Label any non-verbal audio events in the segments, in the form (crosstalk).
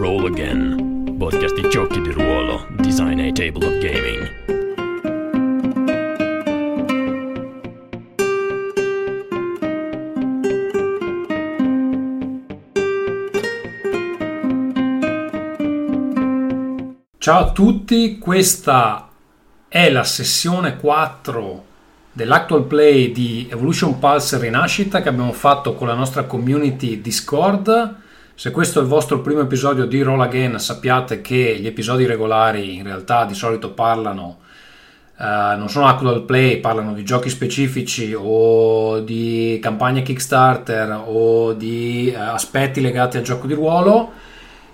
Roll Again, podcast di giochi di ruolo, design e table of gaming. Ciao a tutti, questa è la sessione 4 dell'actual play di Evolution Pulse Rinascita che abbiamo fatto con la nostra community Discord. Se questo è il vostro primo episodio di Roll Again, sappiate che gli episodi regolari in realtà di solito parlano, uh, non sono actual play, parlano di giochi specifici o di campagne Kickstarter o di uh, aspetti legati al gioco di ruolo.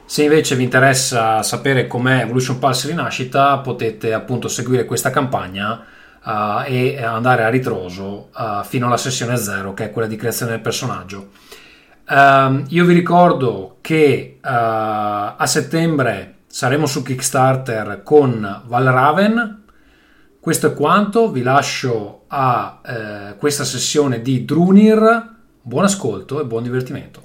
Se invece vi interessa sapere com'è Evolution Pulse Rinascita, potete appunto seguire questa campagna uh, e andare a ritroso uh, fino alla sessione 0, che è quella di creazione del personaggio. Um, io vi ricordo che uh, a settembre saremo su Kickstarter con Valraven. Questo è quanto, vi lascio a eh, questa sessione di Drunir. Buon ascolto e buon divertimento.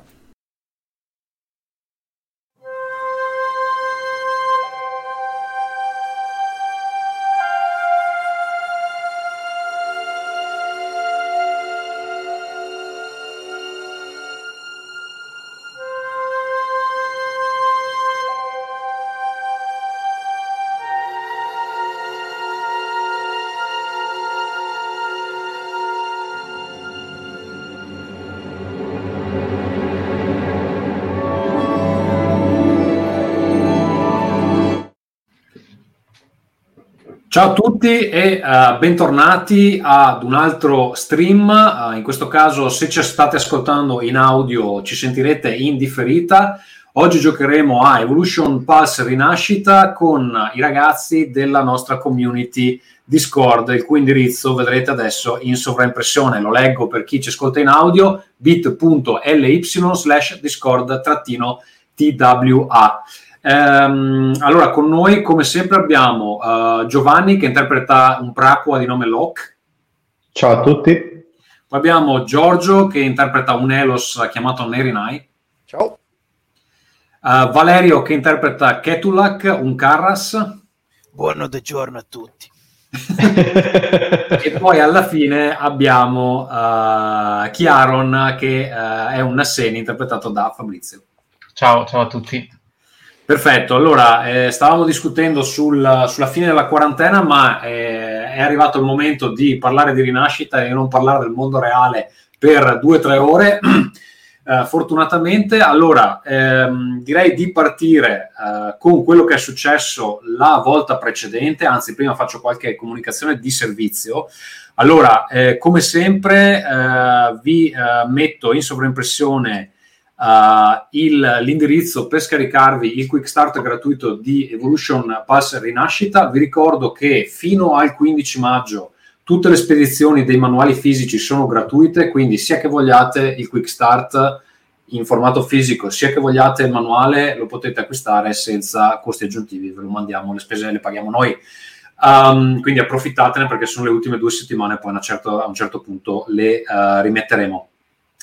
Ciao a tutti e uh, bentornati ad un altro stream. Uh, in questo caso, se ci state ascoltando in audio, ci sentirete in differita. Oggi giocheremo a Evolution Pulse Rinascita con i ragazzi della nostra community Discord, il cui indirizzo vedrete adesso in sovraimpressione. Lo leggo per chi ci ascolta in audio: bit.ly slash discord-twa. Ehm, allora, con noi, come sempre, abbiamo uh, Giovanni che interpreta un Praqua di nome Locke. Ciao a tutti. Poi abbiamo Giorgio che interpreta un Elos chiamato Nerinai. Ciao. Uh, Valerio che interpreta Ketulak, un Carras. Buono giorno a tutti. (laughs) e poi alla fine abbiamo uh, Chiaron che uh, è un Nasseni interpretato da Fabrizio. Ciao, ciao a tutti. Perfetto, allora eh, stavamo discutendo sul, sulla fine della quarantena, ma eh, è arrivato il momento di parlare di rinascita e non parlare del mondo reale per due o tre ore. (clears throat) eh, fortunatamente, allora ehm, direi di partire eh, con quello che è successo la volta precedente, anzi prima faccio qualche comunicazione di servizio. Allora, eh, come sempre, eh, vi metto in sovraimpressione uh, il, l'indirizzo per scaricarvi il quick start gratuito di Evolution Pass Rinascita. Vi ricordo che fino al 15 maggio tutte le spedizioni dei manuali fisici sono gratuite, quindi sia che vogliate il quick start in formato fisico, sia che vogliate il manuale, lo potete acquistare senza costi aggiuntivi, ve lo mandiamo, le spese le paghiamo noi. Um, quindi approfittatene perché sono le ultime due settimane, poi a un certo, a un certo punto le uh, rimetteremo.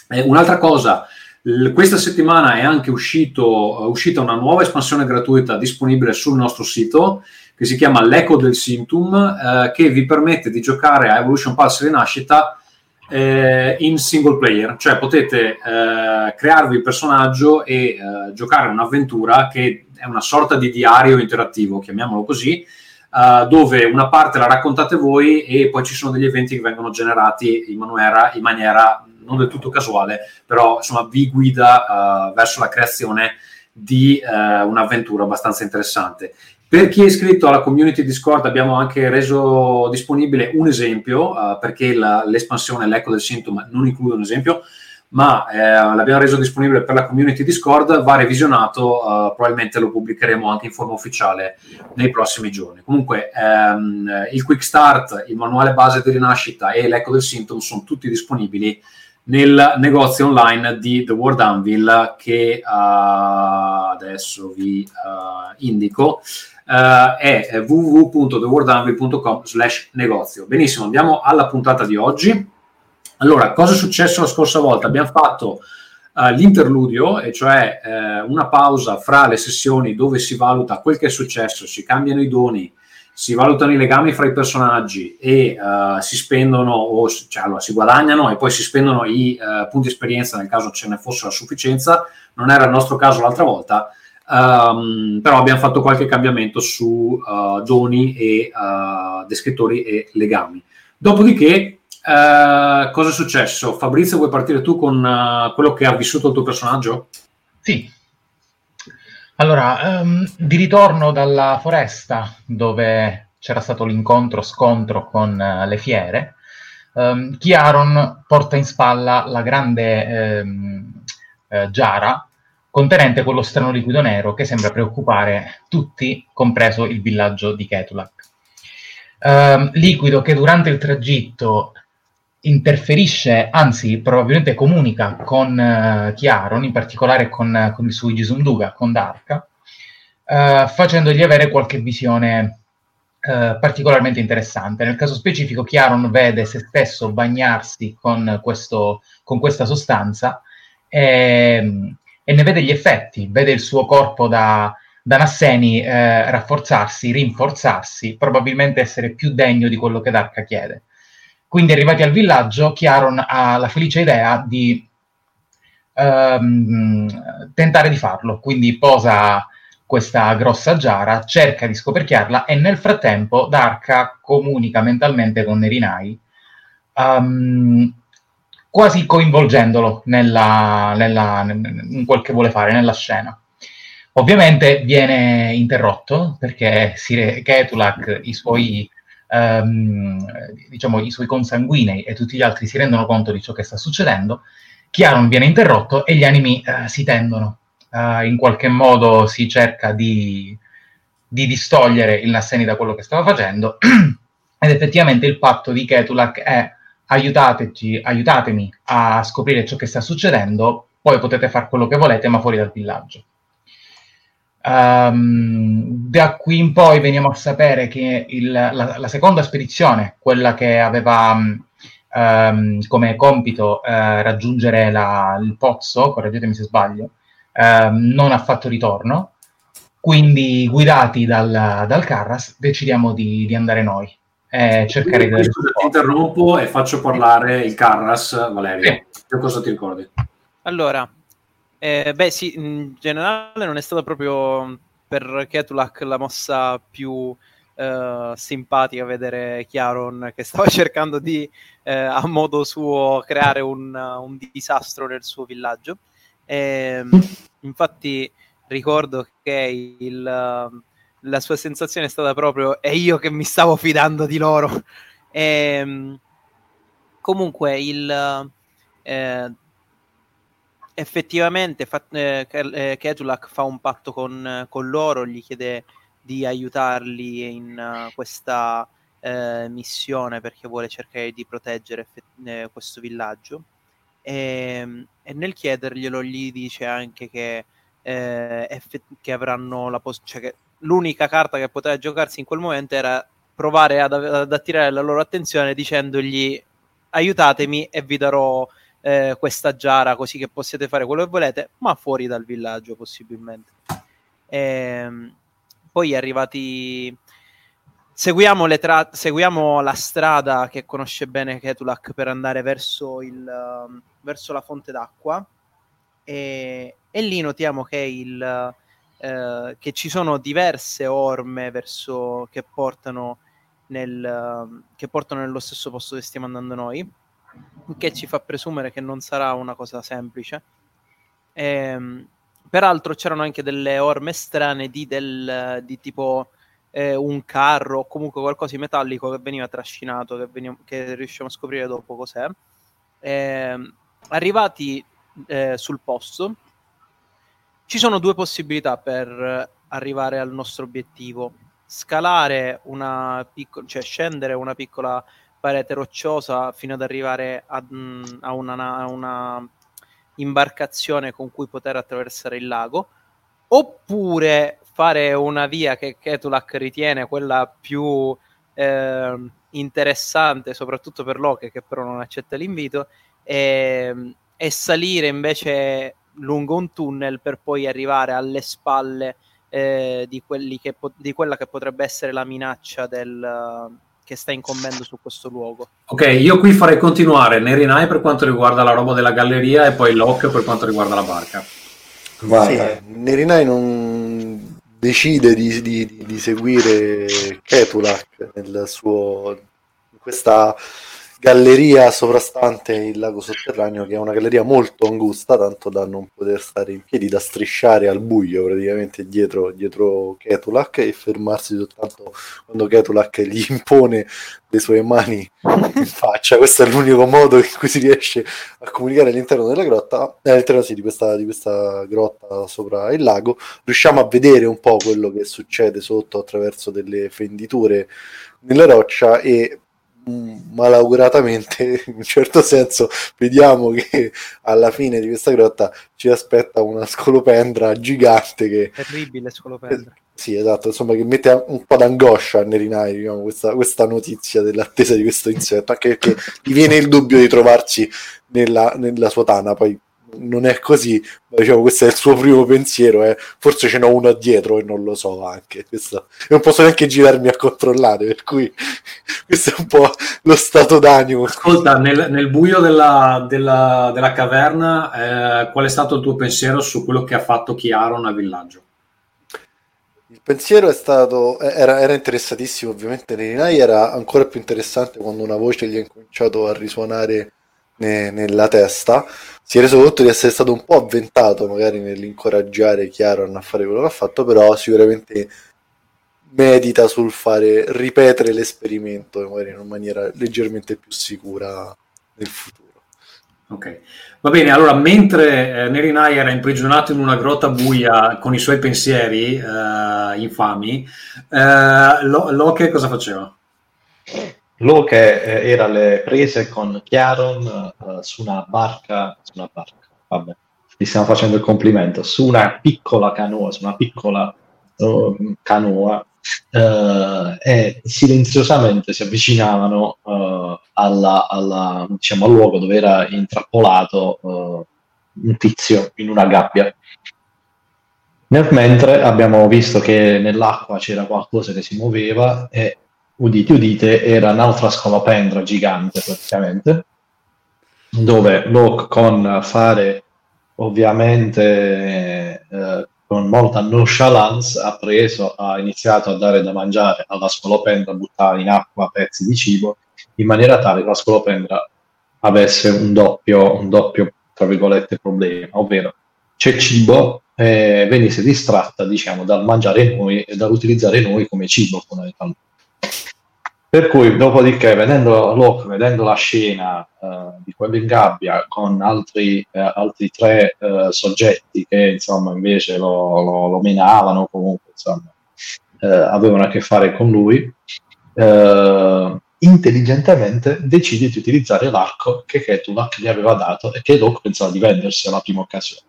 Eh, un'altra cosa, questa settimana è anche uscito, uscita una nuova espansione gratuita disponibile sul nostro sito che si chiama L'Eco del Sintum, eh, che vi permette di giocare a Evolution Pulse Rinascita eh, in single player, cioè potete eh, crearvi il personaggio e eh, giocare un'avventura che è una sorta di diario interattivo, chiamiamolo così, eh, dove una parte la raccontate voi e poi ci sono degli eventi che vengono generati in maniera, in maniera non del tutto casuale, però insomma vi guida uh, verso la creazione di uh, un'avventura abbastanza interessante. Per chi è iscritto alla community Discord abbiamo anche reso disponibile un esempio, uh, perché la, l'espansione, l'eco del sintomo non include un esempio, ma eh, l'abbiamo reso disponibile per la community Discord, va revisionato, uh, probabilmente lo pubblicheremo anche in forma ufficiale nei prossimi giorni. Comunque ehm, il Quick Start, il manuale base di rinascita e l'eco del sintomo sono tutti disponibili nel negozio online di The World Anvil che uh, adesso vi uh, indico uh, è www.theworldanvil.com slash negozio. Benissimo andiamo alla puntata di oggi. Allora cosa è successo la scorsa volta? Abbiamo fatto l'interludio, e cioè una pausa fra le sessioni dove si valuta quel che è successo, si cambiano i doni, si valutano i legami fra i personaggi e uh, si spendono, o cioè, allora, si guadagnano e poi si spendono i punti esperienza nel caso ce ne fosse a sufficienza. Non era il nostro caso l'altra volta, um, però abbiamo fatto qualche cambiamento su doni e descrittori e legami. Dopodiché Uh, cosa è successo? Fabrizio, vuoi partire tu con uh, quello che ha vissuto il tuo personaggio? Sì. Allora, um, di ritorno dalla foresta dove c'era stato l'incontro, scontro con uh, le fiere, um, Chiaron porta in spalla la grande um, giara contenente quello strano liquido nero che sembra preoccupare tutti, compreso il villaggio di Ketulak. liquido che durante il tragitto interferisce, anzi probabilmente comunica con uh, Chiaron, in particolare con, con il suo Igisunduga, con Darka, uh, facendogli avere qualche visione uh, particolarmente interessante. Nel caso specifico Chiaron vede se stesso bagnarsi con, questo, con questa sostanza e, e, ne vede gli effetti, vede il suo corpo da, da Nasseni rafforzarsi, rinforzarsi, probabilmente essere più degno di quello che Darka chiede. Quindi arrivati al villaggio, Chiaron ha la felice idea di ehm, tentare di farlo, quindi posa questa grossa giara, cerca di scoperchiarla e nel frattempo Darka comunica mentalmente con Nerinai, um, quasi coinvolgendolo nella, nella, in quel che vuole fare nella scena. Ovviamente viene interrotto perché Ketulak, i suoi ehm, diciamo, i suoi consanguinei e tutti gli altri si rendono conto di ciò che sta succedendo, Chiaron viene interrotto e gli animi eh, si tendono. Uh, in qualche modo si cerca di, di, distogliere il Nasseni da quello che stava facendo (clears throat) ed effettivamente il patto di Ketulak è aiutateci, aiutatemi a scoprire ciò che sta succedendo, poi potete fare quello che volete ma fuori dal villaggio. Um, da qui in poi veniamo a sapere che il, la, la, seconda spedizione, quella che aveva um, come compito uh, raggiungere la, il pozzo, correggetemi se sbaglio, uh, non ha fatto ritorno. Quindi, guidati dal, dal Carras, decidiamo di, di andare noi e cercare di. Ti interrompo e faccio parlare il Carras, Valerio. Sì. Cosa ti ricordi? Allora, eh, beh, sì, in generale non è stata proprio per Ketulak la mossa più eh, simpatica vedere Chiaron che stava (laughs) cercando di, eh, a modo suo, creare un, un, disastro nel suo villaggio. E, ehm, infatti ricordo che il, la sua sensazione è stata proprio è io che mi stavo fidando di loro. E, ehm, comunque il... Eh, effettivamente fa, eh, eh, Ketulak fa un patto con, con, loro, gli chiede di aiutarli in uh, questa eh, missione perché vuole cercare di proteggere eh, questo villaggio. E, ehm, e, nel chiederglielo gli dice anche che, eh, effett- che avranno la pos- cioè l'unica carta che poteva giocarsi in quel momento era provare ad, ad attirare la loro attenzione dicendogli aiutatemi e vi darò eh, questa giara così che possiate fare quello che volete, ma fuori dal villaggio possibilmente. E, ehm, poi arrivati... Seguiamo, tra- seguiamo la strada che conosce bene Ketulak per andare verso, il, uh, verso la fonte d'acqua e, e lì notiamo che, il, uh, che, ci sono diverse orme verso, che, portano nel, uh, che portano nello stesso posto che stiamo andando noi che ci fa presumere che non sarà una cosa semplice. E, ehm, peraltro c'erano anche delle orme strane di, del, di tipo eh, un carro o comunque qualcosa di metallico che veniva trascinato, che, veniamo, che riusciamo a scoprire dopo cos'è. E, ehm, arrivati eh, sul posto, ci sono due possibilità per arrivare al nostro obiettivo. Scalare una piccola, cioè scendere una piccola parete rocciosa fino ad arrivare a, mm, a, una, a una imbarcazione con cui poter attraversare il lago, oppure fare una via che Ketulak ritiene quella più eh, interessante, soprattutto per Loki, che però non accetta l'invito, e, e salire invece lungo un tunnel per poi arrivare alle spalle eh, di, che di, quella che potrebbe essere la minaccia del, che sta incombendo su questo luogo. Ok, io qui farei continuare Nerinai per quanto riguarda la roba della galleria e poi Locke per quanto riguarda la barca. Guarda. Sì, Nerinai non decide di, di, di seguire Ketulak nel suo, in questa galleria sovrastante il lago sotterraneo, che è una galleria molto angusta, tanto da non poter stare in piedi, da strisciare al buio praticamente dietro, dietro Ketulak e fermarsi soltanto quando Ketulak gli impone le sue mani in (laughs) faccia. Questo è l'unico modo in cui si riesce a comunicare all'interno della grotta, eh, all'interno sì, di, questa, di questa grotta sopra il lago. Riusciamo a vedere un po' quello che succede sotto attraverso delle fenditure nella roccia e malauguratamente, (laughs) in un certo senso, vediamo che alla fine di questa grotta ci aspetta una scolopendra gigante che... Terribile scolopendra. Eh, sì, esatto, insomma, che mette un po' d'angoscia a Nerinai, diciamo, questa, questa notizia dell'attesa di questo insetto, anche perché gli viene il dubbio di trovarsi nella, nella sua tana, poi non è così, ma diciamo questo è il suo primo pensiero, eh. forse ce n'ho uno dietro e non lo so anche, questo, e non posso neanche girarmi a controllare, per cui (laughs) questo è un po' lo stato d'animo. Ascolta, nel, nel buio della, della, della caverna, eh, qual è stato il tuo pensiero su quello che ha fatto Chiaron al villaggio? Il pensiero è stato, eh, era, era interessatissimo ovviamente Nerinai, era ancora più interessante quando una voce gli ha incominciato a risuonare ne, nella testa, si è reso conto di essere stato un po' avventato magari nell'incoraggiare Chiaron a fare quello che ha fatto, però sicuramente medita sul fare ripetere l'esperimento magari in maniera leggermente più sicura nel futuro. Ok, va bene. Allora, mentre eh, Nerinai era imprigionato in una grotta buia con i suoi pensieri eh, infami, eh, Loki cosa faceva? Loke eh, era alle prese con Chiaron eh, su una barca, su una barca, vabbè, gli stiamo facendo il complimento, su una piccola canoa, su una piccola uh, canoa uh, e silenziosamente si avvicinavano uh, alla, alla, diciamo, al luogo dove era intrappolato un tizio in una gabbia. Nel mentre abbiamo visto che nell'acqua c'era qualcosa che si muoveva e udite udite, era un'altra scolopendra gigante praticamente, dove Locke con fare ovviamente eh, con molta nonchalance ha preso, ha iniziato a dare da mangiare alla scolopendra, buttare in acqua pezzi di cibo, in maniera tale che la scolopendra avesse un doppio, un doppio tra virgolette, problema, ovvero c'è cibo e venisse distratta, diciamo, dal mangiare noi e dall'utilizzare noi come cibo fondamentalmente. Per cui, dopodiché, vedendo Locke, vedendo la scena uh, di quello in gabbia con altri, uh, altri tre uh, soggetti che insomma invece lo, lo, lo menavano, comunque insomma, avevano a che fare con lui, intelligentemente decide di utilizzare l'arco che Ketulak gli aveva dato e che Locke pensava di vendersi alla prima occasione.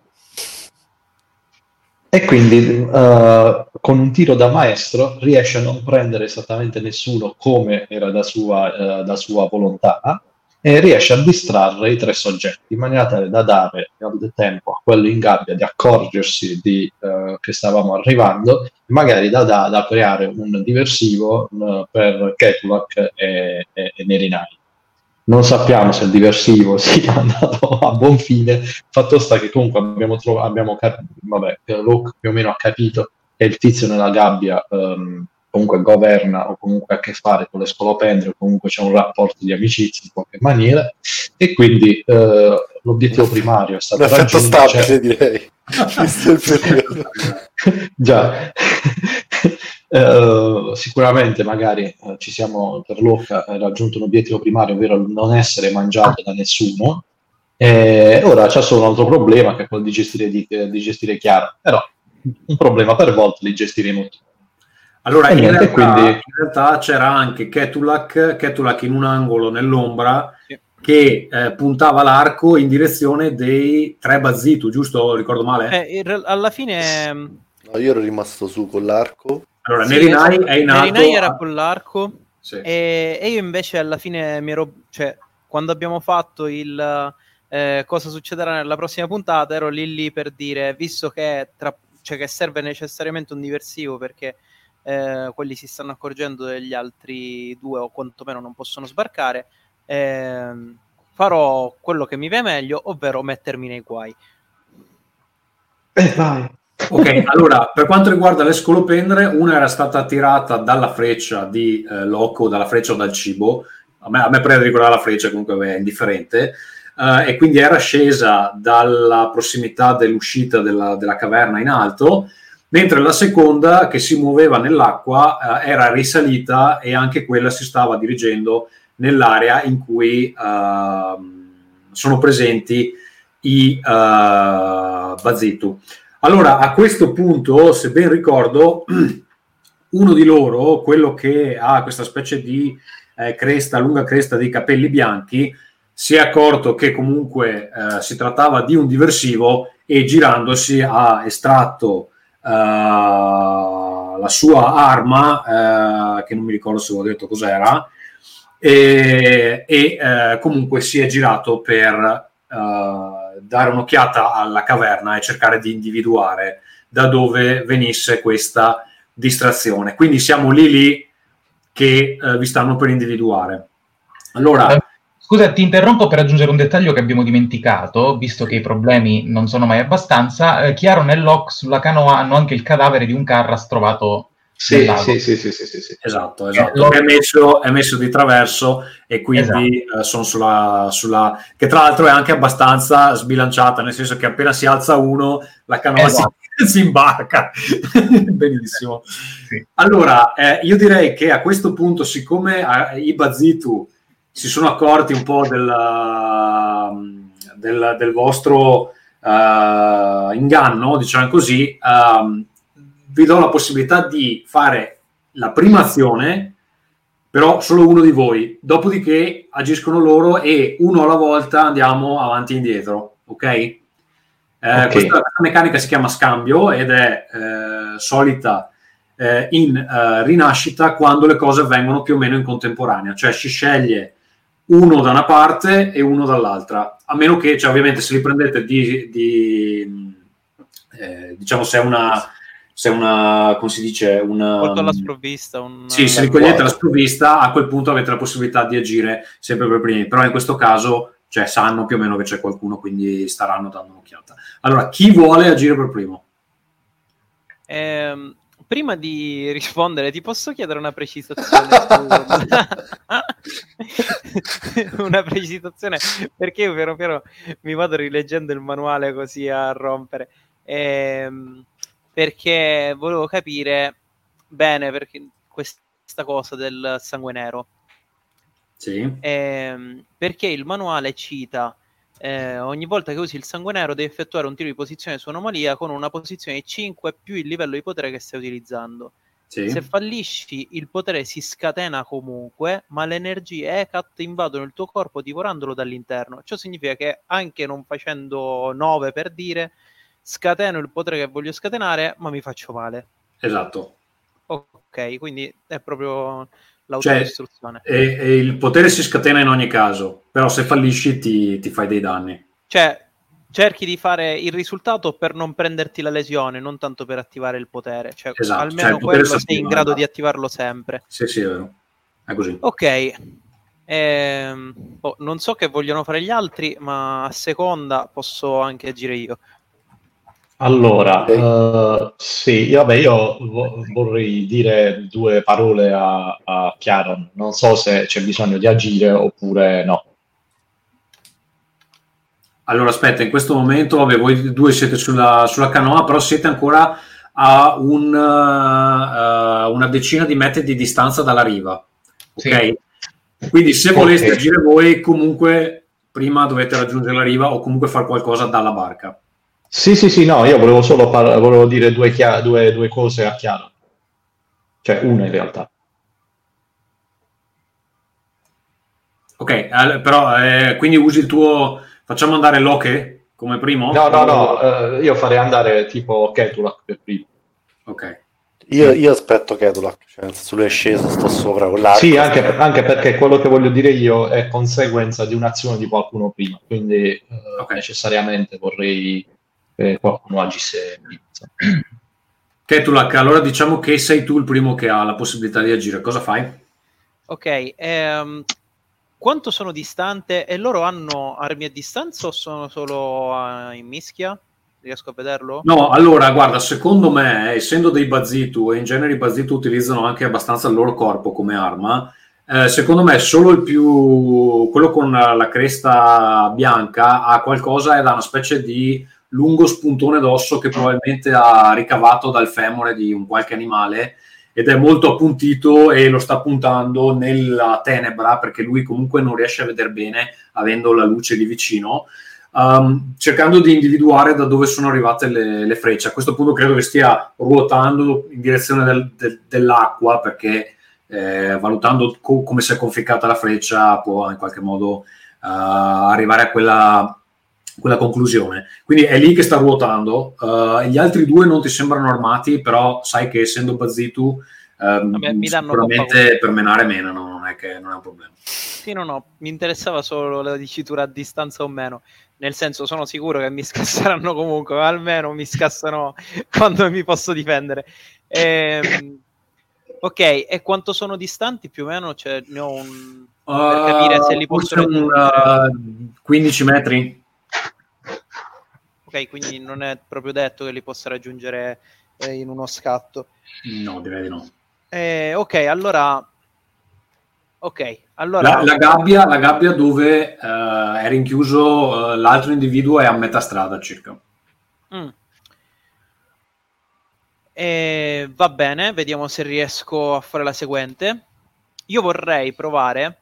E quindi uh, con un tiro da maestro riesce a non prendere esattamente nessuno come era da sua, uh, da sua volontà e riesce a distrarre i tre soggetti in maniera tale da dare al tempo a quello in gabbia di accorgersi di, uh, che stavamo arrivando e magari da, da, da creare un diversivo per Ketulak e, e, e Nerinai non sappiamo se il diversivo (laughs) sia andato a buon fine. Fatto sta che comunque abbiamo, trovato, abbiamo cap- vabbè, Locke più o meno ha capito che il tizio nella gabbia um, comunque governa o comunque ha a che fare con le scolopendre o comunque c'è un rapporto di amicizia in qualche maniera. E quindi uh, l'obiettivo primario è stato un effetto stabile cioè... direi. (laughs) Già Uh, sicuramente magari uh, ci siamo per Locca uh, raggiunto un obiettivo primario, ovvero non essere mangiato da nessuno. E ora c'è solo un altro problema che è quello di gestire, di, eh, di gestire chiaro, però un problema per volta li gestiremo tutti. Allora, in, realtà, quindi... in realtà, c'era anche Ketulak, Ketulak in un angolo nell'ombra sì. che eh, puntava l'arco in direzione dei tre Bazzitu, giusto? Ricordo male? Eh, alla fine... No, io ero rimasto su con l'arco allora, sì, Nerinai esatto. è nato... Nerinai era con l'arco sì. e, e, io invece alla fine mi ero... Cioè, quando abbiamo fatto il, eh, cosa succederà nella prossima puntata, ero lì lì per dire, visto che, tra, cioè che serve necessariamente un diversivo perché eh, quelli si stanno accorgendo degli altri due o quantomeno non possono sbarcare, ehm, farò quello che mi va meglio, ovvero mettermi nei guai. Eh, vai. Ok, allora per quanto riguarda le scolopendere, una era stata tirata dalla freccia di eh, Loco, dalla freccia o dal cibo. A me, a me prende ricordare la freccia, comunque è indifferente. eh, e quindi era scesa dalla prossimità dell'uscita della, della caverna in alto, mentre la seconda, che si muoveva nell'acqua, eh, era risalita e anche quella si stava dirigendo nell'area in cui ehm, sono presenti i eh, Bazitu. Allora, a questo punto, se ben ricordo, (clears throat) uno di loro, quello che ha questa specie di eh, cresta, lunga cresta di capelli bianchi, si è accorto che comunque eh, si trattava di un diversivo e girandosi ha estratto eh, la sua arma, eh, che non mi ricordo se ho detto cos'era, e, e eh, comunque si è girato per eh, dare un'occhiata alla caverna e cercare di individuare da dove venisse questa distrazione. Quindi siamo lì lì che eh, vi stanno per individuare. Allora, Eh, Scusa, ti interrompo per aggiungere un dettaglio che abbiamo dimenticato, visto che i problemi non sono mai abbastanza. Eh, Chiaro nell'Oc sulla canoa hanno anche il cadavere di un Carras trovato Sì, sì, sì, sì, sì. Esatto, esatto. È, messo, è messo di traverso e quindi eh, sono sulla, sulla... che tra l'altro è anche abbastanza sbilanciata, nel senso che appena si alza uno, la canoa Esatto. si, (laughs) si imbarca. (laughs) Benissimo. Sì. Allora, eh, io direi che a questo punto, siccome eh, i Bazitu si sono accorti un po' del, del, del vostro eh, inganno, diciamo così, ehm, vi do la possibilità di fare la prima azione, però solo uno di voi. Dopodiché agiscono loro e uno alla volta andiamo avanti e indietro, ok? Eh, Ok. Questa, questa meccanica si chiama scambio ed è eh, solita eh, in eh, rinascita quando le cose avvengono più o meno in contemporanea, cioè si sceglie uno da una parte e uno dall'altra, a meno che, cioè, ovviamente, se li prendete di, di eh, diciamo, se è una, se una, come si dice, una... Colto alla sprovvista. Un, Sì, se li cogliete alla sprovvista, a quel punto avete la possibilità di agire sempre per primi, però in questo caso cioè, sanno più o meno che c'è qualcuno, quindi staranno dando un'occhiata. Allora, chi vuole agire per primo? Ehm, prima di rispondere, ti posso chiedere una precisazione? su- (laughs) una precisazione, perché io piano piano mi vado rileggendo il manuale così a rompere. Ehm, perché volevo capire bene perché questa cosa del sangue nero. Sì. Ehm, perché il manuale cita eh, ogni volta che usi il sangue nero devi effettuare un tiro di posizione su anomalia con una posizione di 5 più il livello di potere che stai utilizzando. sì. Se fallisci, il potere si scatena comunque, ma le energie ECAT invadono il tuo corpo divorandolo dall'interno. Ciò significa che anche non facendo 9 per dire, scateno il potere che voglio scatenare, ma mi faccio male. Esatto. Ok, quindi è proprio Cioè, l'autodistruzione. e, e il potere si scatena in ogni caso, però se fallisci ti, ti fai dei danni. Cioè, cerchi di fare il risultato per non prenderti la lesione, non tanto per attivare il potere. Cioè, Esatto, almeno cioè, il potere quello sei in grado di attivarlo sempre. Sì, sì, è vero. È così. Ok. Ehm, boh, non so che vogliono fare gli altri, ma a seconda posso anche agire io. Allora, Ok. eh, sì, io, vabbè, io vo- vorrei dire due parole a, a Chiaron. Non so se c'è bisogno di agire oppure no. Allora, aspetta, in questo momento, vabbè, voi due siete sulla, sulla canoa, però siete ancora a un, eh, una decina di metri di distanza dalla riva. Ok? Quindi se voleste Ok. agire voi, comunque prima dovete raggiungere la riva o comunque fare qualcosa dalla barca. Sì, sì, sì, no, io volevo solo par- volevo dire due, chia- due- due cose a Chiaron. Cioè, una in realtà. Ok, però eh, quindi usi il tuo... Facciamo andare Loche come primo? No, no, no, eh, io farei andare tipo Ketulak per primo. Ok. Io, io aspetto Ketulak, cioè è sceso, sto sopra con l'arco. Sì, anche, anche perché quello che voglio dire io è conseguenza di un'azione di qualcuno prima, quindi eh, Ok. necessariamente vorrei che qualcuno agisse prima. Ketulak, allora diciamo che sei tu il primo che ha la possibilità di agire. Cosa fai? Ok, ehm, quanto sono distante? E loro hanno armi a distanza o sono solo eh, in mischia? Riesco a vederlo? No, allora, guarda, secondo me, essendo dei Bazitu, e in genere i Bazitu utilizzano anche abbastanza il loro corpo come arma, eh, secondo me solo il più... quello con la cresta bianca ha qualcosa, è da una specie di lungo spuntone d'osso che probabilmente ha ricavato dal femore di un qualche animale ed è molto appuntito e lo sta puntando nella tenebra perché lui comunque non riesce a vedere bene avendo la luce di vicino um, cercando di individuare da dove sono arrivate le, le frecce. A questo punto credo che stia ruotando in direzione del- del- dell'acqua perché eh, valutando co- come si è conficcata la freccia può in qualche modo eh, arrivare a quella, quella conclusione. Quindi è lì che sta ruotando. Eh, gli altri due non ti sembrano armati, però sai che essendo ehm, Vabbè, mi danno sicuramente per menare menano, non è, che, non è un problema. Sì, no, no, mi interessava solo la dicitura a distanza o meno. Nel senso, sono sicuro che mi (laughs) scasseranno comunque, ma almeno mi scassano (laughs) quando mi posso difendere. Ehm, ok, e quanto sono distanti più o meno? Cioè, ne ho un... Per capire se li posso uh, 15 metri. Ok, quindi non è proprio detto che li possa raggiungere eh, in uno scatto. No, direi di no. Eh, ok, allora... Ok, allora... La, la gabbia, la gabbia dove eh, è rinchiuso eh, l'altro individuo è a metà strada circa. Mm. E va bene, vediamo se riesco a fare la seguente. Io vorrei provare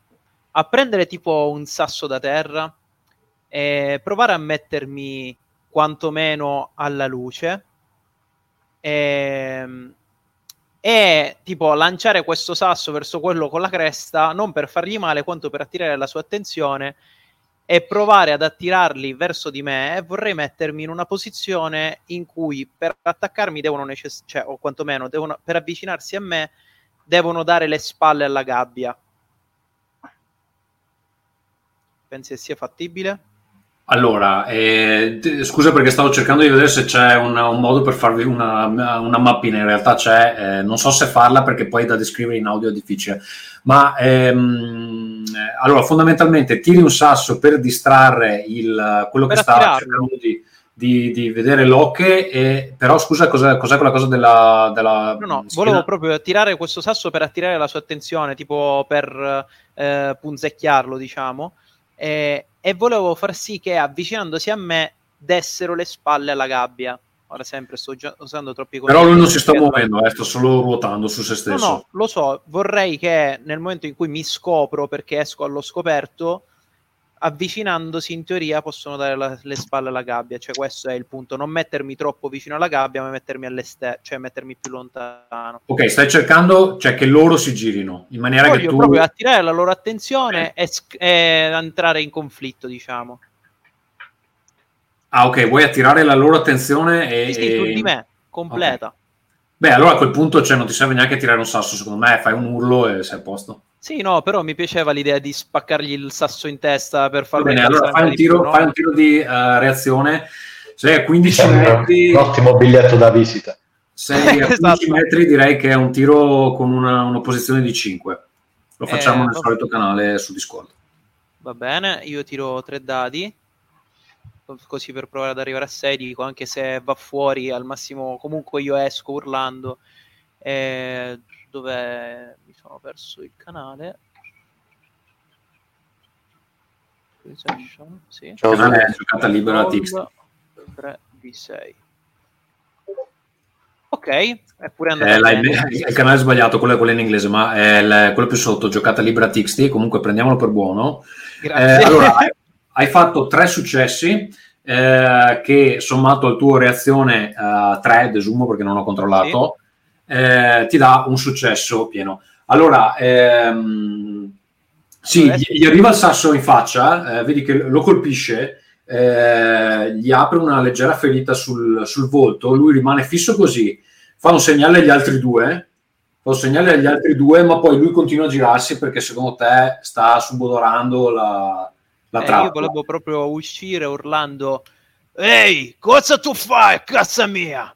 a prendere tipo un sasso da terra e provare a mettermi quantomeno alla luce e, e tipo lanciare questo sasso verso quello con la cresta non per fargli male quanto per attirare la sua attenzione e provare ad attirarli verso di me e vorrei mettermi in una posizione in cui per attaccarmi devono necess- cioè, o quantomeno devono, per avvicinarsi a me devono dare le spalle alla gabbia. Pensi sia fattibile? Allora, eh, scusa perché stavo cercando di vedere se c'è un, un modo per farvi una, una mappina, in realtà c'è, eh, non so se farla perché poi da descrivere in audio è difficile, ma ehm, eh, allora fondamentalmente tiri un sasso per distrarre il, quello Per che sta attirarlo. cercando di, di- di vedere l'ocche, e, però scusa cos'è, cos'è quella cosa della... della No, no, schiena? volevo proprio tirare questo sasso per attirare la sua attenzione, tipo per eh, punzecchiarlo, diciamo, e, e volevo far sì che avvicinandosi a me dessero le spalle alla gabbia. Ora sempre sto già usando troppi Però lui non si sta muovendo, eh, sta solo ruotando su se No, stesso. no, lo so, vorrei che nel momento in cui mi scopro perché esco allo scoperto, avvicinandosi in teoria possono dare la- le spalle alla gabbia, cioè questo è il punto, non mettermi troppo vicino alla gabbia, ma mettermi all'esterno, cioè mettermi più lontano. Ok, stai cercando cioè, che loro si girino in maniera che Voglio tu. proprio attirare la loro attenzione e, sc- e entrare in conflitto, diciamo. Ah, ok, vuoi attirare la loro attenzione e. Sì, sì, e- di me, completa. Beh, allora a quel punto cioè, non ti serve neanche tirare un sasso, secondo me, fai un urlo e sei a posto. Sì, no, però mi piaceva l'idea di spaccargli il sasso in testa per Va farlo bene, allora fai un più, tiro, no? fai un tiro di eh, reazione. Sei a 15 Sembra metri, un ottimo biglietto da visita. sei a (laughs) 15 Esatto. metri, direi che è un tiro con una, un'opposizione di 5. Lo facciamo Eh, nel solito canale su Discord. Va bene, io tiro tre dadi, co- così per provare ad arrivare a 6, dico anche se va fuori al massimo, comunque io esco urlando. Eh, dove sono perso il canale? Session, sì. Ciao, Il canale è giocata libera a Tix. 3 di 6. Ok, è pure andato Eh, bene. il canale è sbagliato, quello è quello in inglese, ma è il- quello più sotto, giocata libera TXT, comunque prendiamolo per buono. Eh, Grazie. allora, hai, hai fatto tre successi eh, che sommato al tuo reazione 3, desumo perché non ho controllato, eh, ti dà un successo pieno. Allora, ehm, sì, gli, arriva il sasso in faccia, eh, vedi che lo colpisce, eh, gli apre una leggera ferita sul, sul volto, lui rimane fisso così, fa un segnale agli altri due, fa un segnale agli altri due, ma poi lui continua a girarsi perché secondo te sta subodorando la, la Eh, trappola. io volevo proprio uscire urlando Ehi, cosa tu fai casa mia?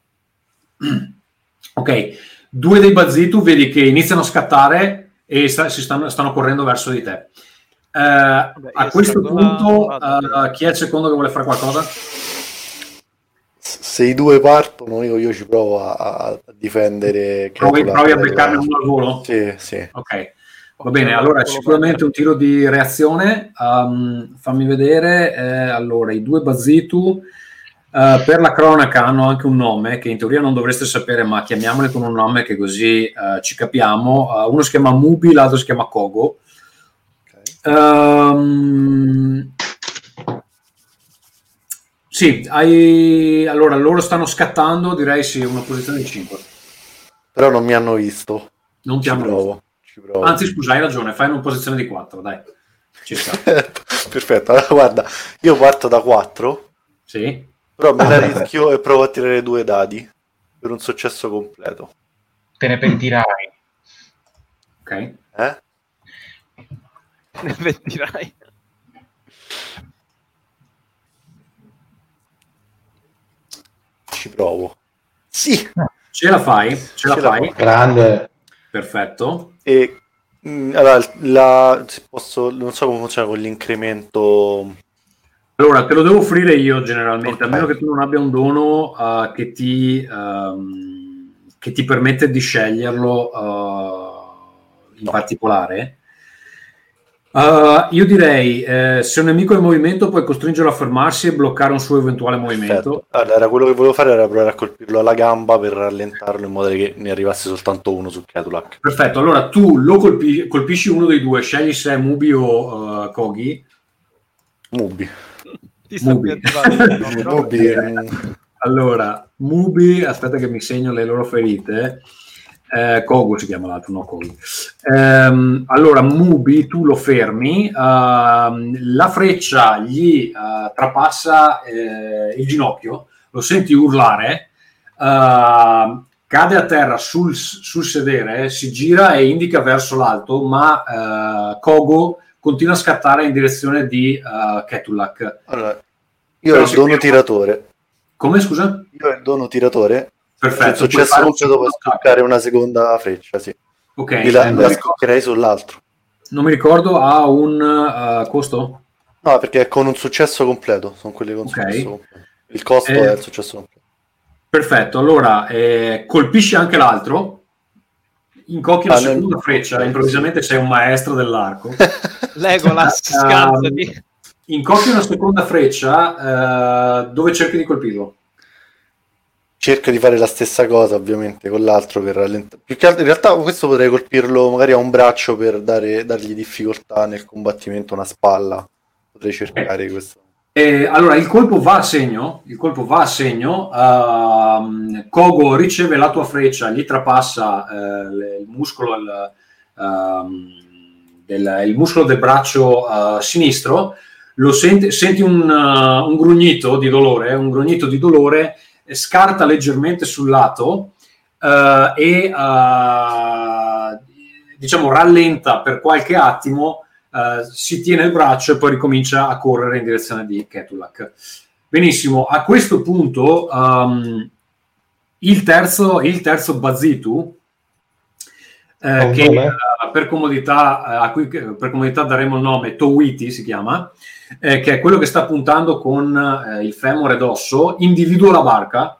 Ok, due dei Bazitu vedi che iniziano a scattare e sta- si stanno, stanno correndo verso di te. Eh, a io questo punto, eh, chi è il secondo che vuole fare qualcosa? Se i due partono, io, io ci provo a, a difendere. Provi, provi a beccarne uno al volo? Sì, sì. Ok, va bene. Allora, sicuramente un tiro di reazione. Um, fammi vedere. eh, allora, i due Bazitu. Eh, per la cronaca hanno anche un nome che in teoria non dovreste sapere, ma chiamiamoli con un nome che così eh, ci capiamo. Eh, uno si chiama Mubi, l'altro si chiama Kogo. Ok. Ehm, sì, hai... allora loro stanno scattando, direi sì, una posizione di 5. Però non mi hanno visto. Non ti Ci hanno provo. Provo. Anzi, scusa, hai ragione, fai una posizione di 4, dai. Ci sta. (laughs) Perfetto. Allora, guarda, io parto da 4, Sì. Però me Ah, la rischio e provo a tirare due dadi per un successo completo. Te ne pentirai. Ok. Eh? Ne pentirai. Ci provo. Sì. Ce la fai? Ce la Ce la fai? faccio. Grande. Perfetto. E mm, allora, la, se posso, non so come funziona con l'incremento. Allora, te lo devo offrire io generalmente, a Ok. meno che tu non abbia un dono eh, che, ti, ehm, che ti permette di sceglierlo eh, in particolare. Eh, io direi, eh, se un nemico è in movimento puoi costringerlo a fermarsi e bloccare un suo eventuale movimento. Perfetto. Allora, quello che volevo fare era provare a colpirlo alla gamba per rallentarlo in modo che ne arrivasse soltanto uno su Ketulak. Perfetto, allora tu lo colpi- colpisci uno dei due, scegli se è Mubi o eh, Kogi. Mubi. Ti Mubi. più (laughs) Allora, Mubi, aspetta che mi segno le loro ferite. Eh, Kogo si chiama l'altro, no Kogi. Ehm, allora, Mubi, tu lo fermi, ehm, la freccia gli eh, trapassa eh, il ginocchio, lo senti urlare, ehm, cade a terra sul, sul sedere, si gira e indica verso l'alto, ma eh, Kogo continua a scattare in direzione di eh, Ketulak. Allora, io ho il dono tiratore. Come scusa? Io ho il dono tiratore. Perfetto. Se il successo secondo attacco. scoccare una seconda freccia, sì. Ok, Quindi la, la scoccherei sull'altro. non mi ricordo, ha un eh, costo? No, perché è con un successo completo. Sono quelli con Ok. successo completo. Il costo Eh, è il successo completo. Perfetto, allora eh, colpisci anche l'altro, incocchi la Ah, nel- seconda freccia, improvvisamente sei un maestro dell'arco. (laughs) Legolas, Um, scansati. incocchi una seconda freccia, eh, dove cerchi di colpirlo? Cerco di fare la stessa cosa, ovviamente, con l'altro per rallentare. Più che altro, in realtà, questo potrei colpirlo magari a un braccio per dare, dargli difficoltà nel combattimento, una spalla. Potrei cercare questo. Eh, allora, il colpo va a segno, il colpo va a segno, ehm, Kogo riceve la tua freccia, gli trapassa le- il muscolo, il, ehm, del, il muscolo del braccio eh, sinistro, senti, senti un, eh, un grugnito di dolore, un grugnito di dolore, scarta leggermente sul lato e diciamo rallenta per qualche attimo eh, si tiene il braccio e poi ricomincia a correre in direzione di Ketulak. Benissimo, a questo punto um, il, terzo, il terzo Bazitu, eh, che eh, per, comodità, eh, a cui per comodità daremo il nome Towiti si chiama, eh, che è quello che sta puntando con eh, il femore d'osso, individua la barca,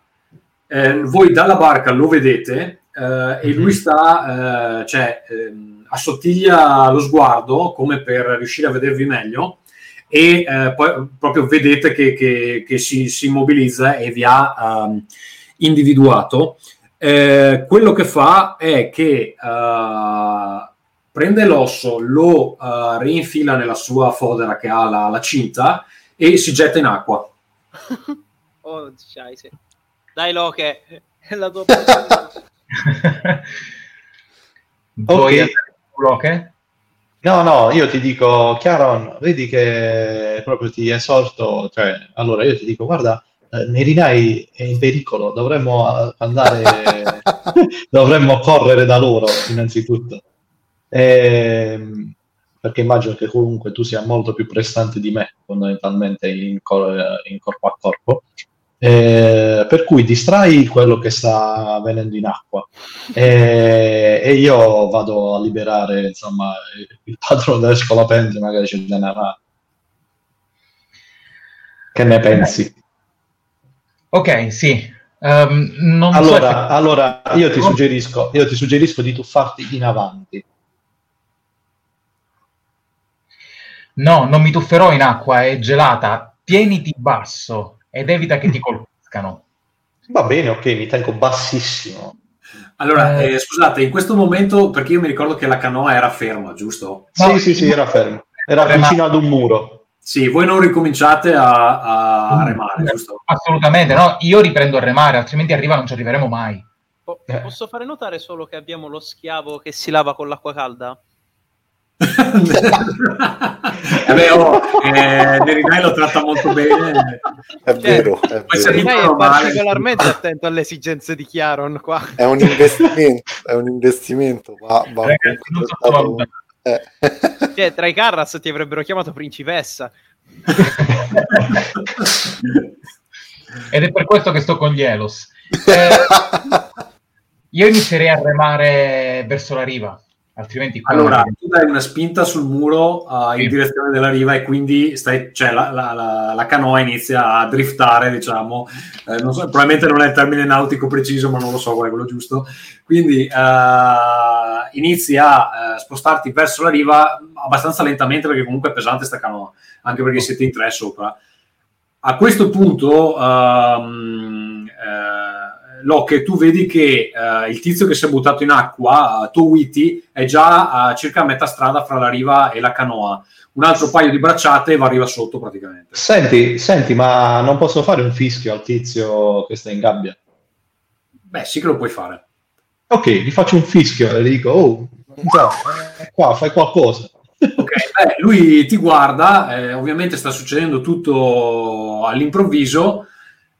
voi dalla barca lo vedete e lui sta, eh, cioè, ehm, assottiglia lo sguardo come per riuscire a vedervi meglio e eh, poi proprio vedete che, che- che si, si immobilizza e vi ha ehm, individuato. Eh, quello che fa è che eh, prende l'osso, lo eh, reinfila nella sua fodera che ha la, la cinta e si getta in acqua. (laughs) Oh, scheisse. Dai, Loche, è (laughs) la tua (laughs) Ok. In Loche? No, no, io ti dico, Chiaron, vedi che proprio ti esorto, cioè, allora io ti dico, guarda, eh, Nerinai è in pericolo, dovremmo eh, andare (laughs) dovremmo correre da loro innanzitutto. Ehm, perché immagino che comunque tu sia molto più prestante di me fondamentalmente in, cor- in corpo a corpo. Eh, per cui distrai quello che sta avvenendo in acqua e, e io vado a liberare insomma il padrone delle scolapente magari c'è narrare che ne pensi? Ok, sì. Um, non allora, so se... allora io, ti suggerisco, io ti suggerisco di tuffarti in avanti No, non mi tufferò in acqua, è gelata. Tieniti basso ed evita che ti colpiscano. Va bene, ok, mi tengo bassissimo. Allora, eh, scusate, in questo momento, perché io mi ricordo che la canoa era ferma, giusto? No, sì, sì, sì, era ferma. Era vicino ad un muro. Sì, voi non ricominciate a, a remare, giusto? Assolutamente, no. Io riprendo a remare, altrimenti arriva non ci arriveremo mai. Po- posso fare notare solo che abbiamo lo schiavo che si lava con l'acqua calda? (laughs) Vabbè, oh, eh, Nerinai lo tratta molto bene. È vero, è Poi vero. è particolarmente attento alle esigenze di Chiaron qua. È un investimento, è un investimento. Va, va Ragazzi, non sottovalutate. eh. Cioè, tra i Carras ti avrebbero chiamato principessa. (laughs) Ed è per questo che sto con gli Elos. (laughs) Eh, io inizierei a remare verso la riva. Altrimenti qua allora tu dai una spinta sul muro uh, in sì. direzione della riva e quindi stai, cioè, la, la, la, la, canoa inizia a driftare, diciamo. Eh, non so, probabilmente non è il termine nautico preciso, ma non lo so qual è quello giusto. Quindi uh, inizi a uh, spostarti verso la riva abbastanza lentamente perché comunque è pesante sta canoa, anche perché siete in tre sopra. A questo punto um, Locke, tu vedi che uh, il tizio che si è buttato in acqua, uh, Towiti, è già a circa metà strada fra la riva e la canoa. Un altro paio di bracciate e va arriva sotto praticamente. Senti, senti, ma non posso fare un fischio al tizio che sta in gabbia? Beh, sì che lo puoi fare. Ok, gli faccio un fischio e gli dico, oh, no, qua fai qualcosa. Ok, beh, lui ti guarda, eh, ovviamente sta succedendo tutto all'improvviso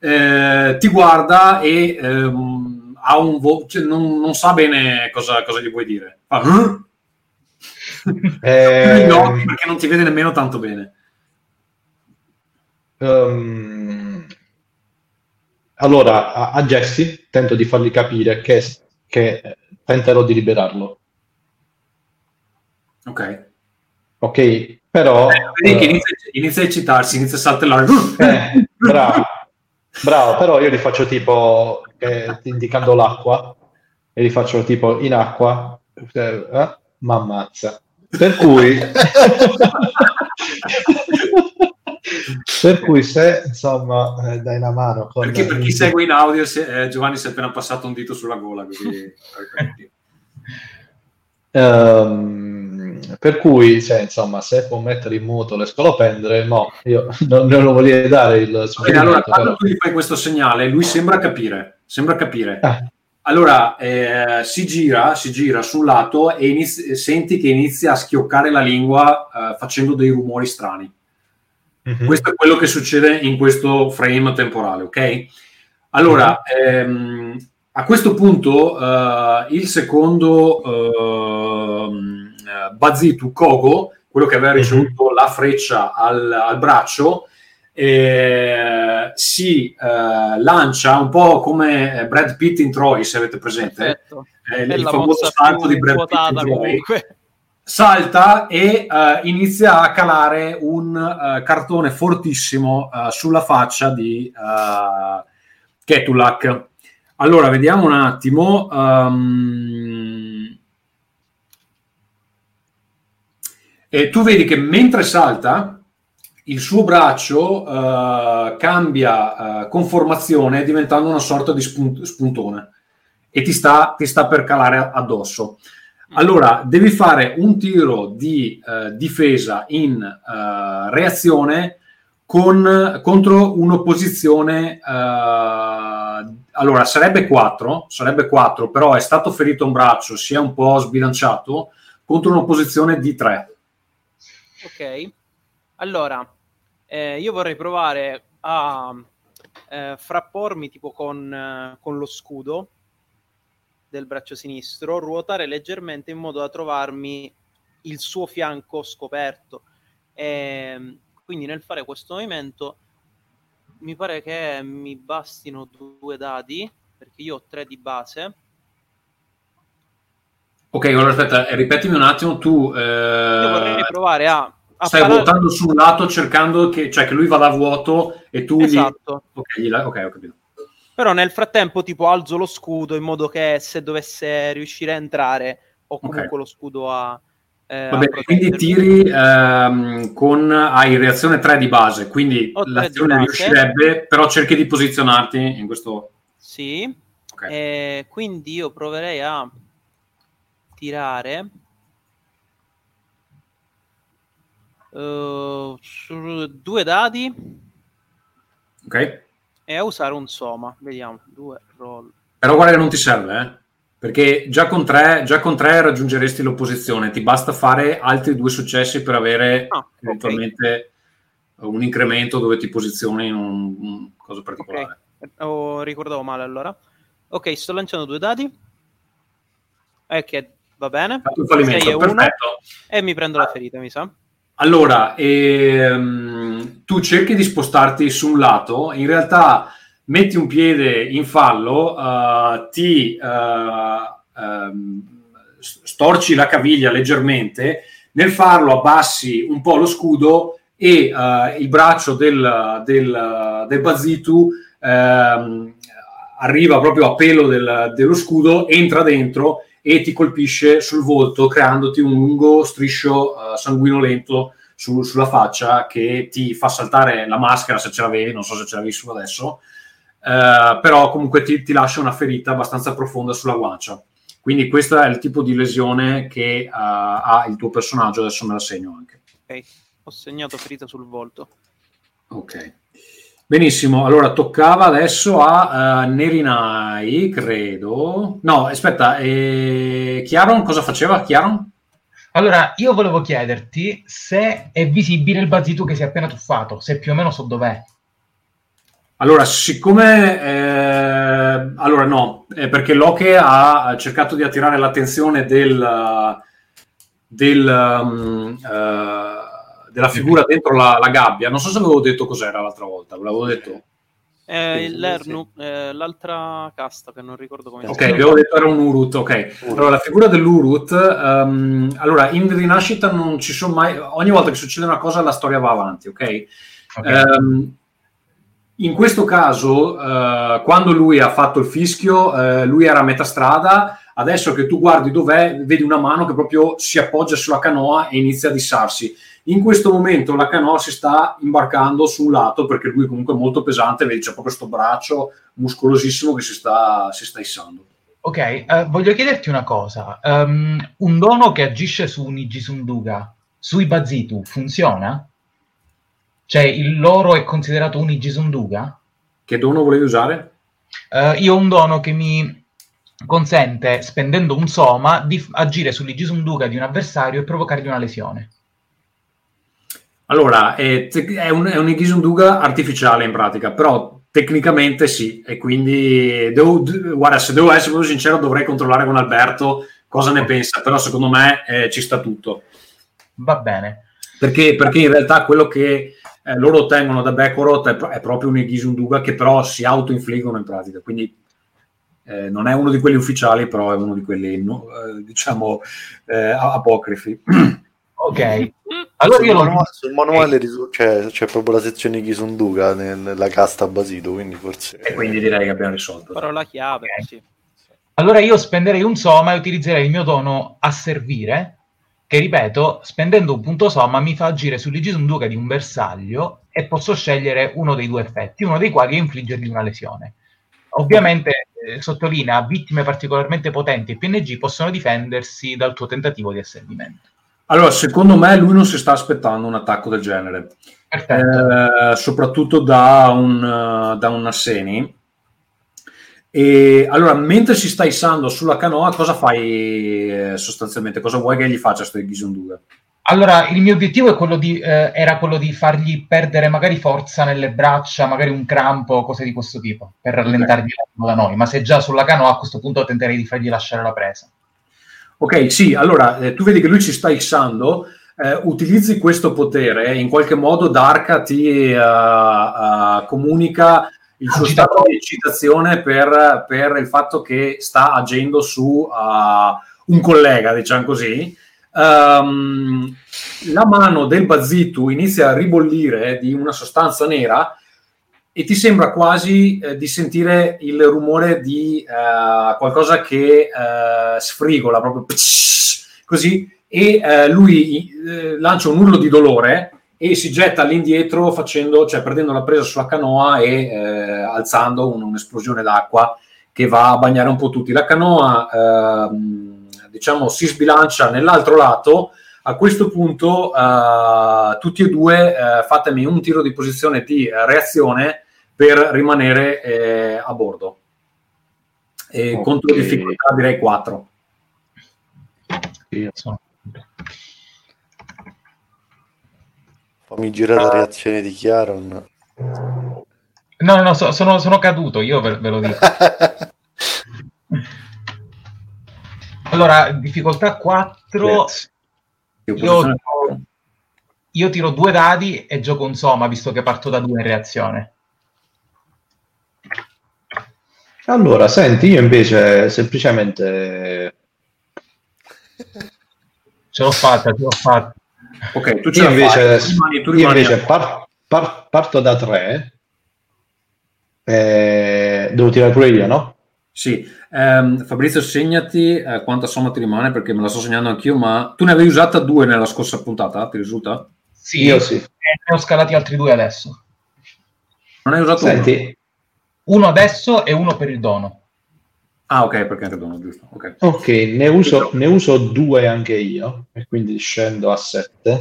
eh, ti guarda e ehm, ha un vo- cioè non, non, sa bene cosa, cosa, gli vuoi dire. Fa, (laughs) eh, no, perché non ti vede nemmeno tanto bene. Um, allora, a, a Jesse tento di fargli capire che, che tenterò di liberarlo. Ok. Ok, però... Eh, vedi che inizia, inizia, a eccitarsi, inizia a saltellare. Eh, bravo. (laughs) Bravo, però io li faccio tipo eh, indicando l'acqua e li faccio tipo in acqua, eh, eh ma ammazza. Per cui, (laughs) per cui se insomma eh, dai una mano con perché per chi segue in audio se, eh, Giovanni si è appena passato un dito sulla gola così (laughs) um, per cui se, insomma se può mettere in muto le scolopendere no io (laughs) non, non lo voglio dare il Bene, allora quando però... tu gli fai questo segnale lui sembra capire sembra capire ah. Allora eh, si gira, si gira sul lato e inizi- senti che inizia a schioccare la lingua eh, facendo dei rumori strani. Mm-hmm. Questo è quello che succede in questo frame temporale, ok? Allora, mm-hmm. ehm, a questo punto eh, il secondo ehm, Bazitu Kogo, quello che aveva mhm. ricevuto mm-hmm. la freccia al, al braccio, eh, si eh, lancia un po' come Brad Pitt in Troy, se avete presente, eh, il famoso salto di Brad Pitt in Troy. Salta e uh, inizia a calare un uh, cartone fortissimo uh, sulla faccia di Ketulak. Allora, vediamo un attimo. Um, e tu vedi che mentre salta, il suo braccio uh, cambia uh, conformazione diventando una sorta di spunt- spuntone e ti sta, ti sta, per calare addosso. Allora, devi fare un tiro di uh, difesa in reazione con, contro un'opposizione. allora, sarebbe 4, sarebbe 4, però è stato ferito un braccio, si è un po' sbilanciato contro un'opposizione di 3. Ok. Allora, eh, io vorrei provare a eh, frappormi tipo con, eh, con lo scudo del braccio sinistro, ruotare leggermente in modo da trovarmi il suo fianco scoperto. E, quindi nel fare questo movimento mi pare che mi bastino due dadi, perché io ho tre di base. Ok, allora aspetta, eh, ripetimi un attimo, tu... Io vorrei Eh, provare a... a stai parare- vuotando sul lato cercando che, cioè, che lui vada a vuoto e tu Esatto. gli... Ok, gli la- ok, ho capito. Però nel frattempo tipo alzo lo scudo in modo che se dovesse riuscire a entrare ho comunque lo scudo a... eh, Va a bene, quindi tiri ehm, con... hai reazione 3 di base, quindi l'azione riuscirebbe, però cerchi di posizionarti in questo... Sì. Ok. E quindi io proverei a tirare su due dadi Ok? e a usare un soma. Vediamo, due roll. Però guarda che non ti serve, eh? Perché già con 3 già con tre raggiungeresti l'opposizione, ti basta fare altri due successi per avere Ah, ok. eventualmente un incremento dove ti posizioni in un, un cosa particolare. Ok, oh, ricordavo male allora. Ok, sto lanciando due dadi. Che va bene. Fatto un e fallimento, uno. perfetto. E mi prendo la ferita, mi sa. Allora, ehm, tu cerchi di spostarti su un lato, in realtà metti un piede in fallo, eh, ti eh, ehm, storci la caviglia leggermente, nel farlo abbassi un po' lo scudo e eh, il braccio del, del, del Bazitu ehm, arriva proprio a pelo del- dello scudo, entra dentro e ti colpisce sul volto creandoti un lungo striscio eh, sanguinolento su- sulla faccia che ti fa saltare la maschera se ce l'avevi, non so se ce l'avevi su adesso, eh, però comunque ti, ti lascia una ferita abbastanza profonda sulla guancia. Quindi questo è il tipo di lesione che eh, ha il tuo personaggio, adesso me la segno anche. Ok, ho segnato ferita sul volto. Ok. Benissimo, allora toccava adesso a eh, Nerinai, credo. No, aspetta, eh, Chiaron cosa faceva? Chiaron? Allora, io volevo chiederti se è visibile il Bazitu che si è appena tuffato, se più o meno so dov'è. Allora, siccome... eh, allora no, perché Loche ha cercato di attirare l'attenzione del, del, um, eh, della figura dentro la, la gabbia. Non so se avevo detto cos'era l'altra volta, ve l'avevo detto. Eh, il Lernu, eh, l'altra casta che non ricordo come Ok, si chiama. avevo detto era un Urut, ok. Allora, la figura dell'Urut, ehm, allora, in Rinascita non ci sono mai... Ogni volta che succede una cosa la storia va avanti, ok? Ok. Ehm, in questo caso, eh, quando lui ha fatto il fischio, eh, lui era a metà strada. Adesso che tu guardi dov'è, vedi una mano che proprio si appoggia sulla canoa e inizia a dissarsi. In questo momento la canoa si sta imbarcando su un lato perché lui comunque è molto pesante, vedi c'è proprio questo braccio muscolosissimo che si sta, si sta issando. Ok, eh, voglio chiederti una cosa. Ehm, un dono che agisce su un Igisunduga, sui Bazitu, funziona? Cioè, il loro è considerato un Igisunduga? Che dono volevi usare? Eh, io ho un dono che mi consente, spendendo un soma, di agire sull'Igisunduga di un avversario e provocargli una lesione. Allora, è, è un, è un Igisunduga artificiale in pratica, però tecnicamente sì, e quindi devo, guarda, se devo essere proprio sincero dovrei controllare con Alberto cosa ne pensa, però secondo me eh, ci sta tutto, Va bene. perché, perché in realtà quello che eh, loro ottengono da Bekorot è, è proprio un Igisunduga che però si autoinfliggono in pratica, quindi eh, non è uno di quelli ufficiali, però è uno di quelli, no, eh, diciamo, eh, apocrifi. (clears throat) Ok. Allora sul, io lo... manuale, sul manuale risu- c'è, c'è proprio la sezione Kisunduga nella casta Basito, quindi forse... E quindi direi che abbiamo risolto. Parola chiave, Ok. sì. Allora io spenderei un soma e utilizzerei il mio dono a servire, che ripeto, spendendo un punto somma mi fa agire sull'Igisunduga di un bersaglio e posso scegliere uno dei due effetti, uno dei quali è infliggergli una lesione. Ovviamente, eh, sottolinea, vittime particolarmente potenti e PNG possono difendersi dal tuo tentativo di asservimento. Allora, secondo me lui non si sta aspettando un attacco del genere, eh, soprattutto da un, eh, da un Asseni. E allora, mentre si sta issando sulla canoa, cosa fai eh, sostanzialmente? Cosa vuoi che gli faccia sto Ghisunduga? Allora, il mio obiettivo è quello di, eh, era quello di fargli perdere magari forza nelle braccia, magari un crampo, cose di questo tipo, per rallentargli l'arrivo da noi. Ma se già sulla canoa a questo punto tenterei di fargli lasciare la presa. Ok, sì, allora eh, tu vedi che lui ci sta issando, eh, utilizzi questo potere, in qualche modo Darka ti eh, eh, comunica il suo Agitato. stato di eccitazione per, per il fatto che sta agendo su uh, un collega, diciamo così. Ehm, la mano del Bazitu inizia a ribollire di una sostanza nera e ti sembra quasi eh, di sentire il rumore di eh, qualcosa che eh, sfrigola proprio (laughs) così e eh, lui eh, lancia un urlo di dolore e si getta all'indietro facendo, cioè perdendo la presa sulla canoa e eh, alzando un- un'esplosione d'acqua che va a bagnare un po' tutti. La canoa ehm, diciamo si sbilancia nell'altro lato. A questo punto eh, tutti e due eh, fatemi un tiro di posizione di eh, reazione per rimanere eh, a bordo. E Ok. Contro difficoltà direi 4. Io- Sono- Fammi girare la reazione di Chiaron. No, no, no, so- sono, sono caduto, io ve, ve lo dico. (laughs) Allora, difficoltà 4, io, io tiro due dadi e gioco un soma, visto che parto da due in reazione. Allora, senti, io invece semplicemente Ce l'ho fatta, ce l'ho fatta. Ok, tu ce io invece, fai, tu rimani, tu io rimani invece a- par- par- parto da 3 devo tirare pure io, no? Sì, Ehm, Fabrizio, segnati eh, quanta somma ti rimane perché me la sto segnando anch'io, ma tu ne avevi usata due nella scorsa puntata, ti risulta? Sì, Io sì. e ne ho scalati altri due adesso. Non hai usato uno? Senti, Uno adesso e uno per il dono. Ah, ok, perché anche dono, giusto. Ok. ok, ne uso, ne uso due anche io, e quindi scendo a 7.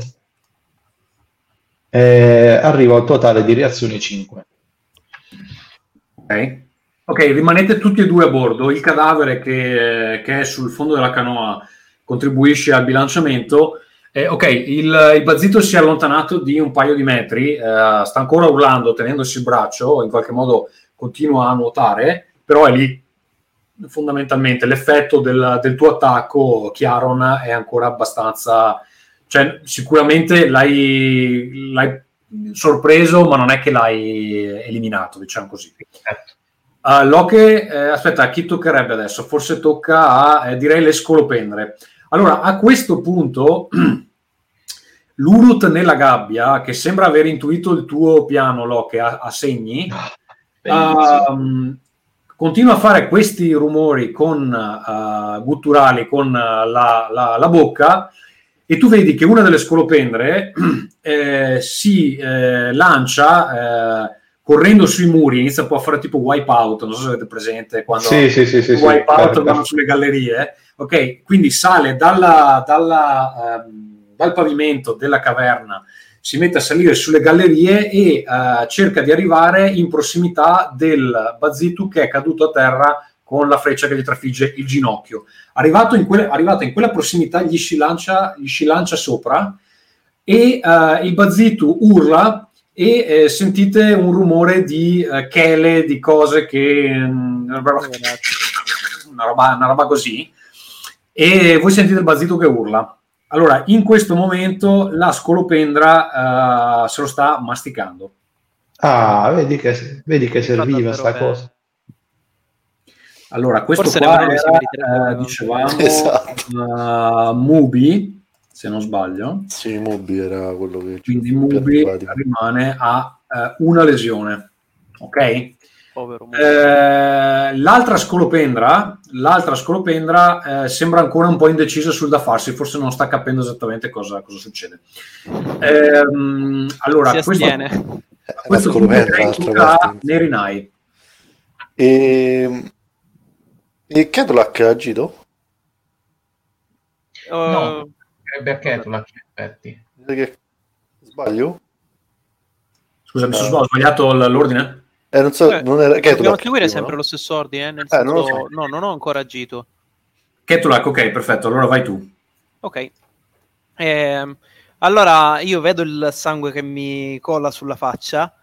arrivo al totale di reazioni 5. Ok. Ok, rimanete tutti e due a bordo. Il cadavere che, che è sul fondo della canoa contribuisce al bilanciamento. Eh, ok, il, il bazzito si è allontanato di un paio di metri, eh, sta ancora urlando, tenendosi il braccio, in qualche modo continua a nuotare, però è lì. Fondamentalmente l'effetto del, del tuo attacco, Chiaron, è ancora abbastanza... Cioè, sicuramente l'hai, l'hai sorpreso, ma non è che l'hai eliminato, diciamo così. Uh, Loche, eh, aspetta, a chi toccherebbe adesso? Forse tocca a, eh, direi, le scolopendre. Allora, a questo punto, (clears throat) l'Urut nella gabbia, che sembra aver intuito il tuo piano, Loche, a, a segni, um, continua a fare questi rumori con, uh, gutturali con uh, la, la, la bocca e tu vedi che una delle scolopendre (clears throat) eh, si eh, lancia eh, correndo sui muri, inizia un po' a fare tipo wipeout, non so se avete presente quando Sì, sì, sì, sì, sì. wipeout Certo. vanno sulle gallerie, ok? Quindi sale dalla, dalla, ehm, dal pavimento della caverna, si mette a salire sulle gallerie e eh, cerca di arrivare in prossimità del Bazitu che è caduto a terra con la freccia che gli trafigge il ginocchio. Arrivato in, quelle, arrivato in quella prossimità gli si lancia, gli si lancia sopra e eh, il Bazitu urla e eh, sentite un rumore di eh, chele, di cose che... mm, una roba, una roba così. E voi sentite il Bazitu che urla. Allora, in questo momento la scolopendra eh, se lo sta masticando. Ah, vedi che, vedi che serviva sta bene. cosa. Allora, questo Forse qua era, eh, dicevamo, Esatto. eh, Mubi, se non sbaglio. Sì, Mubi era quello che ci Quindi antipatico. rimane a eh, una lesione. Ok? Povero. Eh, l'altra scolopendra, l'altra scolopendra eh, sembra ancora un po' indecisa sul da farsi, forse non sta capendo esattamente cosa, cosa succede. Ehm, allora, si questo, astiene. a (laughs) questo La punto scolopendra. Nerinai. E... E Kedulak ha agito? No. Uh, Ketula, in effetti. Che- Sbaglio? Scusa, mi sono sbagliato l'ordine? Eh, non so, Eh, non era dobbiamo Kedulak. seguire sempre no? lo stesso ordine, eh, nel Eh, non senso, so. no, non ho ancora agito. Ketulak, ok, perfetto, allora vai tu. Ok. Ehm, allora io vedo il sangue che mi colla sulla faccia,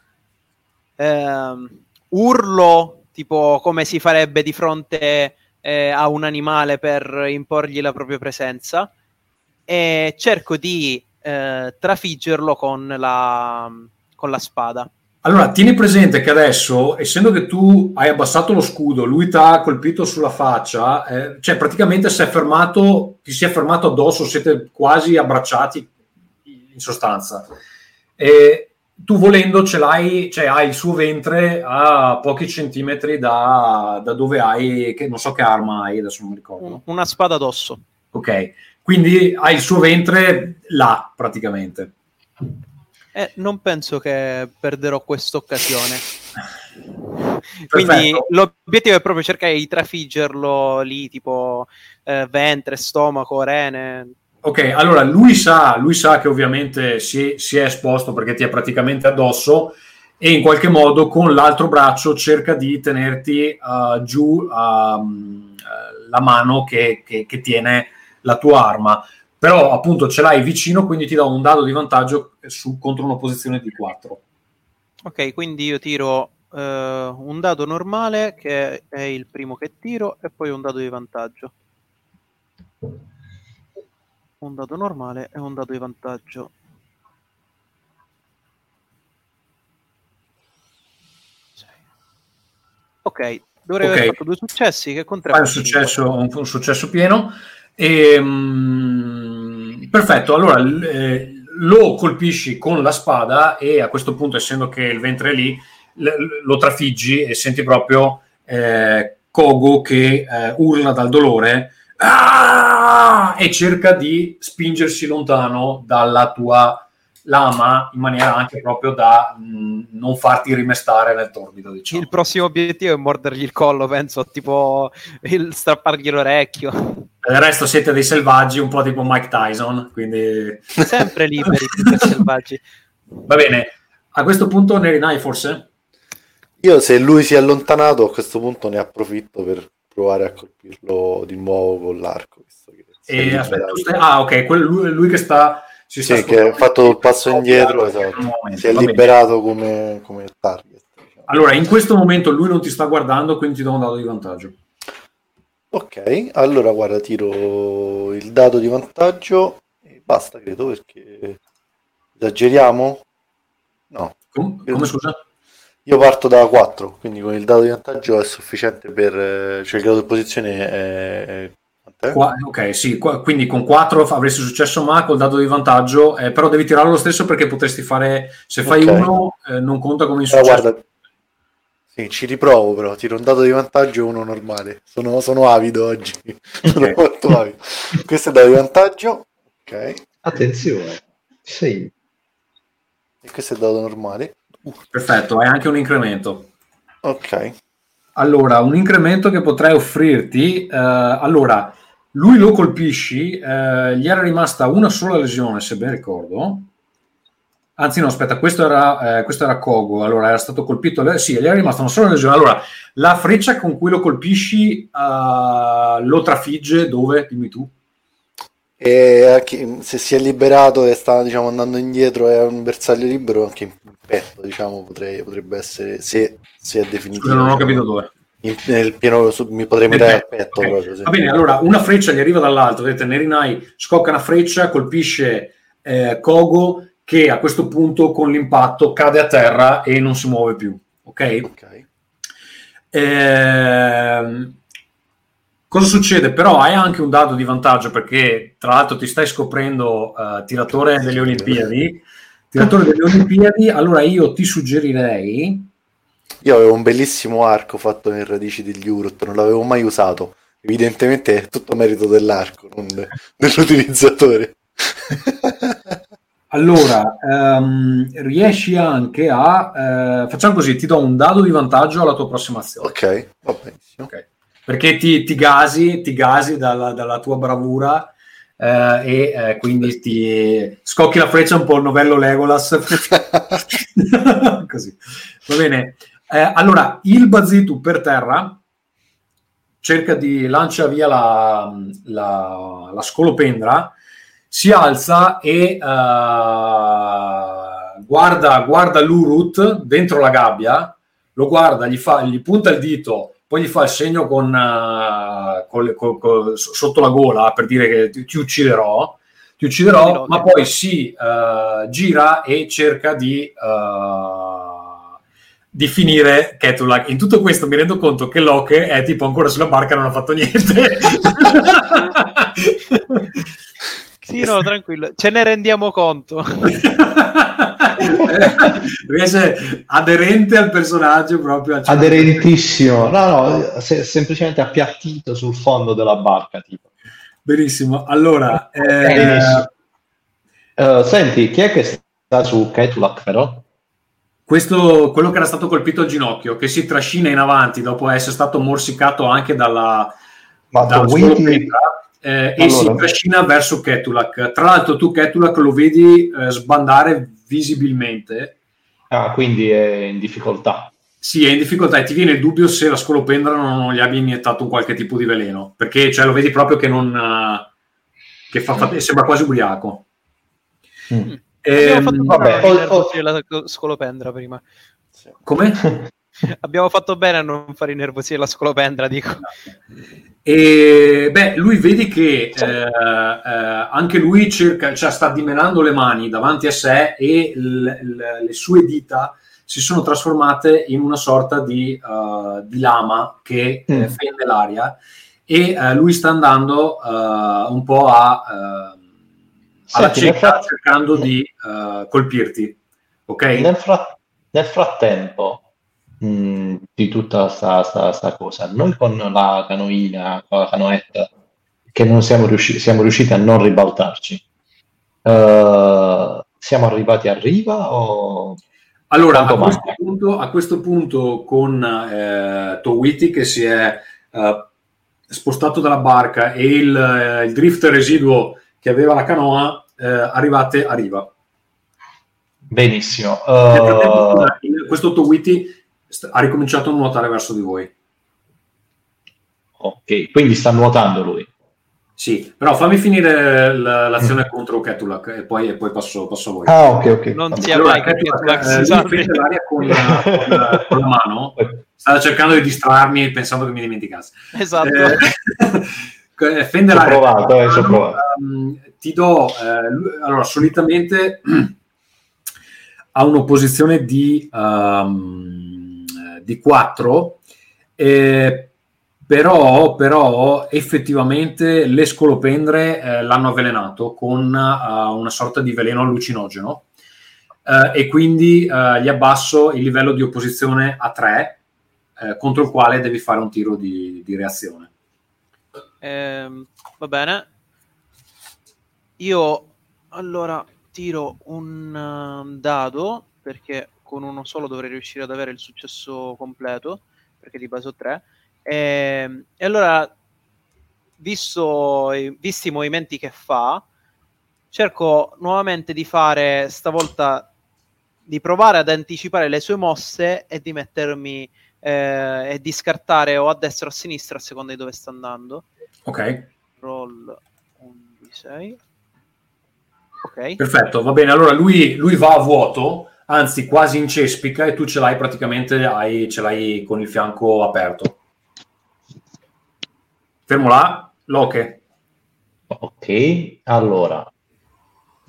ehm, urlo tipo come si farebbe di fronte eh, a un animale per imporgli la propria presenza e cerco di eh, trafiggerlo con la, con la spada. Allora, tieni presente che adesso, essendo che tu hai abbassato lo scudo, lui ti ha colpito sulla faccia, eh, cioè praticamente si è fermato, ti si è fermato addosso, siete quasi abbracciati in sostanza. E tu volendo ce l'hai, cioè hai il suo ventre a pochi centimetri da, da dove hai, che non so che arma hai, adesso non mi ricordo. Una spada d'osso. Ok, quindi hai il suo ventre là praticamente. Eh, non penso che perderò questa occasione. (laughs) Quindi l'obiettivo è proprio cercare di trafiggerlo lì, tipo eh, ventre, stomaco, rene. Ok, allora lui sa, lui sa che ovviamente si, si, è esposto perché ti è praticamente addosso e in qualche modo con l'altro braccio cerca di tenerti uh, giù uh, la mano che, che, che tiene la tua arma però appunto ce l'hai vicino, quindi ti do un dado di vantaggio su, contro un'opposizione di 4. Ok, quindi io tiro uh, un dado normale che è il primo che tiro e poi un dado di vantaggio. Un dado normale e un dado di vantaggio. Ok, dovrei okay. aver fatto due successi che con tre. Fai un successo, un, un successo pieno. E, um, perfetto, allora eh, lo colpisci con la spada e a questo punto, essendo che il ventre è lì, lo trafiggi e senti proprio eh, Kogo che eh, urla dal dolore ah! e cerca di spingersi lontano dalla tua lama in maniera anche proprio da mh, non farti rimestare nel torbido. Diciamo. Il prossimo obiettivo è mordergli il collo, penso, tipo il strappargli l'orecchio. Per il resto siete dei selvaggi, un po' tipo Mike Tyson, quindi... Sempre liberi, (laughs) selvaggi. Va bene, a questo punto ne rinai forse? Io se lui si è allontanato a questo punto ne approfitto per provare a colpirlo di nuovo con l'arco. E aspetta, stai... Ah ok, quel, lui, lui che sta si sì, che ha fatto il passo indietro, esatto. si è liberato come, come target. Diciamo. Allora, in questo momento lui non ti sta guardando, quindi ti do un dato di vantaggio. Ok, allora guarda, tiro il dato di vantaggio e basta, credo, perché esageriamo? No. Com- come scusa? Io parto da 4, quindi con il dato di vantaggio è sufficiente per... cioè il grado di posizione è Qua, ok, sì, qua, quindi con 4 avresti successo ma col dato di vantaggio, eh, però devi tirarlo lo stesso perché potresti fare, se fai okay. uno eh, non conta come insuccesso. Guarda, sì, ci riprovo però, tiro un dato di vantaggio e uno normale. Sono, sono avido oggi, (laughs) okay. sono molto avido. Questo è dato di vantaggio, ok. Attenzione, 6. E questo è il dato normale. Uh. Perfetto, hai anche un incremento. Ok. Allora, un incremento che potrei offrirti, eh, allora, lui lo colpisci, eh, gli era rimasta una sola lesione, se ben ricordo. Anzi, no, aspetta, questo era, eh, questo era Kogo. Allora, era stato colpito. Sì, gli era rimasta una sola lesione. Allora, la freccia con cui lo colpisci uh, lo trafigge dove? Dimmi tu. E se si è liberato e sta diciamo, andando indietro è un bersaglio libero, anche in petto, diciamo, potrei, potrebbe essere se, se è definito. Scusa, non ho capito dove nel pieno mi potrei mettere al petto okay. proprio, sì. va bene allora una freccia gli arriva dall'alto vedete Nerinai scocca una freccia colpisce eh, Kogo che a questo punto con l'impatto cade a terra e non si muove più ok, okay. Eh, cosa succede però hai anche un dato di vantaggio perché tra l'altro ti stai scoprendo uh, tiratore delle Olimpiadi tiratore delle Olimpiadi allora io ti suggerirei io avevo un bellissimo arco fatto nelle radici degli Urut, non l'avevo mai usato. Evidentemente è tutto merito dell'arco, non de- (laughs) dell'utilizzatore. (laughs) allora, um, riesci anche a... Uh, facciamo così, ti do un dado di vantaggio alla tua approssimazione. Ok, va benissimo. Okay. Perché ti, ti, gasi, ti gasi dalla, dalla tua bravura uh, e uh, quindi ti scocchi la freccia un po' il novello Legolas. (laughs) così. Va bene. Eh, allora, il Bazitu per terra cerca di lancia via la, la, la scolopendra si alza e uh, guarda, guarda l'Urut dentro la gabbia, lo guarda, gli, fa, gli punta il dito, poi gli fa il segno con, uh, col, col, col, sotto la gola per dire che ti, ti ucciderò, ti ucciderò, ma poi si uh, gira e cerca di, di finire Ketulak. In tutto questo mi rendo conto che Locke è tipo ancora sulla barca e non ha fatto niente. (laughs) sì, no, tranquillo, ce ne rendiamo conto. (laughs) Invece aderente al personaggio proprio. Aderentissimo, no, no, se, semplicemente appiattito sul fondo della barca, tipo. Benissimo, allora... Eh, uh, senti, chi è che sta su Ketulak però? Questo, quello che era stato colpito al ginocchio, che si trascina in avanti dopo essere stato morsicato anche dalla... Ma dalla Wiki... eh, allora. e si trascina verso Ketulak. Tra l'altro tu Ketulak lo vedi eh, sbandare visibilmente. Ah, quindi è in difficoltà. Sì, è in difficoltà e ti viene il dubbio se la scolopendra non gli abbia iniettato un qualche tipo di veleno, perché cioè, lo vedi proprio che non... che fa, mm. sembra quasi ubriaco. Mm. Ehm, fatto vabbè, oh, oh. la scolopendra prima. Come? (laughs) Abbiamo fatto bene a non fare innervosire la scolopendra, dico. E beh, lui vedi che eh, eh, anche lui cerca, cioè sta dimenando le mani davanti a sé e l, l, le sue dita si sono trasformate in una sorta di, uh, di lama che mm. eh, fende l'aria e uh, lui sta andando uh, un po' a, alla cieca cercando di colpirti. Ok? Nel, fra- nel frattempo mh, mm, di tutta questa cosa, noi con la canoina, con la canoetta, che non siamo riusciti, siamo riusciti a non ribaltarci, siamo arrivati a riva o allora, a questo, punto, a questo, punto, con eh, Towiti che si è eh, spostato dalla barca e il, eh, il, drift residuo che aveva la canoa, eh, arrivate a riva. Benissimo. Uh... Questo Towiti ha ricominciato a nuotare verso di voi. Ok, quindi sta nuotando lui. Sì, però fammi finire l'azione mm. contro Ketulak e poi, e poi passo, passo, a voi. Ah, ok, ok. Non sia allora, mai Ketulak si eh, l'aria con, con, con, la mano, stava cercando di distrarmi pensando che mi dimenticasse. Esatto. Eh, (laughs) fende l'aria. provato, eh, ci ho provato. Um, ti do, eh, allora, solitamente (clears throat) ha un'opposizione di, um, di 4, eh, però, però effettivamente le scolopendre eh, l'hanno avvelenato con uh, una sorta di veleno allucinogeno uh, e quindi uh, gli abbasso il livello di opposizione a 3 contro il quale devi fare un tiro di, di reazione. Eh, va bene. Io allora tiro un dado perché con uno solo dovrei riuscire ad avere il successo completo perché di base ho 3 e, e allora, visto, visti i movimenti che fa, cerco nuovamente di fare stavolta di provare ad anticipare le sue mosse e di mettermi eh, e di scartare o a destra o a sinistra a seconda di dove sta andando. Ok. Roll 11. Ok. Perfetto, va bene. Allora lui, lui, va a vuoto, anzi quasi in cespica e tu ce l'hai praticamente, hai, ce l'hai con il fianco aperto. Fermo là, Loche. Ok, allora.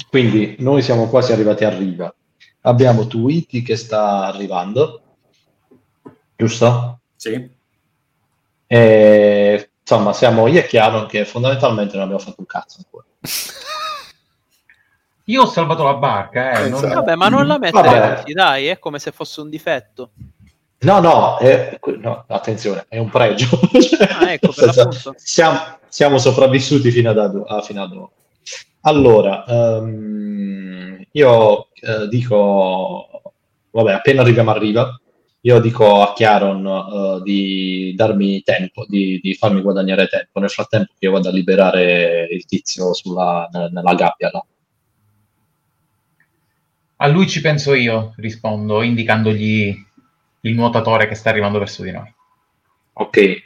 Quindi noi siamo quasi arrivati a riva. Abbiamo Twitty che sta arrivando, giusto? Sì. E, insomma, siamo io e Chiaron che fondamentalmente non abbiamo fatto un cazzo ancora. (laughs) Io ho salvato la barca, eh. Non... Vabbè, ma non la mettere così, dai, è come se fosse un difetto. No, no, è, no, attenzione, è un pregio. Ah, ecco, (laughs) siamo, siamo, sopravvissuti fino ad, a, fino ad ora. Allora, um, io uh, dico, vabbè, appena arriviamo a riva, io dico a Chiaron uh, di darmi tempo, di, di, farmi guadagnare tempo, nel frattempo che io vado a liberare il tizio sulla, nella gabbia là. A lui ci penso io, rispondo, indicandogli il nuotatore che sta arrivando verso di noi. Ok.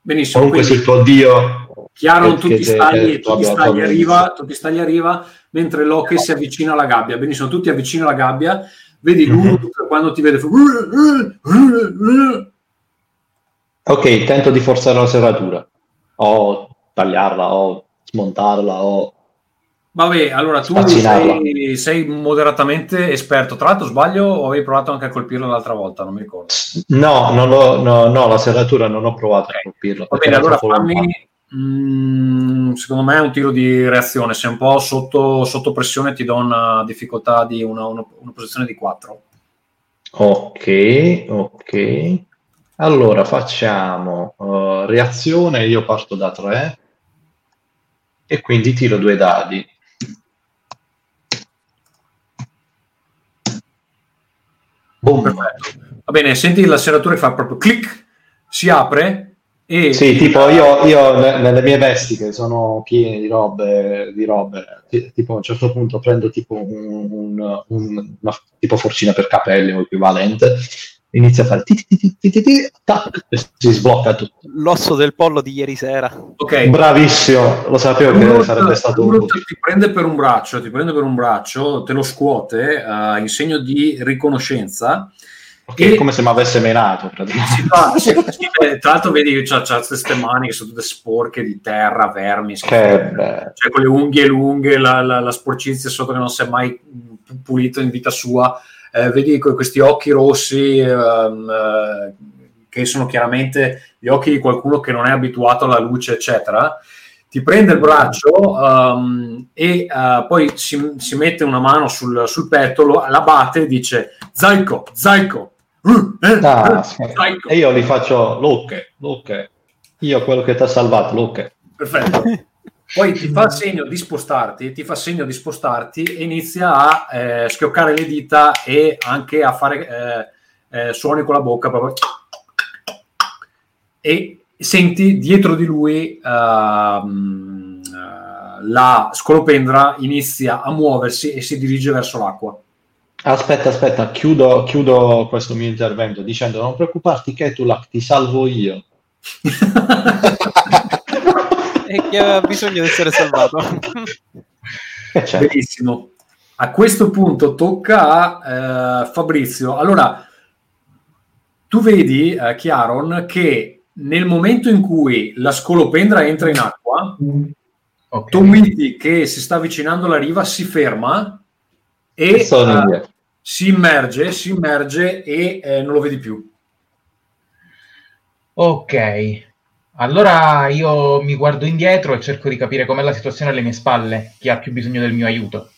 Benissimo. Comunque quindi... se il tuo dio Chiaro, tu ti stagli, che tu ti stagli abbia- a riva, tu ti stagli a riva mentre Loki si avvicina alla gabbia. Benissimo, tu ti avvicini alla gabbia, vedi lui Mhm. quando ti vede fa... Ok, tento di forzare la serratura. O tagliarla, o smontarla, o... Vabbè, allora tu sei, sei moderatamente esperto. Tra l'altro sbaglio o avevi provato anche a colpirlo l'altra volta? Non mi ricordo. No, non l'ho- no, no, la serratura non ho provato a colpirla. Va bene, allora fammi... mm, secondo me è un tiro di reazione. Se un po' sotto, sotto pressione ti do una difficoltà di una, una- una posizione di 4. Ok, ok. Allora facciamo uh, reazione, io parto da 3 e quindi tiro due dadi. Boom. Perfetto. Va bene, senti la serratura che fa proprio clic, si apre e... Sì, tipo io, io ne- nelle mie vesti che sono piene di robe, di robe, ti- tipo a un certo punto prendo tipo un- un- una tipo forcina per capelli o equivalente, inizia a fare ti ti ti ti ti ti ti, tac, e si sblocca tutto. L'osso del pollo di ieri sera. Ok. Bravissimo, lo sapevo che Urut- sarebbe stato utile. ti prende per un braccio, ti prende per un braccio, te lo scuote eh, in segno di riconoscenza. Ok, e- è come se mi avesse menato sì, sì, eh, tra l'altro vedi che c'ha, c'ha queste mani che sono tutte sporche di terra, vermi. Che cioè con le unghie lunghe, la, la, la sporcizia sotto che non si è mai pulito in vita sua. Eh, vedi que- questi occhi rossi ehm, eh, che sono chiaramente gli occhi di qualcuno che non è abituato alla luce, eccetera. Ti prende il braccio ehm, e eh, poi si, si mette una mano sul, sul petto, lo- la batte e dice Zaiko, Zaiko. Uh, eh, Ah, eh, sì. Zaiko. E io gli faccio Luke, Luke, io quello che ti ha salvato, Luke. Perfetto. (laughs) Poi ti fa segno di spostarti, ti fa segno di spostarti e inizia a eh, schioccare le dita e anche a fare eh, eh, suoni con la bocca proprio. E senti dietro di lui eh, la scolopendra inizia a muoversi e si dirige verso l'acqua. Aspetta, aspetta, chiudo, chiudo questo mio intervento dicendo non preoccuparti Ketulak, ti salvo io. (laughs) E che aveva bisogno di essere salvato. Che c'è? Benissimo. A questo punto tocca a eh, Fabrizio. Allora, tu vedi, eh, Chiaron, che nel momento in cui la scolopendra entra in acqua, Ok. Tomiti, che si sta avvicinando alla riva, si ferma e Sono eh, indietro. si immerge, si immerge e eh, non lo vedi più. Ok, allora io mi guardo indietro e cerco di capire com'è la situazione alle mie spalle, chi ha più bisogno del mio aiuto.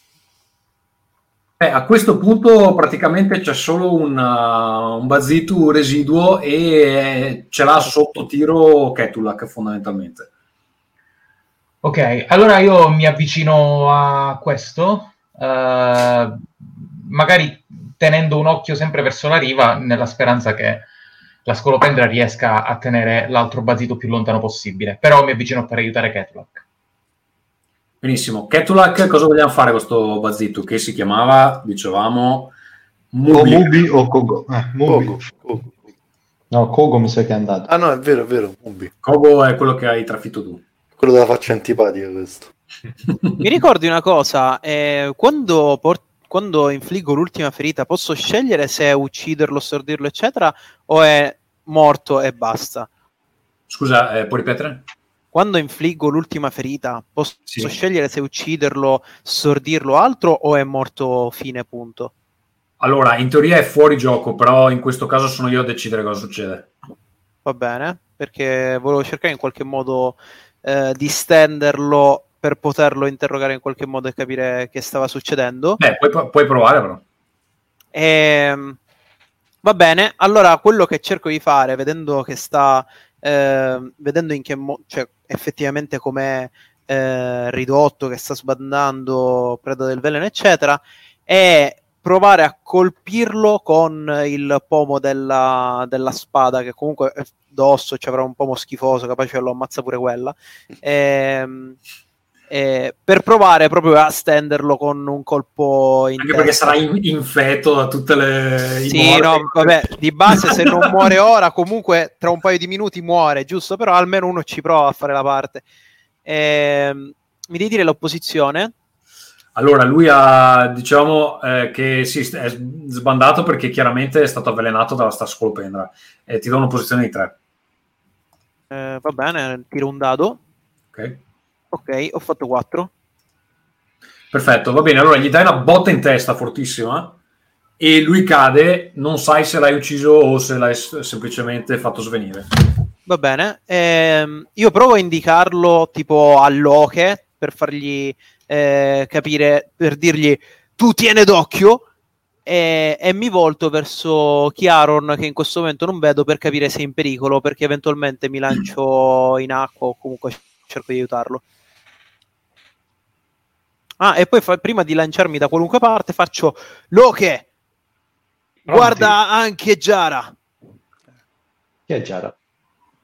Eh, a questo punto praticamente c'è solo un, uh, un Bazitu residuo e ce l'ha sotto tiro Ketulak fondamentalmente. Ok, allora io mi avvicino a questo, eh, magari tenendo un occhio sempre verso la riva, nella speranza che la scolopendra riesca a tenere l'altro basito più lontano possibile. Però mi avvicino per aiutare Ketulak. Benissimo. Ketulak, cosa vogliamo fare con questo Bazitu che si chiamava, dicevamo, O Mubi. Mubi o Kogo? Eh, Mubi. Kogo, Kogo. No, Kogo mi sa che è andato. Ah no, è vero, è vero, Mubi. Kogo è quello che hai trafitto tu. Quello della faccia antipatica questo. Mi ricordi una cosa, eh, quando, por- quando infliggo l'ultima ferita posso scegliere se ucciderlo, stordirlo, eccetera, o è morto e basta? Scusa, eh, puoi ripetere? Quando infliggo l'ultima ferita posso Sì. scegliere se ucciderlo, stordirlo, altro, o è morto fine punto? Allora, in teoria è fuori gioco, però in questo caso sono io a decidere cosa succede. Va bene, perché volevo cercare in qualche modo eh, di stenderlo per poterlo interrogare in qualche modo e capire che stava succedendo. Beh, puoi, puoi provare però. Ehm, va bene, allora quello che cerco di fare, vedendo che sta, ehm, vedendo in che modo, cioè effettivamente com'è eh, ridotto, che sta sbandando preda del veleno, eccetera, è provare a colpirlo con il pomo della, della spada, che comunque è d'osso, ci avrà un pomo schifoso, capace lo ammazza pure quella. (laughs) Ehm, eh, per provare proprio a stenderlo con un colpo in Anche perché sarà in- infetto da tutte le... Sì, no, vabbè, di base se non muore ora, comunque tra un paio di minuti muore, giusto? Però almeno uno ci prova a fare la parte. Ehm, mi devi dire l'opposizione? Allora, lui ha, diciamo, eh, che si è sbandato perché chiaramente è stato avvelenato dalla Star Scolopendra e ti do una posizione di 3. Eh, va bene, tiro un dado. Ok. Ok, ho fatto 4. Perfetto, va bene. Allora gli dai una botta in testa fortissima e lui cade, non sai se l'hai ucciso o se l'hai semplicemente fatto svenire. Va bene. Ehm, io provo a indicarlo tipo all'oche per fargli eh, capire, per dirgli tu tiene d'occhio e, e mi volto verso Chiaron che in questo momento non vedo per capire se è in pericolo perché eventualmente mi lancio in acqua o comunque cerco di aiutarlo. Ah, e poi fa- prima di lanciarmi da qualunque parte faccio Loche, guarda anche Giara. Chi è Giara?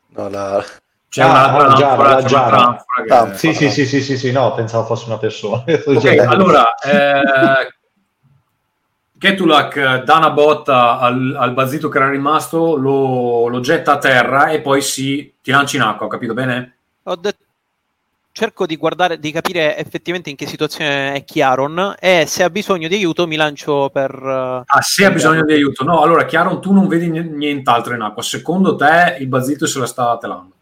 No, la... C'è Ah, ah, Giara, la Giara. Ah, Sì, sì, sì, sì, sì, sì, no, pensavo fosse una persona. (laughs) Ok, Cioè, allora eh, Ketulak dà una botta al, al bazzito che era rimasto, lo, lo getta a terra e poi si ti lancia in acqua, ho capito bene? Ho detto cerco di guardare, di capire effettivamente in che situazione è Chiaron e se ha bisogno di aiuto mi lancio per... eh, Ah, se ha bisogno di aiuto. No, allora Chiaron, tu non vedi ni- nient'altro in acqua. Secondo te il bazzito se la sta telando.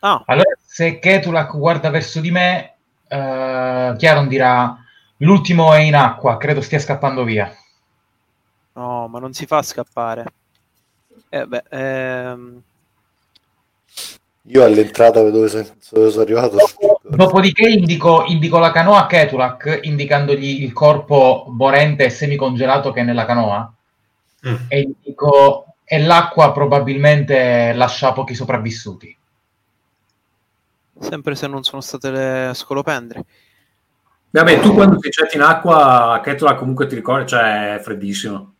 Ah, Allora, se Ketulak guarda verso di me, eh, Chiaron dirà: L'ultimo è in acqua, credo stia scappando via. no, ma non si fa scappare. Eh beh, ehm, Io all'entrata dove sono, dove sono arrivato Dopodiché indico, indico la canoa a Ketulak, indicandogli il corpo morente e semicongelato che è nella canoa. Mm. E dico: E l'acqua probabilmente lascia pochi sopravvissuti. sempre se non sono state le scolopendre. Vabbè, tu quando ti getti in acqua, Ketula comunque ti ricordi, cioè è freddissimo.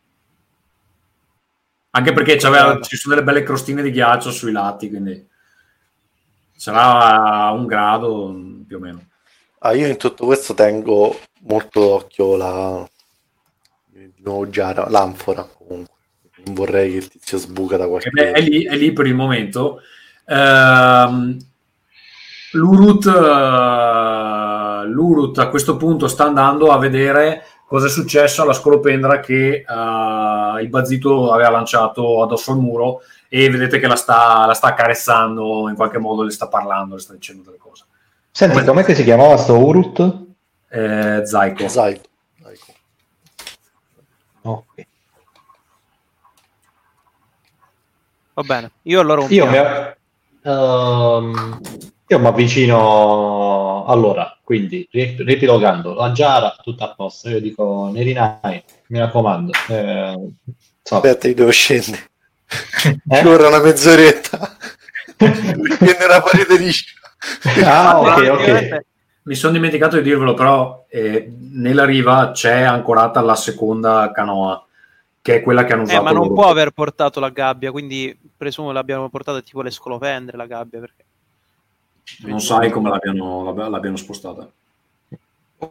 Anche perché c'aveva- ci sono delle belle crostine di ghiaccio sui lati, quindi sarà a un grado più o meno. Ah, io in tutto questo tengo molto d'occhio la di nuovo Giara, l'anfora comunque. Non vorrei che il tizio sbuca da qualche beh, è, lì, è lì per il momento. Ehm, L'Urut, eh, l'Urut a questo punto sta andando a vedere cosa è successo alla scolopendra che eh, il Bazzito aveva lanciato addosso al muro e vedete che la sta, la sta accarezzando, in qualche modo le sta parlando, le sta dicendo delle cose. Senti, com'è che si chiamava sto Urut? Eh, Zaiko. Zaito. Ecco. Ok. Va bene, io allora un Io mi, ehm, io mi avvicino allora, quindi ri- riepilogando, la Giara tutta a posto, io dico Nerinai, mi raccomando. Eh, so- Aspetta, io devo scendere. Eh? Ci vorrà una mezz'oretta. Scendere la parete liscia. Ah, (laughs) ok, ok. Mi sono dimenticato di dirvelo, però eh, nella riva c'è ancorata la seconda canoa, che è quella che hanno usato. Eh, ma non loro. può aver portato la gabbia, quindi presumo l'abbiano portata tipo le scolopendre la gabbia. Perché... Non sai come l'abbiano, l'abb- l'abbiano spostata.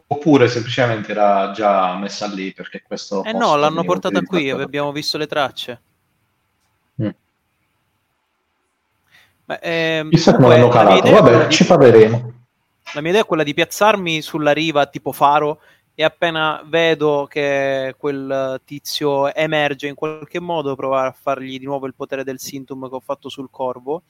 Oppure semplicemente era già messa lì perché questo... Eh no, l'hanno portata qui, abbiamo visto le tracce. Beh, ehm, Chissà come l'hanno la mia calato, idea è quella vabbè, di- ci parleremo. La mia idea è quella di piazzarmi sulla riva tipo faro e appena vedo che quel tizio emerge in qualche modo provare a fargli di nuovo il potere del sintum che ho fatto sul corvo,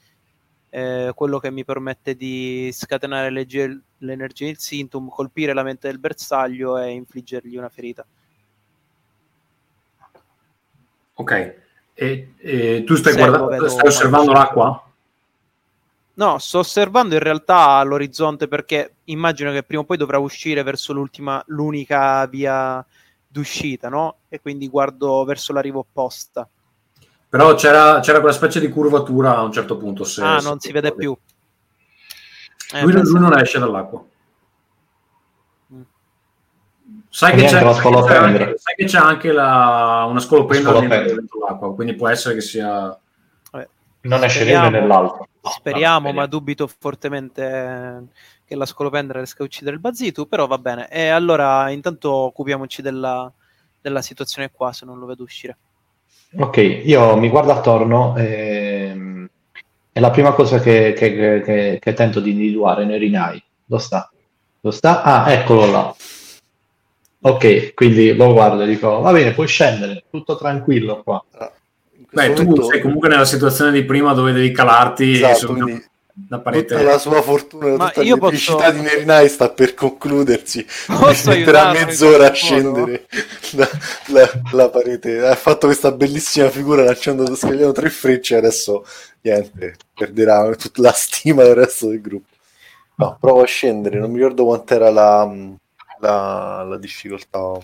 eh, quello che mi permette di scatenare legge- l'energia del sintum, colpire la mente del bersaglio e infliggergli una ferita. Ok. E, e tu stai, Seguo, guardando, vedo stai osservando l'acqua? No, sto osservando in realtà l'orizzonte perché immagino che prima o poi dovrà uscire verso l'ultima, l'unica via d'uscita, no? E quindi guardo verso la riva opposta. Però c'era, c'era quella specie di curvatura a un certo punto. Se, ah, se non si vede ricordi. più. Eh, Lui, non esce dall'acqua. Mm. Sai che, c'è, la sai che c'è anche, sai che c'è anche la- una scolopendra dentro l'acqua, quindi può essere che sia... Non esce né Speriamo. uno né l'altro. No, Speriamo, no, ma dubito fortemente che la scolopendra riesca a uccidere il Bazitu, però va bene. E allora intanto occupiamoci della, della situazione qua, se non lo vedo uscire. Ok, io mi guardo attorno e è la prima cosa che, che- che- che- che tento di individuare nei Rinai. Dove sta? Dove sta? Ah, eccolo là. Ok, quindi lo guardo e dico, va bene, puoi scendere, tutto tranquillo qua. Beh, tu momento- sei comunque nella situazione di prima dove devi calarti Esatto, quindi una parete. tutta la sua fortuna, Ma tutta io la posso- felicità di Nerinai sta per concludersi. Posso metterà mezz'ora a scendere la, la- la parete. Ha fatto questa bellissima figura lanciando scagliando tre frecce e adesso niente, perderà tutta la stima del resto del gruppo. No, provo a scendere, non mi ricordo quant'era la, la, la difficoltà.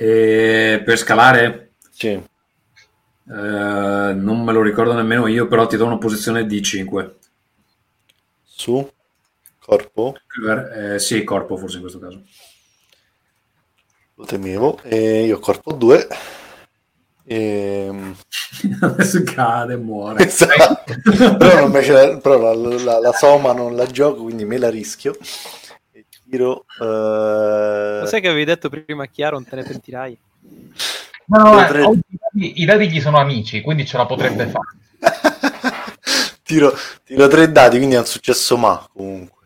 E per scalare, Sì. Eh, non me lo ricordo nemmeno io, però ti do una posizione di 5. Su corpo, Eh, sì, corpo forse in questo caso. lo temevo. E io corpo 2. Ehm, (laughs) Adesso cade e muore. Esatto. (laughs) però la, però la, la- la soma non la gioco, quindi me la rischio. E tiro. eh, Lo sai che avevi detto prima Chiaro, non te ne pentirai? (laughs) No, no, eh, tre. oggi i dadi- dadi gli sono amici, quindi ce la potrebbe fare. (laughs) tiro, tiro tre dati, quindi è un successo ma comunque.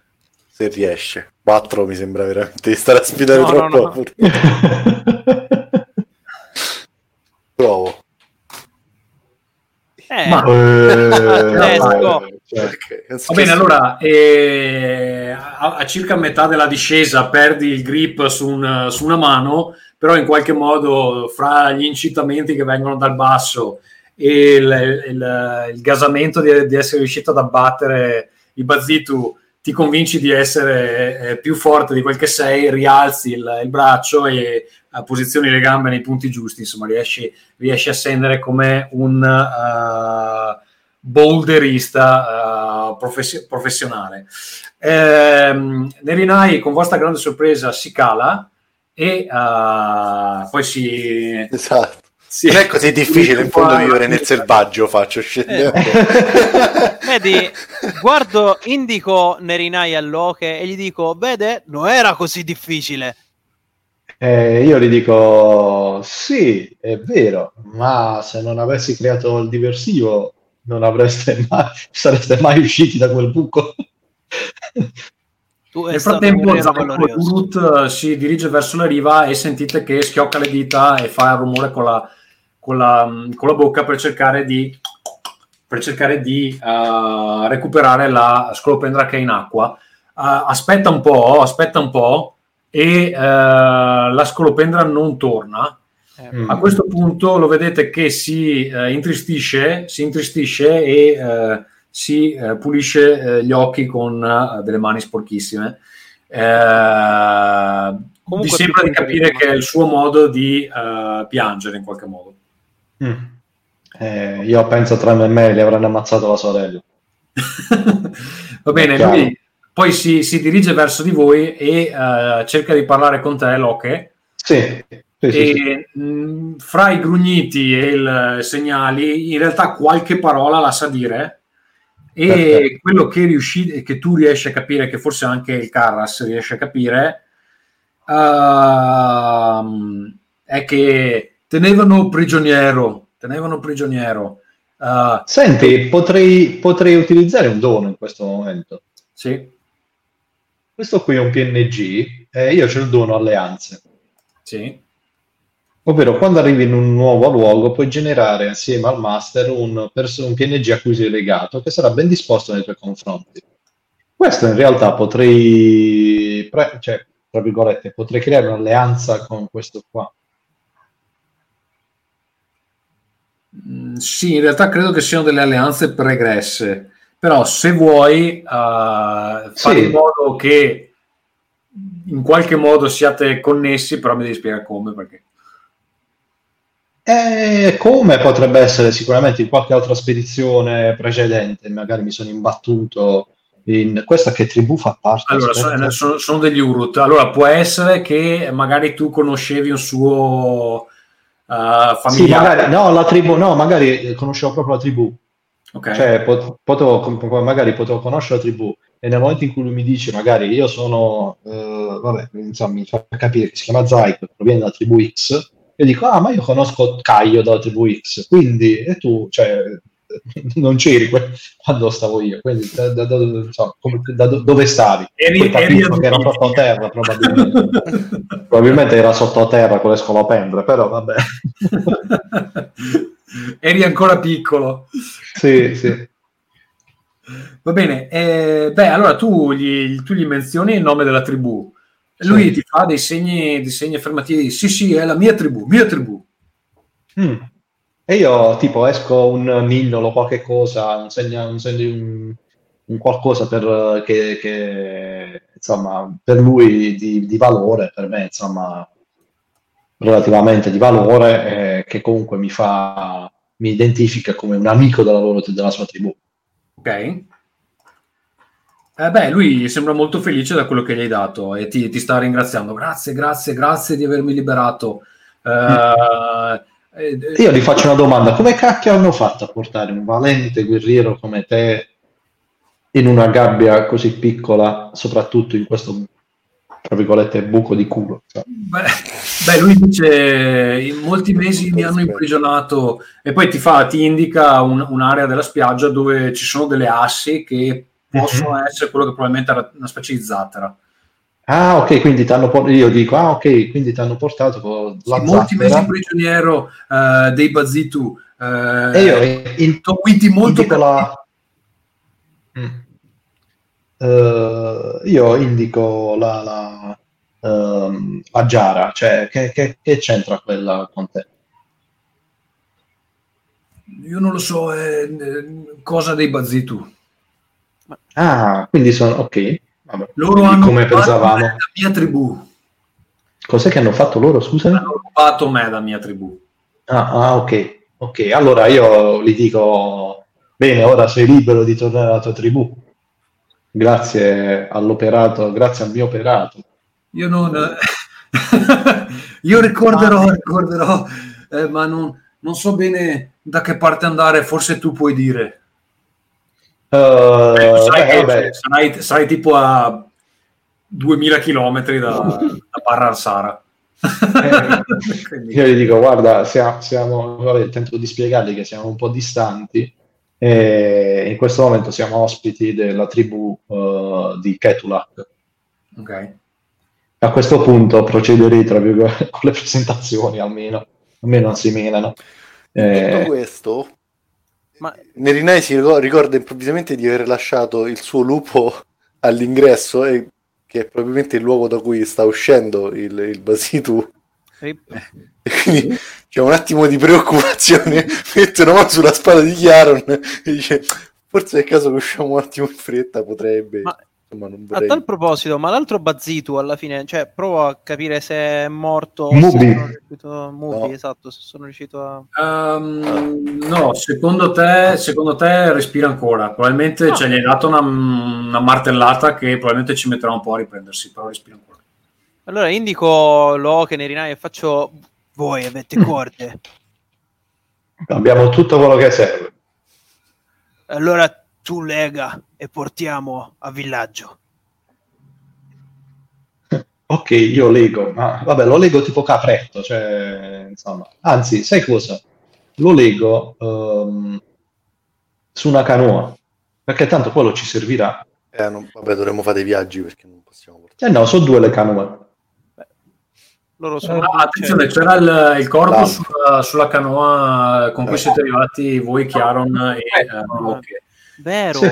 Se riesce. 4 mi sembra veramente di stare a sfidare No, no, troppo. no. fortuna. (laughs) Provo. Eh, Ma- (laughs) è un Va bene, allora eh, a, a circa metà della discesa perdi il grip su, un- su una mano, però in qualche modo fra gli incitamenti che vengono dal basso e il, il- il gasamento di, di essere riuscito ad abbattere i Bazitu, ti convinci di essere eh, più forte di quel che sei, rialzi il, il braccio e eh, posizioni le gambe nei punti giusti, insomma riesci, riesci a scendere come un... eh, boulderista eh, professi- professionale. Ehm, Nerinai, con vostra grande sorpresa, si cala e eh, poi si... Esatto. si- Non è così difficile in fondo vivere nel selvaggio, faccio scendendo. Vedi, guardo, indico Nerinai all'Oche e gli dico, vede, non era così difficile. Eh, io gli dico: Sì, è vero, ma se non avessi creato il diversivo, non avreste mai, sareste mai usciti da quel buco. Nel frattempo. Urut eh, si dirige verso la riva e sentite che schiocca le dita e fa il rumore con la, con la, con la bocca per cercare di, per cercare di eh, recuperare la scolopendra che è in acqua. Eh, aspetta un po', aspetta un po' e eh, la scolopendra non torna. Mm. A questo punto lo vedete che si intristisce, si intristisce e si eh, pulisce eh, gli occhi con eh, delle mani sporchissime. Eh, vi sembra di capire che è il suo modo di eh, piangere in qualche modo. Mm. Eh, io penso tra me e me gli avranno ammazzato la sorella. (laughs) Va bene, lui poi si, si dirige verso di voi e cerca di parlare con te, Loche. Sì, sì, sì, sì. e mh, fra i grugniti e il segnali in realtà qualche parola la sa dire e Perfetto. quello che, riusci- che tu riesci a capire che forse anche il Carras riesce a capire ehm, è che tenevano prigioniero tenevano prigioniero Eh, Senti, potrei, potrei utilizzare un dono in questo momento. sì, Questo qui è un PNG e io c'ho il dono alleanze. sì, Ovvero, quando arrivi in un nuovo luogo, puoi generare assieme al master un, pers- un PNG a cui sei legato, che sarà ben disposto nei tuoi confronti. Questo in realtà potrei, pre- cioè, tra virgolette, potrei creare un'alleanza con questo qua. Mm, sì, in realtà credo che siano delle alleanze pregresse, però se vuoi fare Sì. in modo che in qualche modo siate connessi, però mi devi spiegare come, perché E come potrebbe essere sicuramente in qualche altra spedizione precedente, magari mi sono imbattuto in questa che tribù fa parte. allora aspetta. sono, sono- degli Urut. Allora può essere che magari tu conoscevi un suo eh, Sì, familiare. magari, no, la tribù, no, magari eh, conoscevo proprio la tribù. Ok. Cioè, pot- potevo, magari potevo conoscere la tribù e nel momento in cui lui mi dice, magari io sono, eh, vabbè, insomma, mi fa capire che si chiama Zyke, proviene dalla tribù X, io dico, ah, ma io conosco Caio dalla tribù X, quindi, e tu, cioè, non c'eri que- (laughs) quando stavo io, quindi da, da- da- insomma, come- da do- dove stavi? Eri- eri che era sottoterra, probabilmente. (laughs) probabilmente era sottoterra con le scolopendre, però vabbè. (laughs) Eri ancora piccolo. sì, sì. Va bene, eh, beh, allora tu gli, tu gli menzioni il nome della tribù. Lui ti fa dei segni, dei segni affermativi. Sì, sì, è la mia tribù, mia tribù. Mm. E io tipo esco un mignolo, qualche cosa, un segno, un, segno- un- un qualcosa per, eh, che, che, insomma, per lui di, di valore, per me insomma relativamente di valore, eh, che comunque mi fa, mi identifica come un amico della, loro, della sua tribù. Ok? Eh beh, lui sembra molto felice da quello che gli hai dato e ti, ti sta ringraziando. Grazie, grazie, grazie di avermi liberato. Eh, Io gli faccio una domanda, come cacchio hanno fatto a portare un valente guerriero come te in una gabbia così piccola, soprattutto in questo, tra virgolette, buco di culo? Cioè, Beh, beh, lui dice in molti mesi mi hanno imprigionato e poi ti fa, ti indica un- un'area della spiaggia dove ci sono delle assi che possono essere quello che probabilmente era una specie di zattera. Ah, ok, quindi ti hanno portato, io dico, ah, ok, quindi ti hanno portato con la Sì, molti mesi prigioniero eh, dei Bazitu. Eh, E io in, quindi molto indico la... Mm. Eh, io indico la, la, ehm, la Giara, cioè che, che- che c'entra quella con te? Io non lo so, è cosa dei Bazitu. Ah, quindi sono, ok, vabbè. Loro Quindi hanno come pensavamo. me da mia tribù. Cos'è che hanno fatto loro, scusa? Hanno rubato me da mia tribù. Ah, ah, ok, ok, allora io gli dico, bene, ora sei libero di tornare alla tua tribù. Grazie all'operato, grazie al mio operato. Io non... (laughs) Io ricorderò, ricorderò, eh, ma non, non so bene da che parte andare, forse tu puoi dire. Eh, Eh, sai beh, che vabbè, sarai, sarai tipo a 2000 km da, da Barra al Sara. (laughs) Quindi- io gli dico, guarda, siamo, siamo- vabbè, tento di spiegargli che siamo un po' distanti e in questo momento siamo ospiti della tribù eh, di Ketulak. ok. A questo punto procederei tra virgolette, (laughs) con le presentazioni almeno, almeno non si menano. Detto Eh, questo, Ma Nerinai si ricor- ricorda improvvisamente di aver lasciato il suo lupo (laughs) all'ingresso, e- che è probabilmente il luogo da cui sta uscendo il, il Basitu. (laughs) E quindi c'è un attimo di preoccupazione, (laughs) mette una mano sulla spada di Chiaron e dice forse è il caso che usciamo un attimo in fretta, potrebbe... Ma- Insomma, non A vorrei... tal proposito, ma l'altro Bazzitu alla fine, cioè, provo a capire se è morto o Mubi. se sono riuscito Mubi, No. esatto, se sono riuscito a... Ehm, no, secondo te, secondo te respira ancora. Probabilmente No. cioè, gli hai dato una, una martellata che probabilmente ci metterà un po' a riprendersi, però respira ancora. Allora indico Loken e Rinai e faccio... Voi avete corde. abbiamo tutto quello che serve. Allora tu lega e portiamo a villaggio. Ok, io lego, ma vabbè, lo lego tipo capretto, cioè, insomma. Anzi, sai cosa? Lo lego ehm, su una canoa, perché tanto quello ci servirà. Eh, non- vabbè, dovremmo fare dei viaggi perché non possiamo portare... Eh no, sono due le canoe. Loro sono... Ah, attenzione, c'era il, il corpo sulla, sulla canoa con cui siete arrivati voi, Chiaron e eh, Locke. Vero. Sì.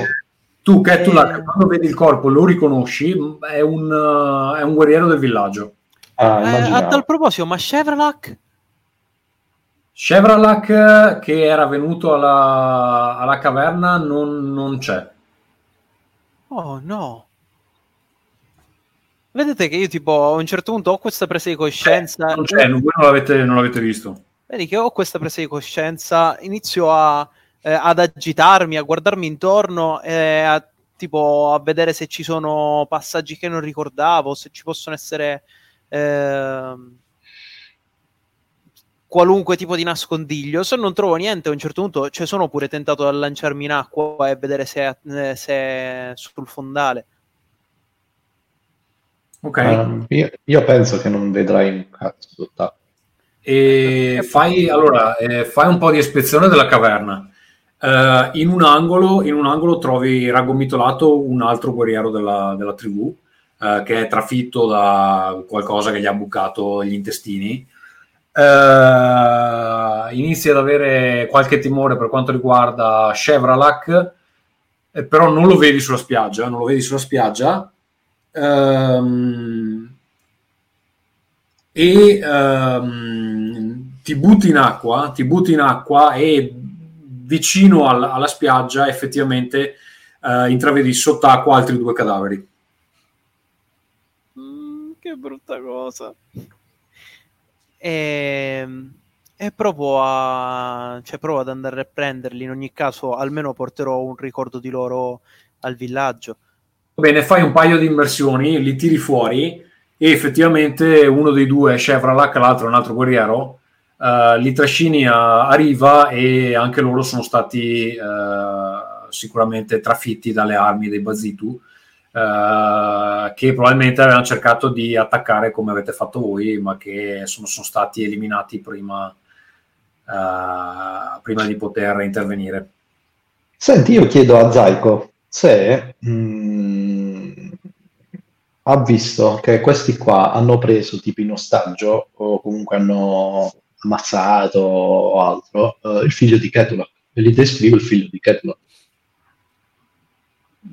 Tu, Ketula, Eh. quando vedi il corpo lo riconosci, è un, eh, è un guerriero del villaggio. Ah, Eh, a tal proposito, ma Chevralak? Chevralak, eh, che era venuto alla, alla caverna, non, non c'è. Oh no. Vedete che io tipo a un certo punto ho questa presa di coscienza. Non c'è, voi non l'avete, non l'avete visto. Vedi che ho questa presa di coscienza, inizio a, eh, ad agitarmi, a guardarmi intorno e a, tipo, a vedere se ci sono passaggi che non ricordavo, se ci possono essere ehm, qualunque tipo di nascondiglio. Se non trovo niente, a un certo punto cioè, sono pure tentato a lanciarmi in acqua e vedere se, eh, se è sul fondale. Ok. Ehm, io, io penso che non vedrai un cazzo. E fai, allora, eh, fai un po' di ispezione della caverna. Eh, in, un angolo, in un angolo trovi raggomitolato un altro guerriero della, della tribù eh, che è trafitto da qualcosa che gli ha bucato gli intestini. Eh, inizia ad avere qualche timore per quanto riguarda Chevralak, però non lo vedi sulla spiaggia, non lo vedi sulla spiaggia. Ehm, e ehm, ti butti in acqua, ti butti in acqua e vicino al, alla spiaggia effettivamente eh, intravedi sott'acqua altri due cadaveri. Mm, che brutta cosa. E, ehm, e provo, a, cioè, provo ad andare a prenderli. In ogni caso, almeno porterò un ricordo di loro al villaggio. Bene, fai un paio di immersioni, li tiri fuori e effettivamente uno dei due è Chevralak, l'altro è un altro guerriero. Uh, li trascini a, a, riva e anche loro sono stati uh, sicuramente trafitti dalle armi dei Bazitu uh, che probabilmente avevano cercato di attaccare come avete fatto voi ma che sono, sono stati eliminati prima, prima di poter intervenire. Senti, io chiedo a Zaiko se mh, mm, ha visto che questi qua hanno preso tipo in ostaggio o comunque hanno ammazzato o altro, uh, il figlio di Ketula. E gli descrivo il figlio di Ketula.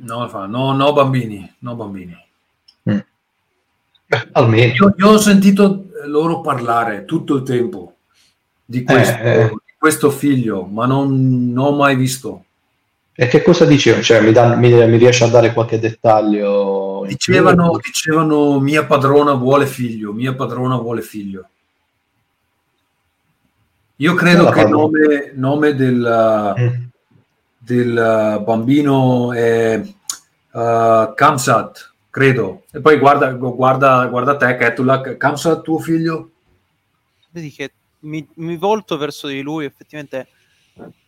No, no, no bambini, no bambini. Mm. Beh, almeno. Io, io, ho sentito loro parlare tutto il tempo di questo, eh, eh. Di questo figlio, ma non, non, ho mai visto. E che cosa dicevano? Cioè, mi, dan, mi, mi, riesce a dare qualche dettaglio? Dicevano, dicevano mia padrona vuole figlio, mia padrona vuole figlio. Io credo che il nome, nome del, mm. del, bambino è uh, Kamsat, credo. E poi guarda, guarda, guarda te, Ketulak, Kamsat tuo figlio? Vedi che mi, mi volto verso di lui, effettivamente,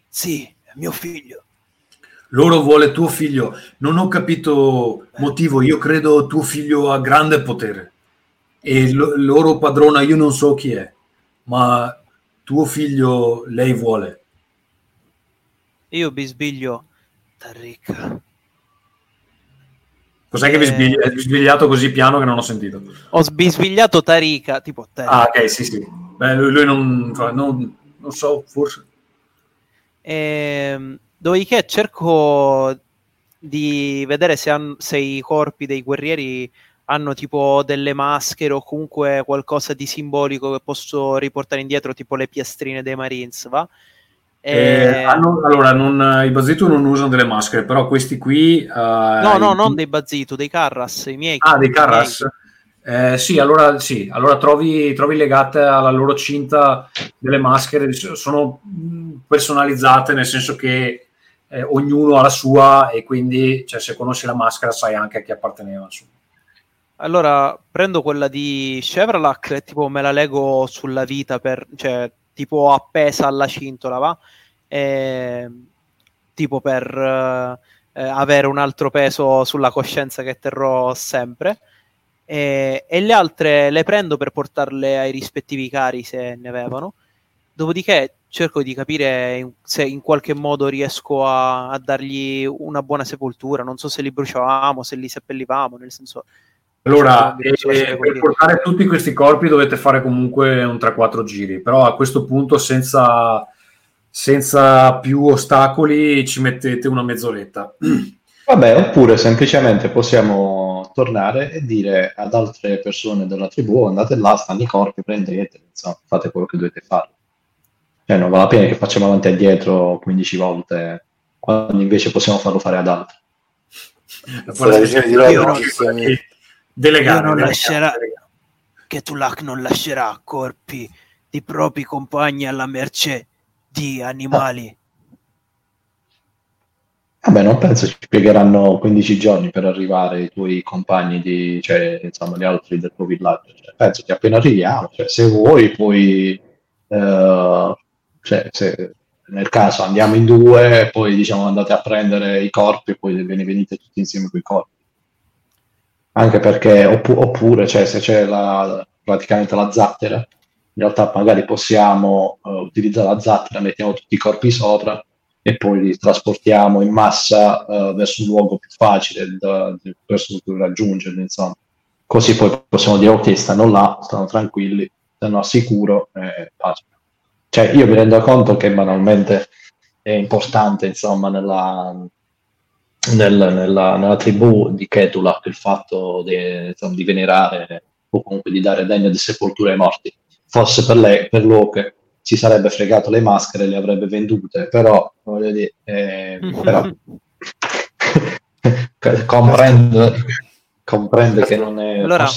sì, è mio figlio. Loro vuole tuo figlio. Non ho capito motivo. Io credo tuo figlio ha grande potere. E lo, loro padrona, io non so chi è, ma tuo figlio lei vuole. Io bisbiglio Tarika. Cos'è che vi sbigli- hai bisbigliato così piano che non ho sentito? Ho bisbigliato Tarika, tipo Tarika. Ah, ok, sì, sì. Beh, lui, lui non, non, non, so, forse. E, ehm, dopodiché cerco di vedere se, han, se i corpi dei guerrieri hanno tipo delle maschere o comunque qualcosa di simbolico che posso riportare indietro, tipo le piastrine dei Marines, va? E... Eh, hanno, allora, non, i Bazitu non usano delle maschere, però questi qui... Uh, no, no, i... non dei Bazitu, dei Carras, i miei. Ah, dei Carras? Eh, sì, allora, sì, allora trovi, trovi, legate alla loro cinta delle maschere, sono personalizzate nel senso che eh, ognuno ha la sua e quindi cioè, se conosci la maschera sai anche a chi apparteneva. Insomma. Allora prendo quella di Chevrolet tipo me la lego sulla vita, per, cioè tipo appesa alla cintola, va? E, tipo per eh, avere un altro peso sulla coscienza che terrò sempre. E, e, le altre le prendo per portarle ai rispettivi cari se ne avevano. Dopodiché cerco di capire se in qualche modo riesco a, a dargli una buona sepoltura. Non so se li bruciavamo, se li seppellivamo, nel senso allora, eh, per portare tutti questi corpi dovete fare comunque un 3-4 giri, però a questo punto senza, senza più ostacoli ci mettete una mezz'oretta. (clears throat) Vabbè, oppure semplicemente possiamo tornare e dire ad altre persone della tribù andate là, stanno i corpi, prendete, insomma, fate quello che dovete fare. Cioè, non vale la pena che facciamo avanti e dietro 15 volte, quando invece possiamo farlo fare ad altri. La visione di Robin Delegare, non lascerà, che Tulak non lascerà corpi di propri compagni alla mercé di animali. Vabbè, non penso ci spiegheranno 15 giorni per arrivare i tuoi compagni, di, cioè, insomma, gli altri del tuo villaggio. Cioè, penso che appena arriviamo, cioè, se vuoi, puoi, uh, cioè, se, nel caso andiamo in due, poi diciamo andate a prendere i corpi e poi ve ne venite tutti insieme con i corpi anche perché oppu- oppure cioè, se c'è la, praticamente la zattera in realtà magari possiamo uh, utilizzare la zattera mettiamo tutti i corpi sopra e poi li trasportiamo in massa uh, verso un luogo più facile da, verso cui raggiungerli, insomma. Così poi possiamo dire ok, stanno là, stanno tranquilli, stanno al sicuro e pace. Cioè, io mi rendo conto che banalmente è importante, insomma, nella, nel, nella, nella, tribù di Ketula il fatto di, insomma, di, venerare o comunque di dare degno di sepoltura ai morti. Forse per lei, per Locke, si sarebbe fregato le maschere e le avrebbe vendute, però, voglio dire, eh, però (laughs) comprende, comprende che non è allora,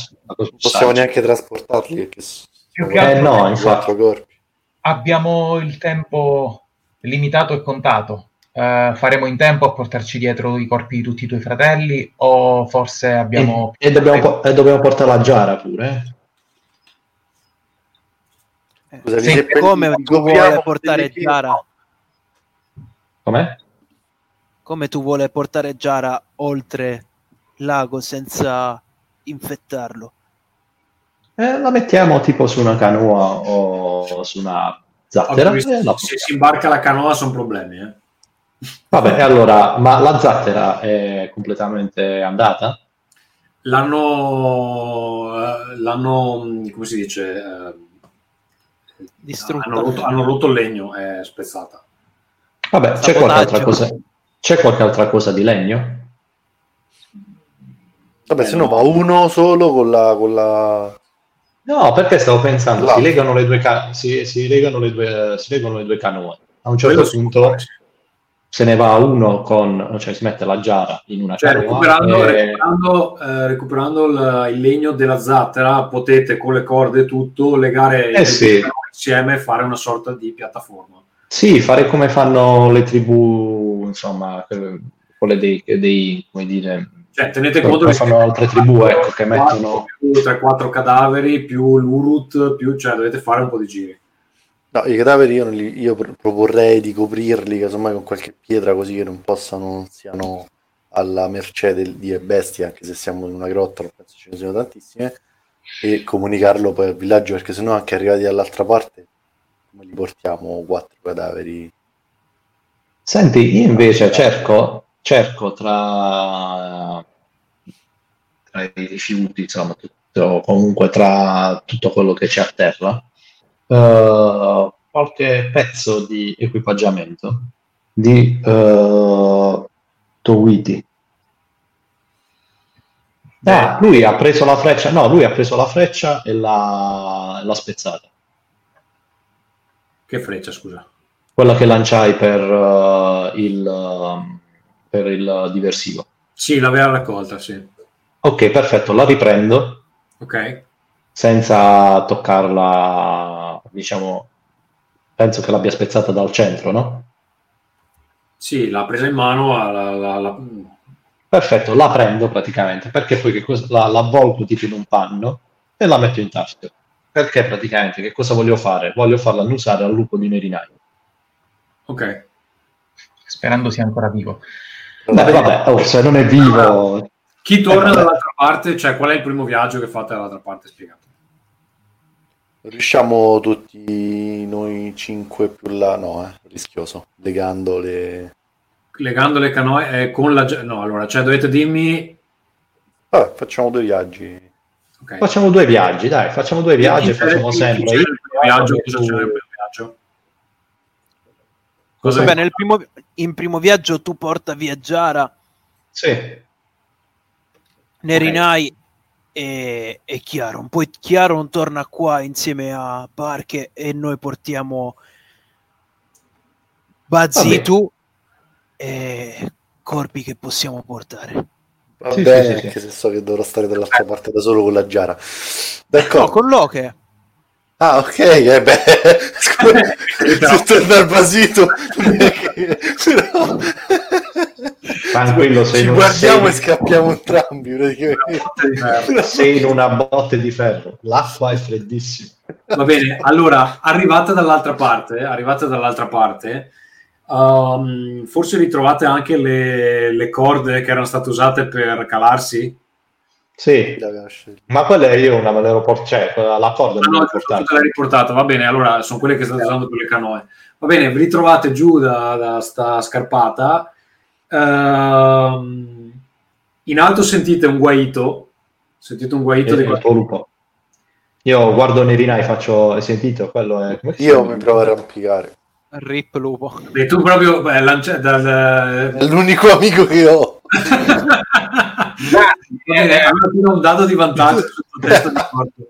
possiamo neanche trasportarli perché eh, no, infatti. abbiamo il tempo limitato e contato Uh, faremo in tempo a portarci dietro i corpi di tutti i tuoi fratelli o forse abbiamo... E, e, dobbiamo, e dobbiamo, portare la Giara pure. Eh. Scusa, sì, come tu vuoi portare Giara? Com'è? Come tu vuoi portare Giara oltre l'ago senza infettarlo? Eh, la mettiamo tipo su una canoa o su una zattera. se si imbarca la canoa sono problemi, eh. Vabbè, allora, ma la zattera è completamente andata? L'hanno, eh, l'hanno come si dice, eh, distrutta. Hanno rotto, hanno rotto il legno, è spezzata. Vabbè, c'è qualche, altra cosa, c'è qualche altra cosa di legno? Vabbè, eh, se no va uno solo con la, con la... No, perché stavo pensando, si legano, le due ca- si, si, legano le due, si legano le due canoe. A un certo Quello punto se ne va uno con, cioè si mette la giara in una cioè, recuperando, e... recuperando, eh, recuperando il, il, legno della zattera potete con le corde e tutto legare eh sì. insieme e fare una sorta di piattaforma sì, fare come fanno le tribù insomma quelle dei, dei come dire cioè, tenete conto che fanno altre tribù ecco, che mettono più 3-4 cadaveri più l'urut più, cioè dovete fare un po' di giri No, i cadaveri io, li, io proporrei di coprirli casomai con qualche pietra così che non possano, non siano alla mercé del, di bestie, anche se siamo in una grotta, non penso ce ne siano tantissime, e comunicarlo poi al villaggio, perché sennò anche arrivati dall'altra parte, come li portiamo quattro cadaveri? Senti, io invece cerco, cerco tra, tra i rifiuti, insomma, tutto, comunque tra tutto quello che c'è a terra, uh, qualche pezzo di equipaggiamento di uh, Towiti. Ah, lui ha preso la freccia, no, lui ha preso la freccia e l'ha, l'ha spezzata. Che freccia, scusa? Quella che lanciai per, uh, il, uh, per il diversivo. Sì, l'aveva raccolta, sì. Ok, perfetto, la riprendo. Ok. Senza toccarla diciamo, penso che l'abbia spezzata dal centro, no? Sì, l'ha presa in mano. La, la, la... Perfetto, la prendo praticamente, perché poi che cosa, la, l'avvolgo tipo in un panno e la metto in tasca. Perché praticamente che cosa voglio fare? Voglio farla annusare al lupo di Merinai. Ok. Sperando sia ancora vivo. Beh, vabbè, oh, se non è vivo... Chi torna eh, dall'altra parte, cioè qual è il primo viaggio che fate dall'altra parte? Spiegato. Riusciamo tutti noi cinque più là? No, eh, rischioso. Legando le... Legando le canoe eh, con la... No, allora, cioè dovete dirmi... Vabbè, facciamo due viaggi. Okay. Facciamo due viaggi, dai, facciamo due viaggi e facciamo sempre... Il viaggio, cosa c'è nel primo viaggio? Cosa Vabbè, nel primo, in primo viaggio tu porta via Giara. Sì. Nerinai okay e, e Chiaro. Poi Chiaro non torna qua insieme a Parche e noi portiamo Bazitu e corpi che possiamo portare. Va sì, bene, sì, sì, anche se so che dovrò stare dall'altra parte da solo con la Giara. D'accordo. No, con Loche. Ah, ok, eh beh, (laughs) scusa, (laughs) se torna al Basito, (laughs) però... Tranquillo, ci guardiamo sei... e scappiamo entrambi. Sei in una botte di ferro, l'acqua è freddissima. Va bene, allora, arrivate dall'altra parte, arrivate dall'altra parte, um, forse ritrovate anche le, le, corde che erano state usate per calarsi? Sì, ma quella io una me l'ero portata, cioè, la corda ah, no, portata. l'hai riportata, va bene, allora sono quelle che state eh. usando per le canoe. Va bene, vi ritrovate giù da, da sta scarpata. Uh, in alto sentite un guaito, sentite un guaito eh, di lupo. Io guardo Nerina e faccio, hai sentito? Quello è... Io mi provo a arrampicare. Rip lupo. E tu proprio beh, lancia, dal... È l'unico amico che ho. (laughs) Bene, un dato di vantaggio sul tuo test di corpo.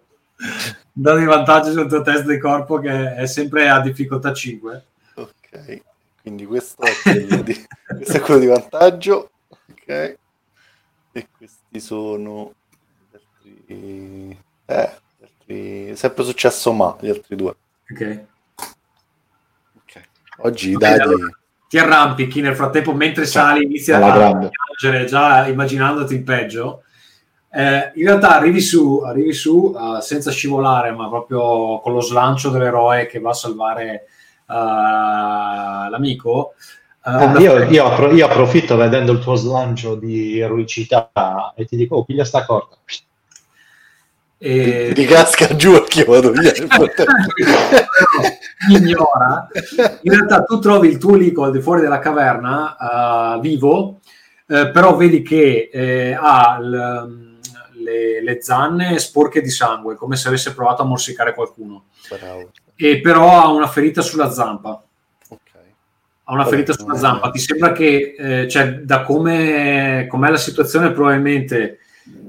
Un dato di vantaggio sul tuo test di corpo che è sempre a difficoltà 5. Ok, quindi questo è quello di, (laughs) questo è quello di vantaggio. Ok. E questi sono gli altri... Eh, gli altri... sempre successo ma, gli altri due. Ok. Ok. Oggi i dadi... Allora ti arrampichi nel frattempo mentre sali inizi a piangere già immaginandoti il peggio eh, in realtà arrivi su, arrivi su uh, senza scivolare ma proprio con lo slancio dell'eroe che va a salvare l'amico uh, ah, io, io, appro- io, approfitto vedendo il tuo slancio di eroicità e ti dico oh piglia sta corda e... Ti casca giù e io vado via. (laughs) ignora. In realtà tu trovi il tuo lico al di fuori della caverna uh, vivo, eh, però vedi che eh, ha l, le, le, zanne sporche di sangue, come se avesse provato a morsicare qualcuno. Bravo. E però ha una ferita sulla zampa. Ha una ferita sulla zampa. Ti sembra che, eh, cioè, da come com'è la situazione, probabilmente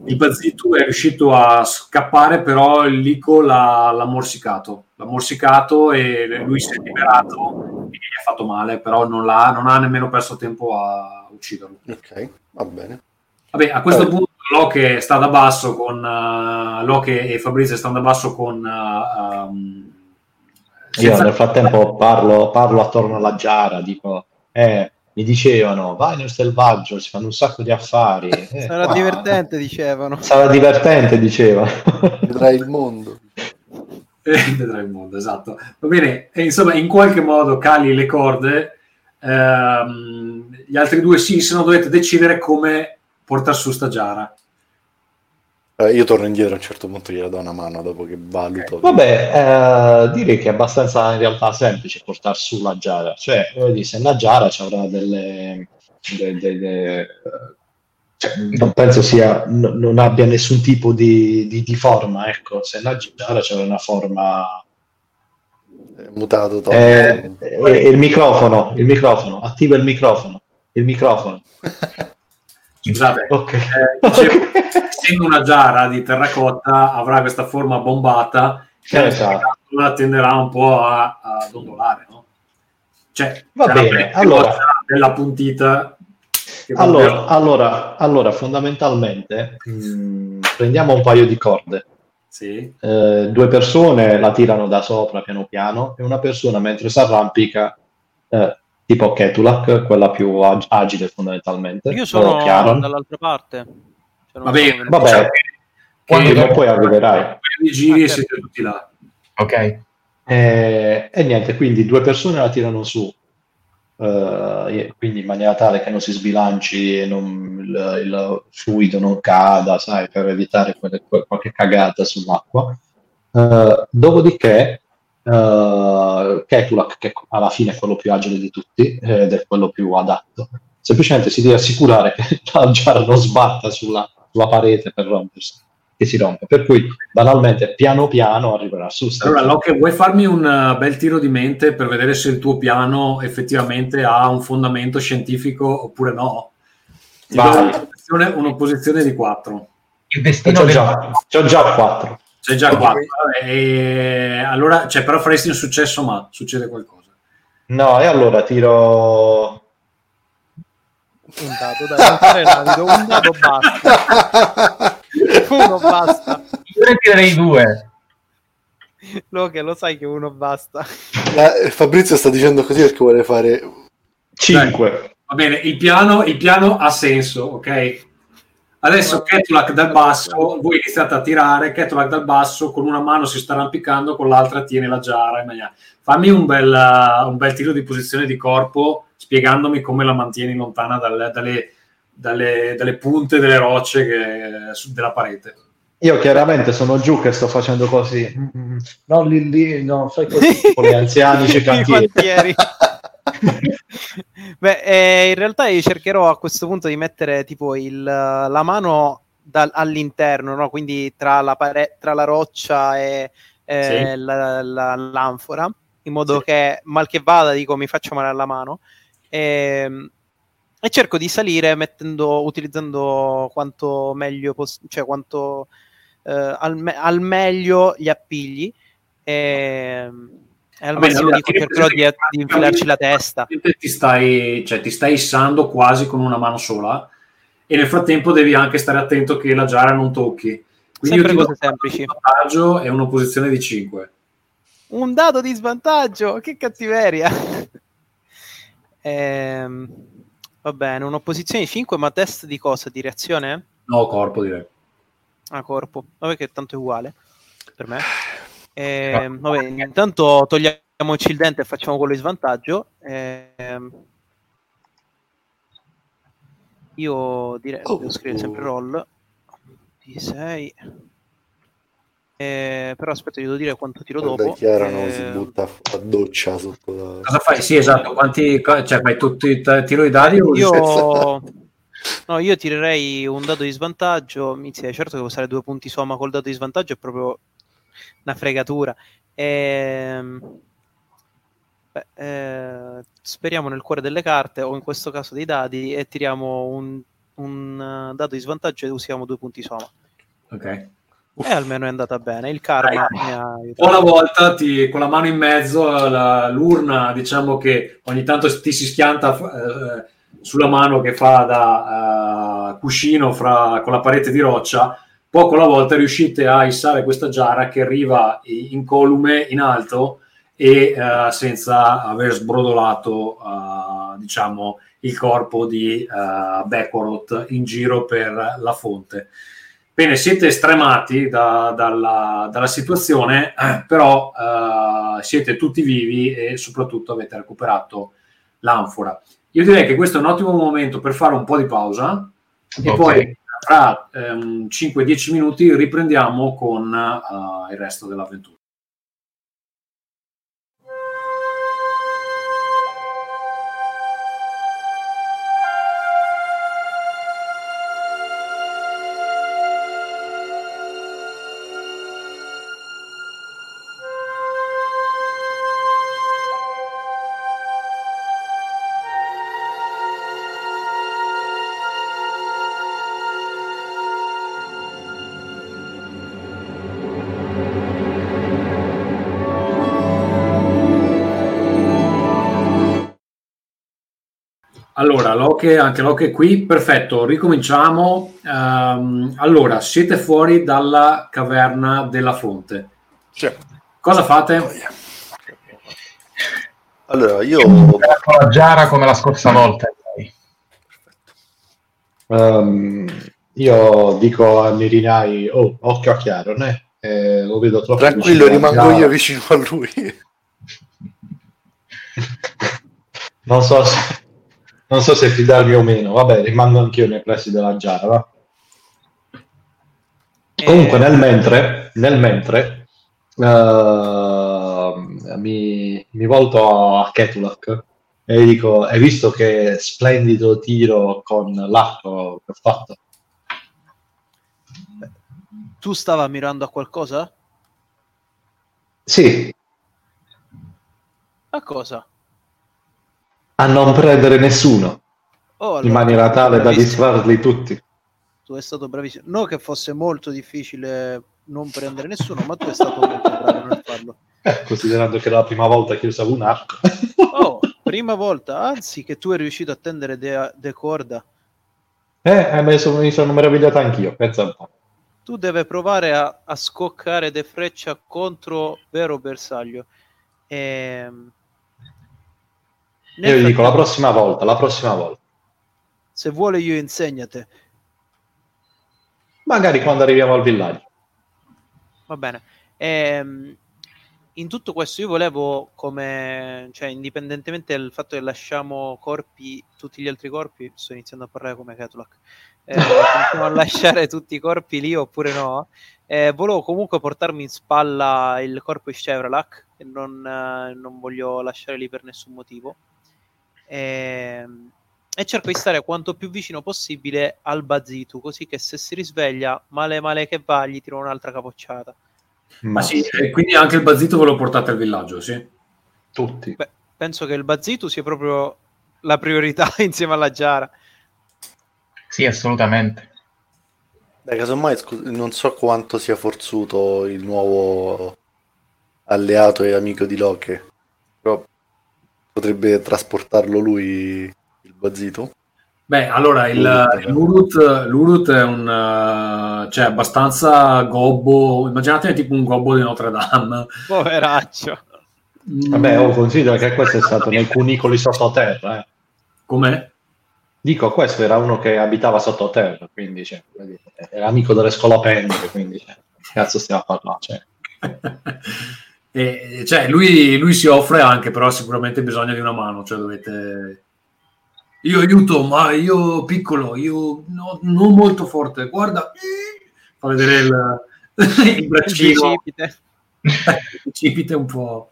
il Bazzitu è riuscito a scappare, però il Lico l'ha, l'ha morsicato. L'ha morsicato e lui si è liberato e gli ha fatto male, però non, non ha nemmeno perso tempo a ucciderlo. Ok, va bene. Vabbè, a questo eh. punto Locke sta da basso con uh, Locke e Fabrizio stanno da basso con uh, um, io nel frattempo parlo, parlo attorno alla giara, dico eh, mi dicevano vai nel selvaggio, si fanno un sacco di affari. Eh, sarà qua, divertente, dicevano. Sarà divertente, diceva. Vedrai il mondo. (laughs) Eh, vedrai il mondo, esatto. Va bene, e insomma, in qualche modo cali le corde. Ehm, gli altri due sì, se no dovete decidere come portare su sta giara. Eh, io torno indietro a un certo punto gliela do una mano dopo che valuto. Vabbè, eh, direi che è abbastanza in realtà semplice portare su la Giara. Cioè, dire, se la Giara ci avrà delle... delle, delle cioè, non penso sia, n- non abbia nessun tipo di, di, di forma, ecco. Se la Giara c'è una forma... Mutato. Eh, eh, il microfono, il microfono, attiva il microfono. Il microfono. (laughs) Scusate, okay. eh, dicevo, essendo una giara di terracotta avrà questa forma bombata che esatto. la tenderà un po' a, a dondolare, no? Cioè, va bene, allora della puntita allora, allora, allora, fondamentalmente mh, mm, prendiamo un paio di corde. Sì. Eh, due persone la tirano da sopra piano piano e una persona mentre si arrampica eh, tipo Ketulak, quella più ag- agile fondamentalmente. Io sono dall'altra parte. Cioè Va bene, vabbè, cioè, quando poi arriverai. giri e siete tutti là. Ok. E, eh, e, niente, quindi due persone la tirano su, uh, quindi in maniera tale che non si sbilanci e non, il, il, fluido non cada, sai, per evitare quelle, qualche cagata sull'acqua. Uh, dopodiché uh, Ketulak, che alla fine è quello più agile di tutti ed è quello più adatto. Semplicemente si deve assicurare che la giara non sbatta sulla, sulla parete per rompersi, che si rompe. Per cui, banalmente, piano piano arriverà su. Allora, Locke, vuoi farmi un uh, bel tiro di mente per vedere se il tuo piano effettivamente ha un fondamento scientifico oppure no? Un'opposizione, un'opposizione di 4. Il destino c'ho già, c'ho già 4. C'è già qua. E allora, cioè, però faresti un successo, ma succede qualcosa. No, e allora tiro. Un dato, dai, non fare rapido, un dato basta. (laughs) Uno basta. Io tirerei due. Lo che lo sai che uno basta. La, Fabrizio sta dicendo così perché vuole fare 5. Va bene, il piano, il piano ha senso, ok? Adesso Ketulak dal basso, voi iniziate a tirare, Ketulak dal basso con una mano si sta arrampicando, con l'altra tiene la giara. Fammi un bel, uh, un bel, tiro di posizione di corpo spiegandomi come la mantieni lontana dalle, dalle dalle, dalle punte delle rocce che, della parete. Io chiaramente sono giù che sto facendo così. No, lì, lì, no, fai così, con gli anziani (laughs) cantieri. (laughs) (laughs) Beh, eh, in realtà io cercherò a questo punto di mettere tipo il, la mano dal, all'interno, no? quindi tra la, pare- tra la roccia e eh, sì. la, la, l'anfora, in modo sì. che mal che vada dico mi faccio male alla mano. E, ehm, e cerco di salire mettendo, utilizzando quanto meglio, poss- cioè quanto eh, al, me- al, meglio gli appigli. E, e al Vabbè, massimo allora, dico cercherò di, di infilarci la testa. Ti stai, cioè, ti stai issando quasi con una mano sola e nel frattempo devi anche stare attento che la giara non tocchi. Quindi Sempre cose semplici. Un vantaggio è una posizione di 5. Un dado di svantaggio, che cattiveria. (laughs) ehm, va bene, un'opposizione di 5, ma test di cosa? Di reazione? No, corpo direi. Ah, corpo. Vabbè che tanto è uguale per me. Ehm, vabbè, intanto togliamoci il dente e facciamo quello di svantaggio. Ehm, io direi oh, devo scrivere sempre roll di 6 eh, però aspetta, io devo dire quanto tiro Guarda, dopo. Chiara eh... si butta a doccia sotto la... Cosa fai? Sì, esatto. Quanti, cioè, fai tutti tiro i dadi? Io... (laughs) No, io tirerei un dato di svantaggio. Mi sì, certo che usare due punti somma col dato di svantaggio è proprio una fregatura. Ehm... Beh, eh, speriamo nel cuore delle carte, o in questo caso dei dadi, e tiriamo un, un uh, dato di svantaggio e usiamo due punti somma. Ok. E almeno è andata bene. Il karma Dai, mi ha aiutato. Una volta ti, con la mano in mezzo, la, l'urna, diciamo che ogni tanto ti si schianta eh, sulla mano che fa da uh, cuscino fra, con la parete di roccia. Poco alla volta riuscite a issare questa giara che arriva in colume in alto e uh, senza aver sbrodolato uh, diciamo il corpo di uh, Bekorot in giro per la fonte. Bene, siete stremati da, dalla, dalla, situazione, (clears throat) eh, però siete tutti vivi e soprattutto avete recuperato l'anfora. Io direi che questo è un ottimo momento per fare un po' di pausa okay. e poi fra ehm, 5-10 minuti riprendiamo con il resto dell'avventura. Loche, anche Loche qui, perfetto, ricominciamo. Um, allora, siete fuori dalla caverna della fonte. Sì. Cosa fate? Allora, io... La giara come la scorsa volta. Um, io dico a Mirinai, oh, occhio a chiaro, né? Eh, lo vedo troppo Tranquillo, rimango io vicino a lui. non so se non so se fidarmi o meno. Vabbè, rimango anch'io nei pressi della Giara. Va? E... Comunque, nel mentre, nel mentre uh, mi, mi, volto a Ketulak e gli dico: Hai visto che splendido tiro con l'arco che ho fatto? Tu stava mirando a qualcosa? Sì. A cosa? A non prendere nessuno oh, allora, in maniera tale da distrarli tutti. Tu sei stato bravissimo. Non che fosse molto difficile non prendere nessuno, ma tu sei stato molto bravo nel farlo. (laughs) Eh, considerando che era la prima volta che usavo un arco. (laughs) oh, (laughs) prima volta, anzi, che tu eri riuscito a tendere de, de corda. Eh, eh sono, mi sono meravigliato anch'io, pensa un po'. Tu devi provare a, a scoccare de freccia contro vero bersaglio. Ehm io gli dico la prossima volta, la prossima volta. Se vuole io insegnate. Magari quando arriviamo al villaggio. Va bene. Ehm, in tutto questo io volevo come cioè indipendentemente dal fatto che lasciamo corpi tutti gli altri corpi sto iniziando a parlare come Catulak eh, (laughs) a lasciare tutti i corpi lì oppure no eh, volevo comunque portarmi in spalla il corpo di Chevralak non, eh, non voglio lasciare lì per nessun motivo e, ehm, e cerco di stare quanto più vicino possibile al Bazitu così che se si risveglia male male che va gli tiro un'altra capocciata ma sì, sì. quindi anche il Bazzito ve lo portate al villaggio, sì? Tutti. Beh, penso che il Bazzito sia proprio la priorità (laughs) insieme alla Giara. Sì, assolutamente. Beh, casomai non so quanto sia forzuto il nuovo alleato e amico di Loki, però potrebbe trasportarlo lui il Bazzito. Beh, allora il, l'Urut, l'Urut è un uh, cioè abbastanza gobbo. Immaginate tipo un gobbo di Notre Dame. Poveraccio. Vabbè, oh, considera che questo è stato nei cunicoli sottoterra. Eh. Com'è? Dico, questo era uno che abitava sottoterra, quindi cioè, era amico delle scolopendie, quindi cioè, cazzo stiamo a parlare? Cioè. (laughs) e, cioè, lui, lui si offre anche, però sicuramente bisogna di una mano, cioè dovete io aiuto, ma io piccolo, io no, non molto forte. Guarda, fa vedere il, il braccino. Il bicipite un po'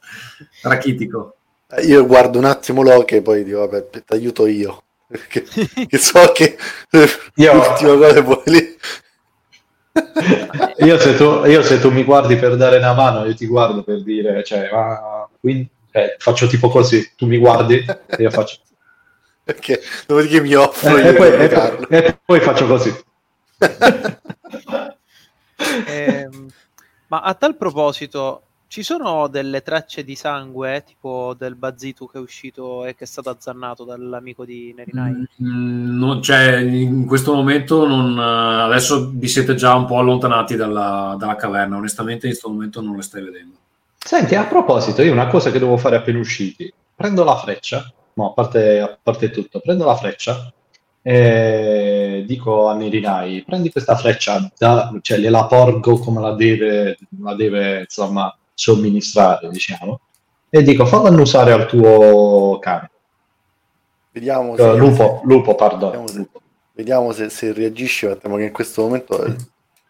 rachitico. Eh, io guardo un attimo Loki e poi dico, vabbè, ti aiuto io. Perché, (laughs) che so che io... l'ultima cosa vuoi lì. (laughs) io, se tu, io se tu mi guardi per dare una mano, io ti guardo per dire, cioè, ma, quindi, eh, faccio tipo così, tu mi guardi e io faccio (laughs) perché dopodiché mi offro eh, e, poi, e, poi, e, poi, faccio così. (laughs) eh, ma a tal proposito, ci sono delle tracce di sangue, tipo del Bazitu che è uscito e che è stato azzannato dall'amico di Nerinai? Mm, non c'è, in questo momento non, adesso vi siete già un po' allontanati dalla, dalla caverna, onestamente in questo momento non le stai vedendo. Senti, a proposito, io una cosa che devo fare appena usciti, prendo la freccia no, a, parte, a parte tutto, prendo la freccia e dico a Nerinai, prendi questa freccia, da, cioè gliela porgo come la deve, la deve insomma, somministrare, diciamo, e dico falla annusare al tuo cane. Vediamo uh, se, lupo, se, lupo, pardon. Vediamo, se, vediamo se, se reagisce, ma temo che in questo momento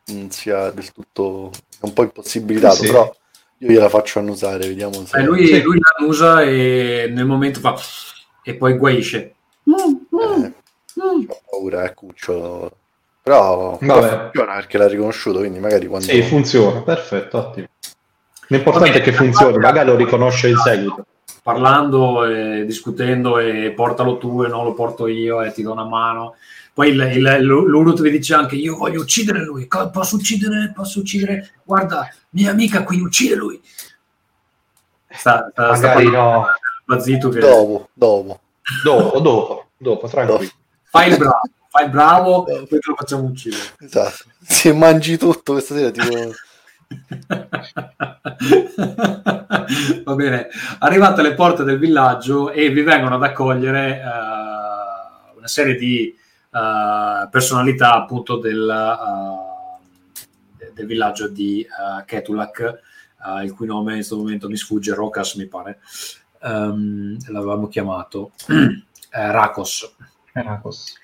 non sia del tutto un po' impossibilitato, sì. però io gliela faccio annusare, vediamo se... Eh, lui, sì. lui la annusa e nel momento fa e poi guaisce. Mm, eh, ho paura, è cucciolo. Però, però funziona perché l'ha riconosciuto, quindi magari quando... Sì, funziona, perfetto, ottimo. L'importante è che funzioni, magari lo riconosce in seguito. Parlando e discutendo e portalo tu e non lo porto io e ti do una mano. Poi il, il, l'Urut vi dice anche io voglio uccidere lui, posso uccidere, posso uccidere, guarda, mia amica qui, uccide lui. Sta, sta, magari sta no Bazzito che... Dopo, dopo. Dopo, dopo, dopo, tranquillo. Fai il bravo, fai il bravo e poi te lo facciamo uccidere. Esatto. Se mangi tutto questa sera tipo... (laughs) Va bene, arrivate alle porte del villaggio e vi vengono ad accogliere uh, una serie di uh, personalità appunto del, uh, del villaggio di Ketulak, il cui nome in questo momento mi sfugge, Rokas mi pare um, l'avevamo chiamato (clears throat) Rakos. Rakos.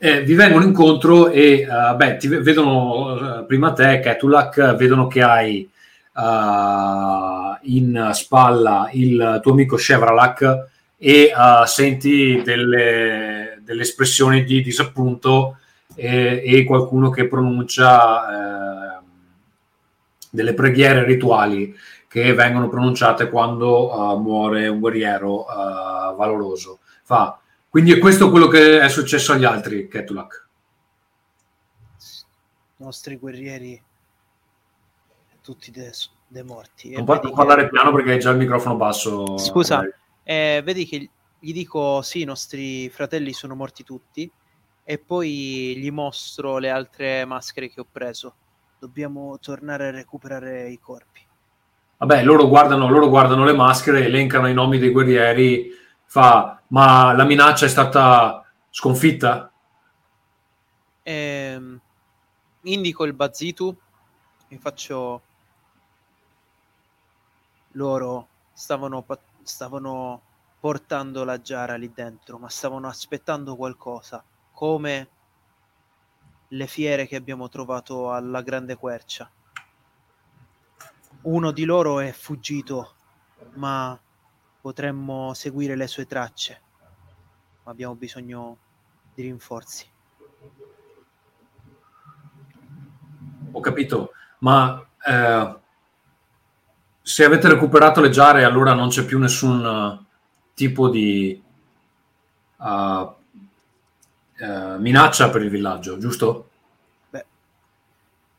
Eh, vi vengono incontro e uh, beh, ti vedono uh, prima te, Ketulak, vedono che hai uh, in spalla il tuo amico Chevralak e senti delle, delle, espressioni di disappunto e, e qualcuno che pronuncia delle preghiere rituali che vengono pronunciate quando muore un guerriero valoroso. Fa. Quindi è questo quello che è successo agli altri, Ketulak. I nostri guerrieri, tutti dei, dei morti. Non puoi parlare che... piano perché hai già il microfono basso. Scusa, eh, vedi che gli dico sì, i nostri fratelli sono morti tutti e poi gli mostro le altre maschere che ho preso. Dobbiamo tornare a recuperare i corpi. Vabbè, loro guardano, loro guardano le maschere, elencano i nomi dei guerrieri, fa, ma la minaccia è stata sconfitta? Ehm, indico il Bazitu, mi faccio... loro stavano, stavano portando la giara lì dentro, ma stavano aspettando qualcosa, come le fiere che abbiamo trovato alla Grande Quercia. Uno di loro è fuggito, ma potremmo seguire le sue tracce. Ma abbiamo bisogno di rinforzi. Ho capito, ma eh, se avete recuperato le giare, allora non c'è più nessun uh, tipo di uh, uh, minaccia per il villaggio, giusto? Beh,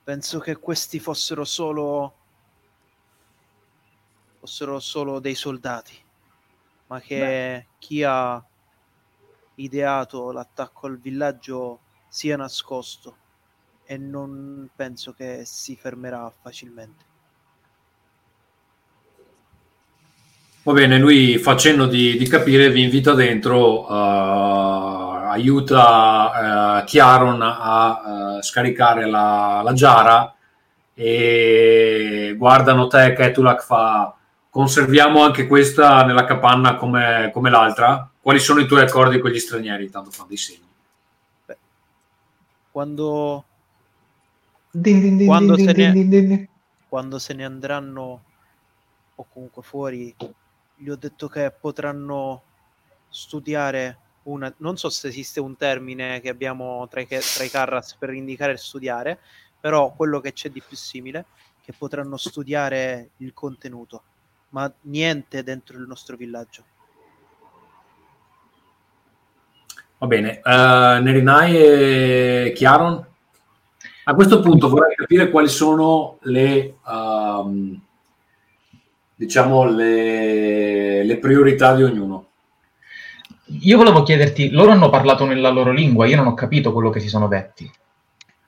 penso che questi fossero solo fossero solo dei soldati, ma che Beh. chi ha ideato l'attacco al villaggio sia nascosto e non penso che si fermerà facilmente. Va bene, lui facendo di, di capire vi invita dentro, uh, aiuta uh, Chiaron a uh, scaricare la, la, giara e guardano te, Ketulak fa conserviamo anche questa nella capanna come, come l'altra? Quali sono i tuoi accordi con gli stranieri? Tanto fanno dei segni. Beh, quando, din, din, din, quando, se ne, quando se ne andranno o comunque fuori, gli ho detto che potranno studiare una, non so se esiste un termine che abbiamo tra i, tra i Carras per indicare studiare, però quello che c'è di più simile, che potranno studiare il contenuto ma niente dentro il nostro villaggio. Va bene, uh, Nerinai e Chiaron? A questo punto vorrei capire quali sono le, um, diciamo, le, le priorità di ognuno. Io volevo chiederti, loro hanno parlato nella loro lingua, io non ho capito quello che si sono detti.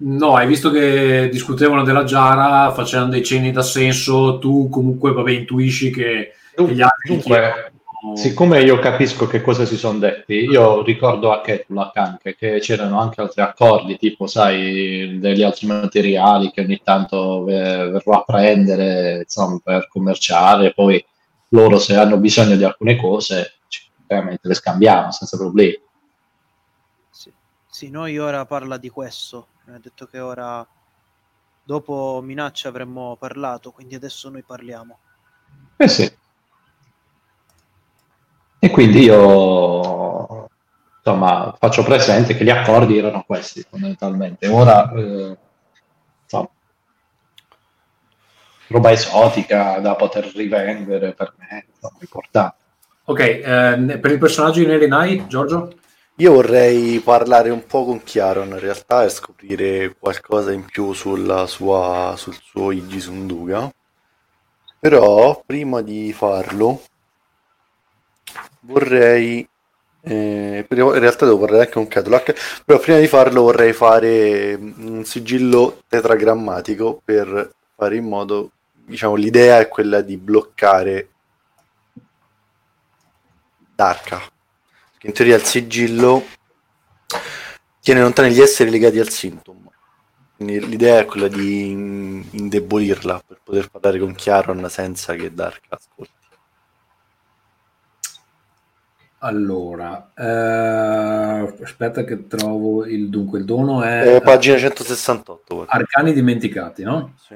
No, hai visto che discutevano della Giara, facevano dei cenni da senso, tu comunque vabbè, intuisci che, dunque, gli altri... Dunque, chiedono... siccome io capisco che cosa si sono detti, io ricordo a Ketulak anche che c'erano anche altri accordi, tipo, sai, degli altri materiali che ogni tanto verrò a prendere, insomma, per commerciare, poi loro se hanno bisogno di alcune cose, veramente le scambiamo senza problemi. Sì, sì noi ora parla di questo ha detto che ora dopo minaccia avremmo parlato, quindi adesso noi parliamo. Eh sì. E quindi io insomma faccio presente che gli accordi erano questi fondamentalmente. Ora eh, insomma, roba esotica da poter rivendere per me, insomma, importante. Ok, eh, per il personaggio di Neri Nai, Giorgio? Io vorrei parlare un po' con Chiaro in realtà e scoprire qualcosa in più sulla sua, sul suo Igi Sunduga. Però prima di farlo vorrei eh, in realtà devo parlare anche con Catulac però prima di farlo vorrei fare un sigillo tetragrammatico per fare in modo diciamo l'idea è quella di bloccare Darka in teoria il sigillo tiene lontani gli esseri legati al sintomo. Quindi l'idea è quella di indebolirla per poter parlare con Chiaron senza che Dark ascolti. Allora, eh, aspetta che trovo il dunque, il dono è... Eh, pagina 168. Guarda. Arcani dimenticati, no? Sì.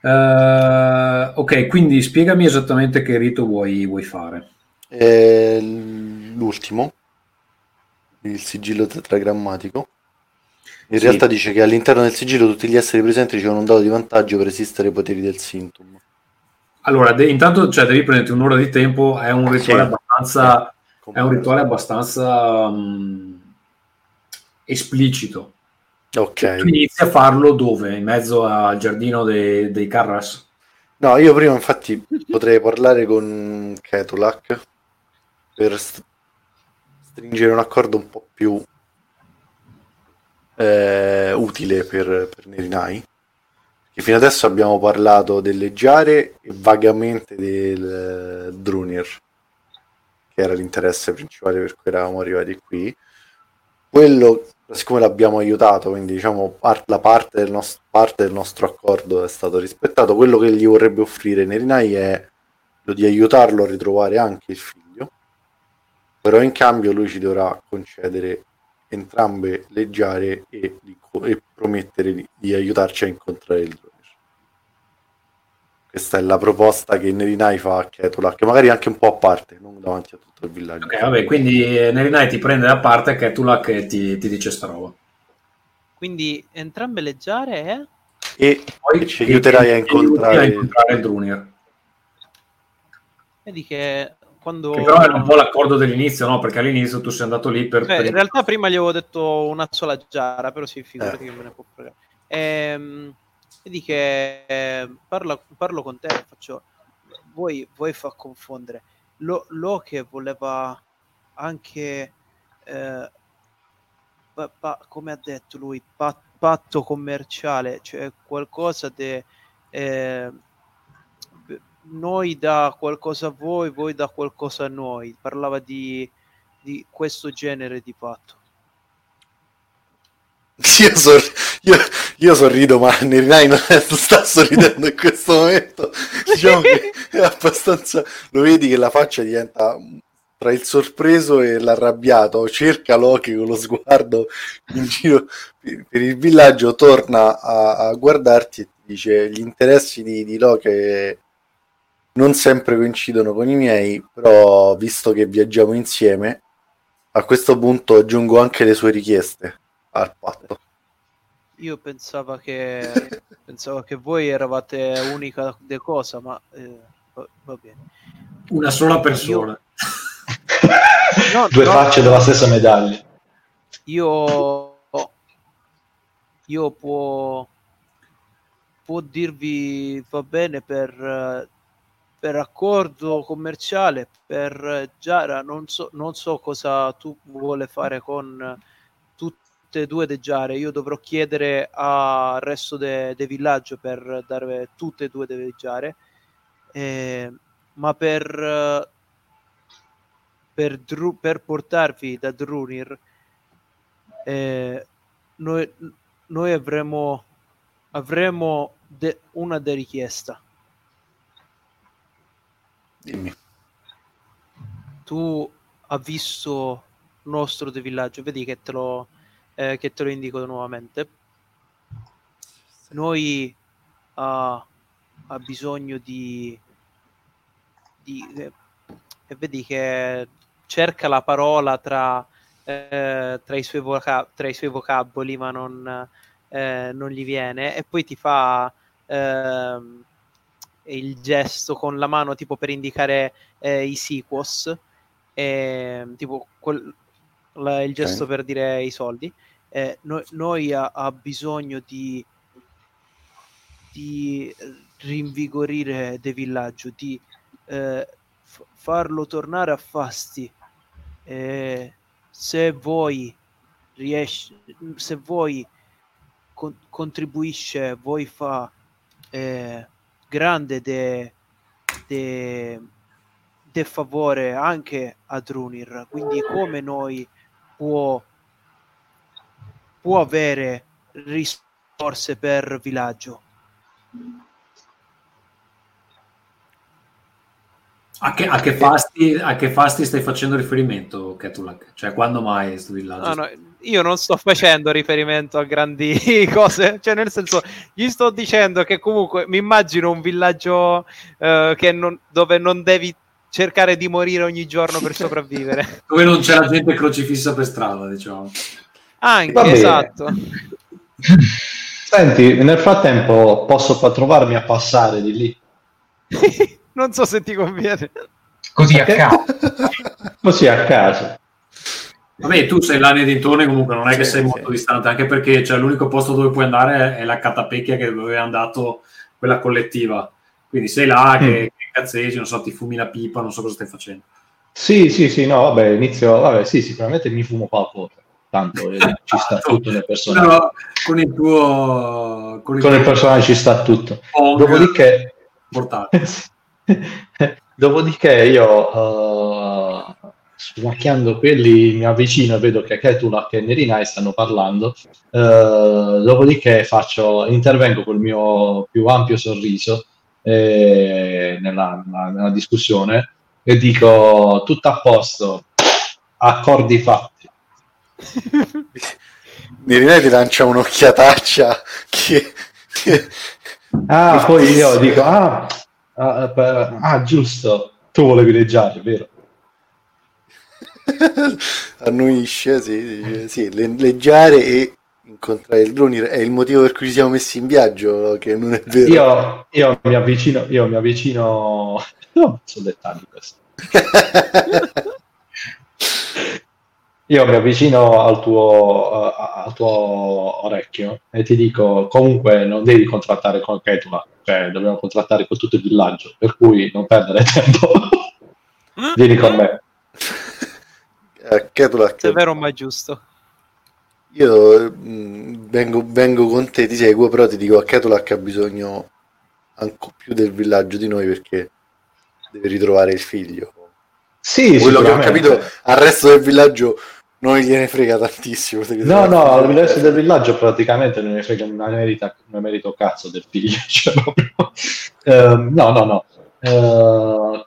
Uh, ok, quindi spiegami esattamente che rito vuoi, vuoi fare. Eh, l'ultimo, il sigillo tetragrammatico. In sì. realtà dice che all'interno del sigillo tutti gli esseri presenti ricevono un dato di vantaggio per resistere ai poteri del Sintum. Allora, de- intanto cioè, devi prenderti un'ora di tempo, è un rituale sì. abbastanza, sì. È un rituale abbastanza um, esplicito. Ok. Cioè, tu inizi a farlo dove? In mezzo al giardino dei, dei Carras? No, io prima infatti potrei parlare con Ketulak per st- stringere un accordo un po' più eh, utile per, per Nerinai. Che fino adesso abbiamo parlato delle giare e vagamente del uh, Drunir, che era l'interesse principale per cui eravamo arrivati qui. Quello siccome l'abbiamo aiutato, quindi diciamo par- la parte del, nostro, parte del nostro accordo è stato rispettato, quello che gli vorrebbe offrire Nerinai è di aiutarlo a ritrovare anche il figlio, però in cambio lui ci dovrà concedere entrambe le giare e, e promettere di, di, aiutarci a incontrare il Droner. Questa è la proposta che Nerinai fa a Ketula, che magari anche un po' a parte, non davanti a tutto il villaggio. Ok, vabbè, quindi Nerinai ti prende da parte Ketula che ti, ti dice sta roba. Quindi entrambe le giare eh? e poi ci aiuterai a incontrare, a incontrare il Drunir. Vedi che quando... Che però era un po' l'accordo dell'inizio, no? Perché all'inizio tu sei andato lì per... Beh, per... In realtà prima gli avevo detto una sola giara, però sì, figurati eh. che me ne può fregare. Ehm, vedi che eh, parlo, parlo, con te, faccio... Vuoi, vuoi far confondere. Lo, lo, che voleva anche... Eh, pa, pa, come ha detto lui, pat, patto commerciale, cioè qualcosa di... Eh, noi da qualcosa a voi, voi da qualcosa a noi. Parlava di, di questo genere di patto. (laughs) Io, sor- io, io, sorrido, ma Nerinai non sta sorridendo in questo momento. (laughs) Diciamo che è abbastanza. Lo vedi che la faccia diventa tra il sorpreso e l'arrabbiato. Cerca Loki con lo sguardo in giro per il villaggio, torna a, a guardarti e ti dice: Gli interessi di, di Loki non sempre coincidono con i miei, però visto che viaggiamo insieme, a questo punto aggiungo anche le sue richieste al patto. Io pensavo che, (laughs) pensavo che voi eravate unica de cosa, ma eh, va, bene. Una sola persona. Io... no, (laughs) Due no, facce della stessa medaglia. Io, io può, può dirvi va bene per per accordo commerciale per Giara non so, non so cosa tu vuole fare con tutte e due le Giare. Io dovrò chiedere al resto del de villaggio per dare tutte e due le Giare. Eh, ma per per, Dru- per portarvi da Drunir eh, noi, noi avremo avremo de- una de richiesta Dimmi. Tu il nostro de villaggio, vedi che te lo, eh, che te lo indico nuovamente. Noi ha, uh, ha bisogno di, di eh, e vedi che cerca la parola tra, eh, tra, i, suoi voca- tra i suoi vocaboli, ma non, eh, non gli viene, e poi ti fa ehm, il gesto con la mano tipo per indicare eh, i sequos, eh, tipo quel, la, il gesto okay. per dire i soldi. Eh, no, noi ha, ha, bisogno di, di rinvigorire De Villaggio, di eh, f- farlo tornare a fasti. Eh, se voi riesce, se voi con- contribuisce, voi fa eh, grande de, de, de favore anche a Drunir, quindi come noi può, può avere risorse per villaggio. A che, a, che fasti, a che, fasti, stai facendo riferimento, Ketulak? Cioè, quando mai questo villaggio? No, no, io non sto facendo riferimento a grandi (laughs) cose, cioè nel senso, gli sto dicendo che comunque mi immagino un villaggio uh, non, dove non devi cercare di morire ogni giorno per (laughs) sopravvivere. dove non c'è la gente crocifissa per strada, diciamo. Anche, esatto. Senti, nel frattempo posso trovarmi a passare di lì? (laughs) non so se ti conviene. Così a caso. Così a caso. Vabbè, tu sei là nei dintorni, comunque non è che sei sì. molto distante, anche perché cioè, l'unico posto dove puoi andare è la catapecchia che dove è andato quella collettiva. Quindi sei là che, mm. che cazzeggi, non so, ti fumi la pipa, non so cosa stai facendo. Sì, sì, sì, no, vabbè, inizio, vabbè, sì, sicuramente mi fumo qualcosa. Tanto eh, ci sta tutto nel personaggio. No, con il tuo... Con il, con il personaggio ci sta tutto. Pong Dopodiché... Portato. (laughs) Dopodiché io uh, smacchiando quelli, mi avvicino e vedo che Ketula e Nerinai stanno parlando. Eh, dopodiché faccio, intervengo col mio più ampio sorriso eh, nella, nella, nella discussione e dico tutto a posto, accordi fatti. (laughs) Nerinai ti lancia un'occhiataccia che... che... Ah, poi io dico, ah, ah, ah, giusto, tu volevi leggiare, vero? Annuisce, sì, sì, leggiare e incontrare il drone è il motivo per cui ci siamo messi in viaggio, che non è vero. Io, io mi avvicino, io mi avvicino, (laughs) no, sono dettagli questi. io mi avvicino al tuo, uh, al tuo orecchio e ti dico comunque non devi contrattare con Ketula, cioè dobbiamo contrattare con tutto il villaggio, per cui non perdere tempo. (laughs) Vieni con me a Ketulak. Se è vero ma è giusto. Io mh, mm, vengo, vengo, con te, ti seguo, però ti dico a Ketulak ha bisogno ancora più del villaggio di noi perché deve ritrovare il figlio. Sì, quello che ho capito al resto del villaggio non gliene frega tantissimo. No, no, al resto del villaggio praticamente non ne frega una merita, una merito cazzo del figlio. (laughs) Cioè, uh, no, no, no. Uh,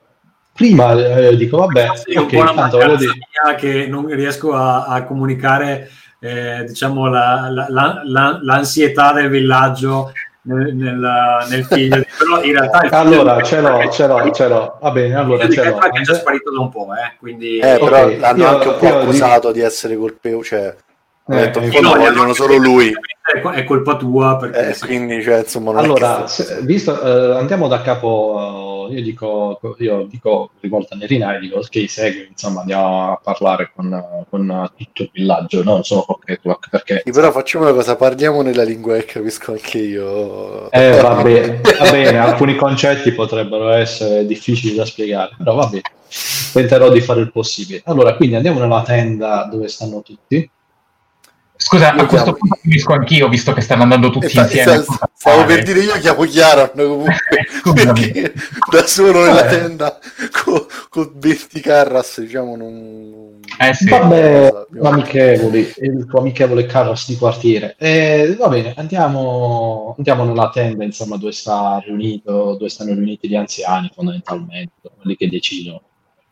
prima eh, dico vabbè sì, okay, un tanto volevo dire che non riesco a, a comunicare eh, diciamo la, la, la, l'ansietà del villaggio nel, nel, nel figlio. (laughs) Però in realtà il allora ce l'ho ce l'ho ce l'ho. Va bene allora ce l'ho. È già sparito da un po' eh, quindi eh, però okay, l'hanno io, anche un po' accusato di... di essere colpevole cioè eh, detto, eh, no, vogliono solo lui. è colpa tua perché eh, quindi cioè, insomma allora se, visto, eh, andiamo da capo io dico, io dico rivolta a Nerina e dico ok segui insomma andiamo a parlare con, con tutto il villaggio non solo con Ketwak perché sì, però facciamo una cosa parliamo nella lingua che capisco anche io. Eh va bene, va bene alcuni concetti potrebbero essere difficili da spiegare però va bene tenterò di fare il possibile. Allora quindi andiamo nella tenda dove stanno tutti Scusa, io a questo chiamo... punto finisco anch'io, visto che stanno andando tutti sta, insieme. Sta, stavo per dire io chiamo Chiara comunque, (laughs) da solo nella tenda con, con 20 Carras, diciamo, non... Eh sì. Vabbè, amichevoli, il tuo amichevole Carras di quartiere. Eh, va bene, andiamo, andiamo nella tenda, insomma, dove sta riunito, dove stanno riuniti gli anziani, fondamentalmente, quelli che decidono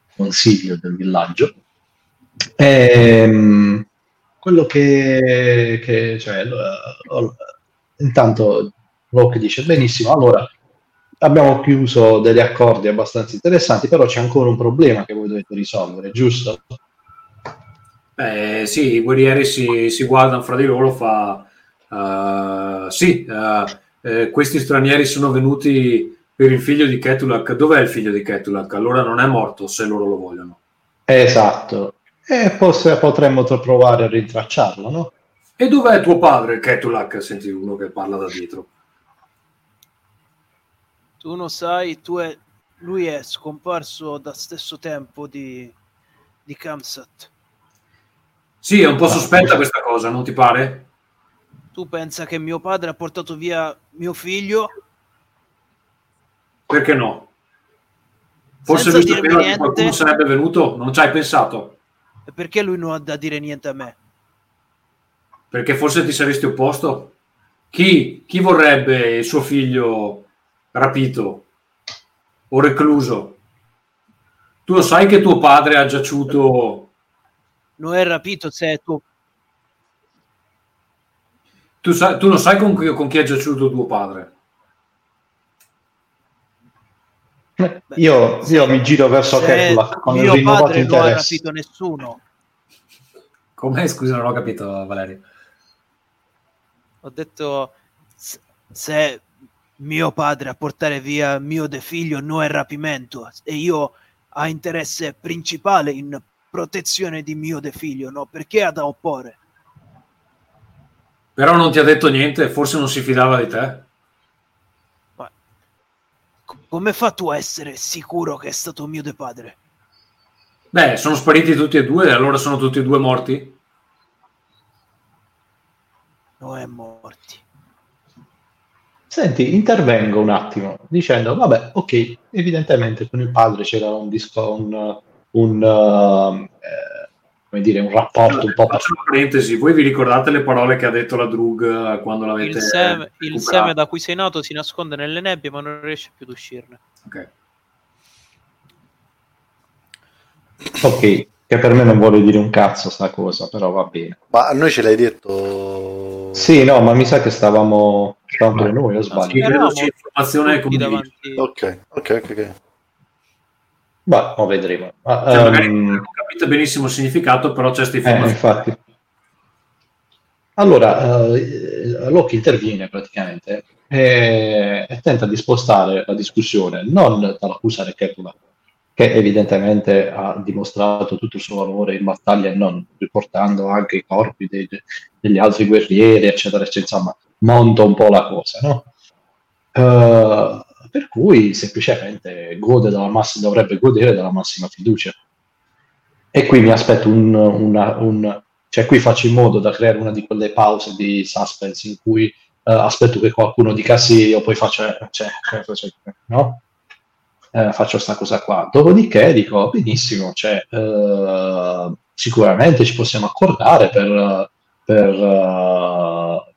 il consiglio del villaggio. Ehm quello che, che cioè, intanto Locke dice benissimo, allora abbiamo chiuso degli accordi abbastanza interessanti, però c'è ancora un problema che voi dovete risolvere, giusto? Eh, sì, i guerrieri si, si guardano fra di loro, fa uh, sì, uh, eh, questi stranieri sono venuti per il figlio di Ketulak. Dov'è il figlio di Ketulak? Allora non è morto se loro lo vogliono. Esatto. E forse potremmo provare a rintracciarlo, no? E dov'è tuo padre, Ketulak? Senti uno che parla da dietro. Tu non sai, tu è... lui è scomparso da stesso tempo di, di Kamsat. Sì, è un po' sospetta questa cosa, non ti pare? Tu pensa che mio padre ha portato via mio figlio? Perché no? Forse Senza visto che qualcuno sarebbe venuto, non ci hai pensato? E perché lui non ha da dire niente a me? Perché forse ti saresti opposto? Chi, chi vorrebbe il suo figlio rapito o recluso? Tu lo sai che tuo padre ha giaciuto... Non è rapito se è tuo... Tu, sai, tu non sai con chi, con chi è giaciuto tuo padre? Io, io mi giro verso Kefla con il rinnovato interesse. Non ha capito nessuno. Come? Scusa, non ho capito, Valerio. Ho detto se mio padre a portare via mio de figlio non è rapimento e io ha interesse principale in protezione di mio de figlio, no? Perché ha da opporre? Però non ti ha detto niente, forse non si fidava di te. Come fa tu a essere sicuro che è stato mio de padre? Beh, sono spariti tutti e due, allora sono tutti e due morti? No, è morti. Senti, intervengo un attimo dicendo, vabbè, ok, evidentemente con il padre c'era un, disco, un, un, uh, eh, come dire, un rapporto un po' Faccio una parentesi, voi vi ricordate le parole che ha detto la Drug eh, quando l'avete Il seme, il seme da cui sei nato si nasconde nelle nebbie, ma non riesce più ad uscirne. Ok. Ok, che per me non vuole dire un cazzo sta cosa, però va bene. Ma a noi ce l'hai detto... Sì, no, ma mi sa che stavamo, stavamo noi, o sbaglio? Sì, credo sia informazione condivisa. davanti. Ok, ok, ok. Ma lo vedremo. Ma, Cioè, magari ehm, non capite benissimo il significato, però c'è questa Eh, informazione. infatti. Allora, eh, Locke interviene praticamente e, e tenta di spostare la discussione non dall'accusare Kepler, che evidentemente ha dimostrato tutto il suo valore in battaglia e non riportando anche i corpi dei- degli altri guerrieri, eccetera, eccetera, insomma, monta un po' la cosa, no? Eh, per cui semplicemente massima, dovrebbe godere della massima fiducia. E qui mi aspetto un, una- un- cioè qui faccio in modo da creare una di quelle pause di suspense in cui eh, aspetto che qualcuno dica sì, io poi faccio, eh, cioè, cioè, cioè, no? Eh, faccio sta cosa qua. Dopodiché dico, benissimo, cioè, eh, sicuramente ci possiamo accordare per, per, eh,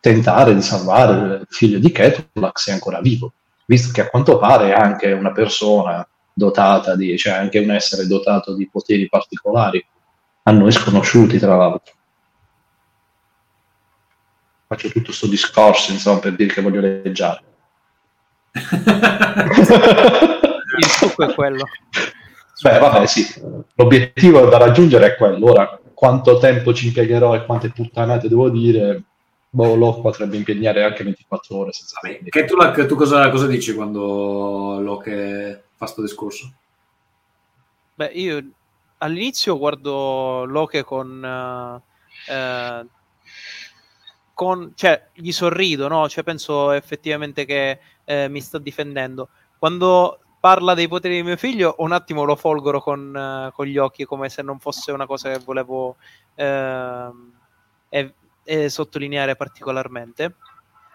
tentare di salvare il figlio di Ketulak se è ancora vivo, visto che a quanto pare è anche una persona dotata di, cioè anche un essere dotato di poteri particolari, a noi sconosciuti tra l'altro. Faccio tutto questo discorso, insomma, per dire che voglio leggiare. Il succo è quello. Beh, vabbè, sì, l'obiettivo da raggiungere è quello. Ora, quanto tempo ci impiegherò e quante puttanate devo dire, boh, lo potrebbe impegnare anche 24 ore senza Vabbè, dire. Ketulak, tu cosa, cosa dici quando Locke fa sto discorso? Beh, io all'inizio guardo Loke con... eh, eh, con cioè, gli sorrido, no? Cioè, penso effettivamente che eh, mi sta difendendo. Quando parla dei poteri di mio figlio, un attimo lo folgoro con, eh, con gli occhi, come se non fosse una cosa che volevo ehm, e- e sottolineare particolarmente.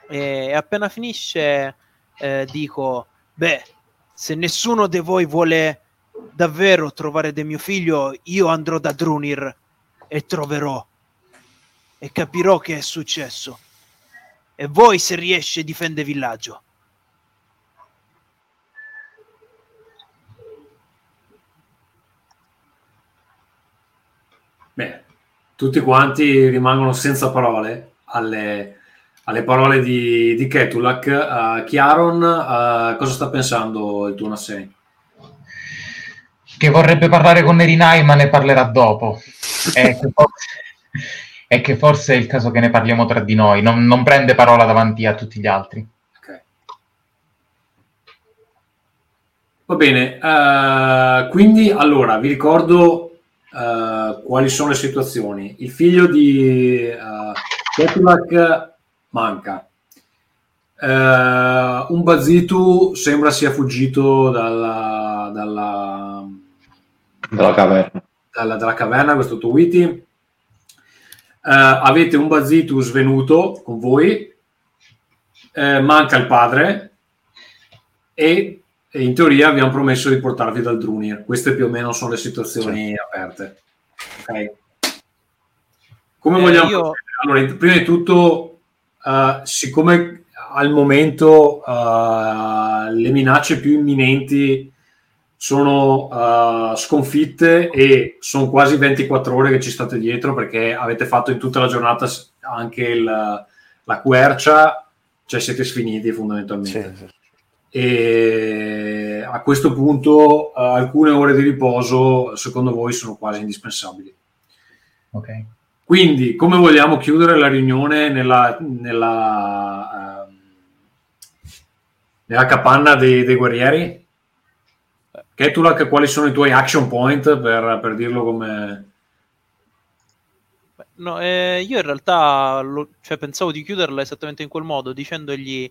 E appena finisce, eh, dico: Beh, se nessuno di voi vuole davvero trovare del mio figlio, io andrò da Drunir e troverò e capirò che è successo. E voi, se riesce, difende villaggio. Beh, tutti quanti rimangono senza parole alle, alle parole di, di Ketulak. Uh, Chiaron, uh, cosa sta pensando il tuo Nassei? che vorrebbe parlare con Nerinai ma ne parlerà dopo (laughs) e che forse, e che forse è il caso che ne parliamo tra di noi non, non prende parola davanti a tutti gli altri. Va bene, eh, quindi allora vi ricordo eh, quali sono le situazioni. Il figlio di uh, Ketulak manca. Eh, un Bazitu sembra sia fuggito dalla, dalla, Dalla caverna. dalla, dalla caverna, questo Tuwiti. Eh, avete un Bazitu svenuto con voi, eh, manca il padre e, e in teoria hanno promesso di portarvi dal Drunir. Queste più o meno sono le situazioni aperte. Ok. Come Eh, vogliamo io-? Allora, prima di tutto, eh, siccome al momento eh, le minacce più imminenti sono eh, sconfitte e sono quasi 24 ore che ci state dietro perché avete fatto in tutta la giornata anche il- la quercia, cioè siete sfiniti fondamentalmente. Sì, sì. E a questo punto eh, alcune ore di riposo secondo voi sono quasi indispensabili. ok Quindi, come vogliamo chiudere la riunione nella, nella, ehm, nella capanna dei, dei guerrieri? Ketulak, quali sono i tuoi action point per, per dirlo come... No, eh, io in realtà lo- cioè, pensavo di chiuderla esattamente in quel modo, dicendogli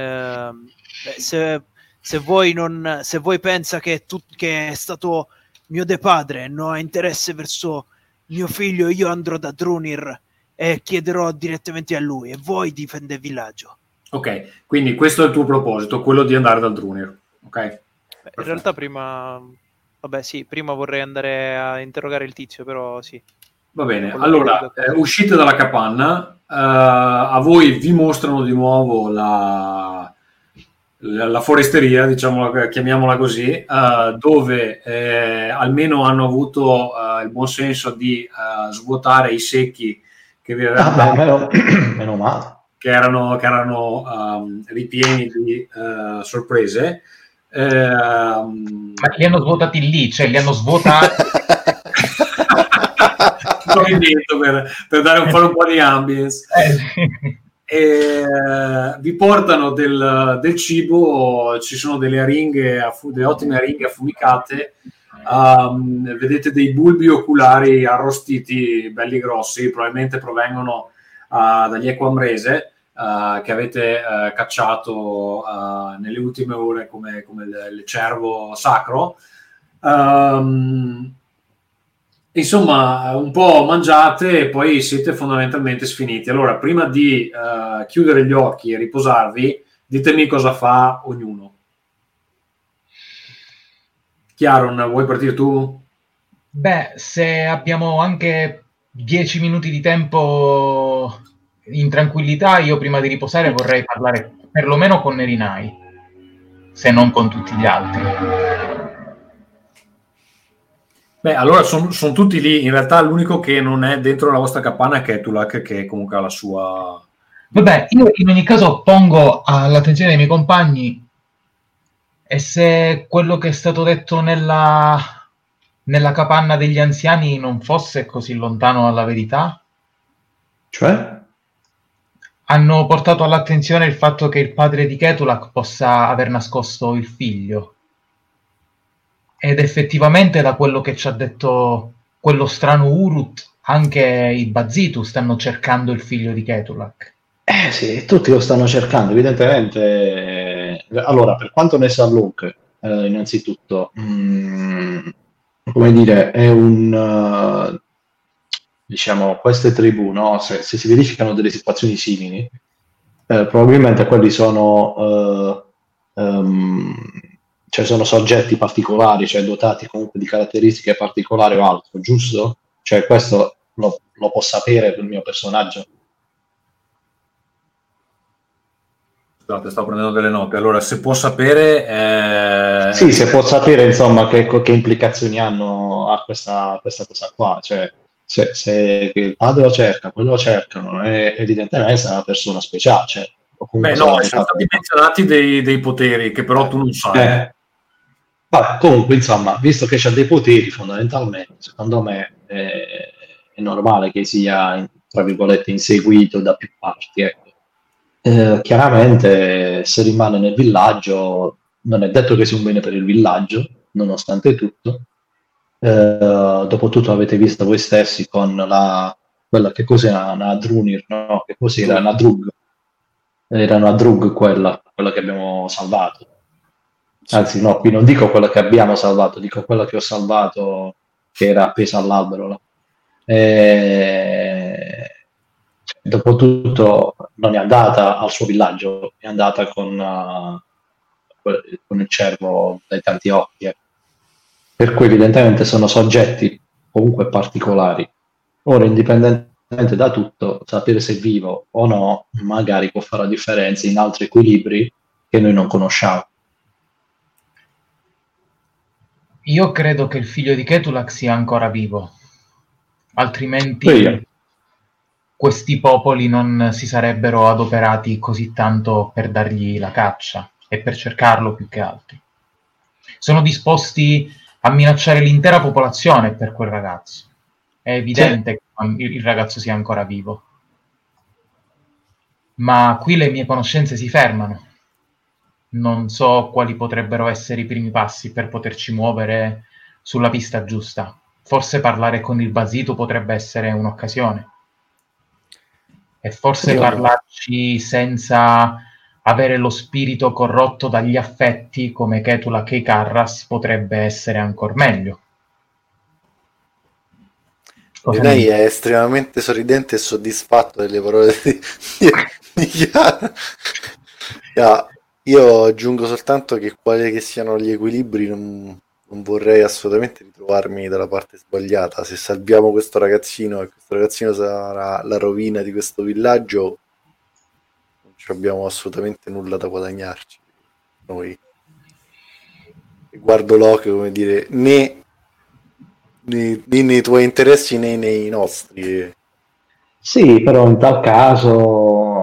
beh, se, se voi non, se voi pensa che, tu, che è stato mio de padre non ha interesse verso mio figlio, io andrò da Drunir e chiederò direttamente a lui e voi difende il villaggio. Ok, quindi questo è il tuo proposito, quello di andare dal Drunir. Ok? Beh, in realtà prima Vabbè, sì, prima vorrei andare a interrogare il tizio, però sì. Va bene, allora eh, uscite dalla capanna, eh, a voi vi mostrano di nuovo la, la, la foresteria, diciamo, chiamiamola così, eh, dove eh, almeno hanno avuto eh, il buon senso di eh, svuotare i secchi che vi avevano Ah, meno, (clears throat) meno male. che erano, che erano um, ripieni di uh, sorprese. Ehm, Ma li hanno svuotati lì, cioè li hanno svuotati. (laughs) movimento per, per dare un po', un po' di ambience. Eh. E, eh, vi portano del, del cibo, ci sono delle aringhe, delle ottime aringhe affumicate. Um, vedete dei bulbi oculari arrostiti, belli grossi, probabilmente provengono uh, dagli equamrese uh, che avete uh, cacciato nelle ultime ore come, come il, il cervo sacro. Um, insomma, un po' mangiate e poi siete fondamentalmente sfiniti. Allora, prima di uh, chiudere gli occhi e riposarvi, ditemi cosa fa ognuno. Chiaron, vuoi partire tu? Beh, se abbiamo anche 10 minuti di tempo in tranquillità, io prima di riposare vorrei parlare perlomeno con Nerinai, se non con tutti gli altri. Beh, allora sono son tutti lì. In realtà l'unico che non è dentro la vostra capanna è Ketulak, che comunque ha la sua... Vabbè, io in ogni caso pongo all'attenzione dei miei compagni e se quello che è stato detto nella, nella capanna degli anziani non fosse così lontano dalla verità, Cioè? hanno portato all'attenzione il fatto che il padre di Ketulak possa aver nascosto il figlio. Ed effettivamente, da quello che ci ha detto quello strano Urut, anche i Bazitu stanno cercando il figlio di Ketulak. Eh sì, tutti lo stanno cercando, evidentemente. eh, Allora, per quanto ne sa Luke, eh, innanzitutto, mm, come dire, è un... eh, diciamo, queste tribù, no? Se, se si verificano delle situazioni simili, eh, probabilmente quelli sono... eh, ehm, cioè sono soggetti particolari, cioè dotati comunque di caratteristiche particolari o altro, giusto? Cioè questo lo, lo può sapere il mio personaggio. Scusate, stavo prendendo delle note. Allora, se può sapere... eh, Sì, se può sapere insomma che, che implicazioni hanno a questa, questa cosa qua, cioè se, se il padre lo cerca, quello lo cercano, è, evidentemente è una persona speciale. Cioè, Beh, sarà no, sono stati menzionati dei, dei poteri che però tu non sai. Eh. Vabbè, comunque, insomma, visto che c'ha dei poteri fondamentalmente, secondo me eh, è normale che sia, tra virgolette, inseguito da più parti. ecco. Eh, chiaramente, se rimane nel villaggio, non è detto che sia un bene per il villaggio, nonostante tutto. Eh, dopotutto avete visto voi stessi con la, quella che cos'era una Drunir, no? Che cos'era una Drug. Era una Drug quella, quella che abbiamo salvato. Anzi, no, qui non dico quella che abbiamo salvato, dico quella che ho salvato che era appesa all'albero. là. E... cioè, Dopotutto non è andata al suo villaggio, è andata con, uh, con il cervo dai tanti occhi. ecco. Per cui evidentemente sono soggetti comunque particolari. Ora, indipendentemente da tutto, sapere se è vivo o no, magari può fare la differenza in altri equilibri che noi non conosciamo. Io credo che il figlio di Ketulak sia ancora vivo, altrimenti io. questi popoli non si sarebbero adoperati così tanto per dargli la caccia e per cercarlo più che altri. Sono disposti a minacciare l'intera popolazione per quel ragazzo. È evidente che il il ragazzo sia ancora vivo. Ma qui le mie conoscenze si fermano. Non so quali potrebbero essere i primi passi per poterci muovere sulla pista giusta. Forse parlare con il Basito potrebbe essere un'occasione. E forse Io- parlarci senza avere lo spirito corrotto dagli affetti come Ketula Carras potrebbe essere ancora meglio. Cosa Lei è estremamente sorridente e soddisfatto delle parole di, di, Chiara. (laughs) Ya, io aggiungo soltanto che quali che siano gli equilibri non, non vorrei assolutamente ritrovarmi dalla parte sbagliata. Se salviamo questo ragazzino e questo ragazzino sarà la rovina di questo villaggio, non abbiamo assolutamente nulla da guadagnarci. Noi. E guardo Locke come dire, né, né, né nei tuoi interessi né nei nostri. Sì, però in tal caso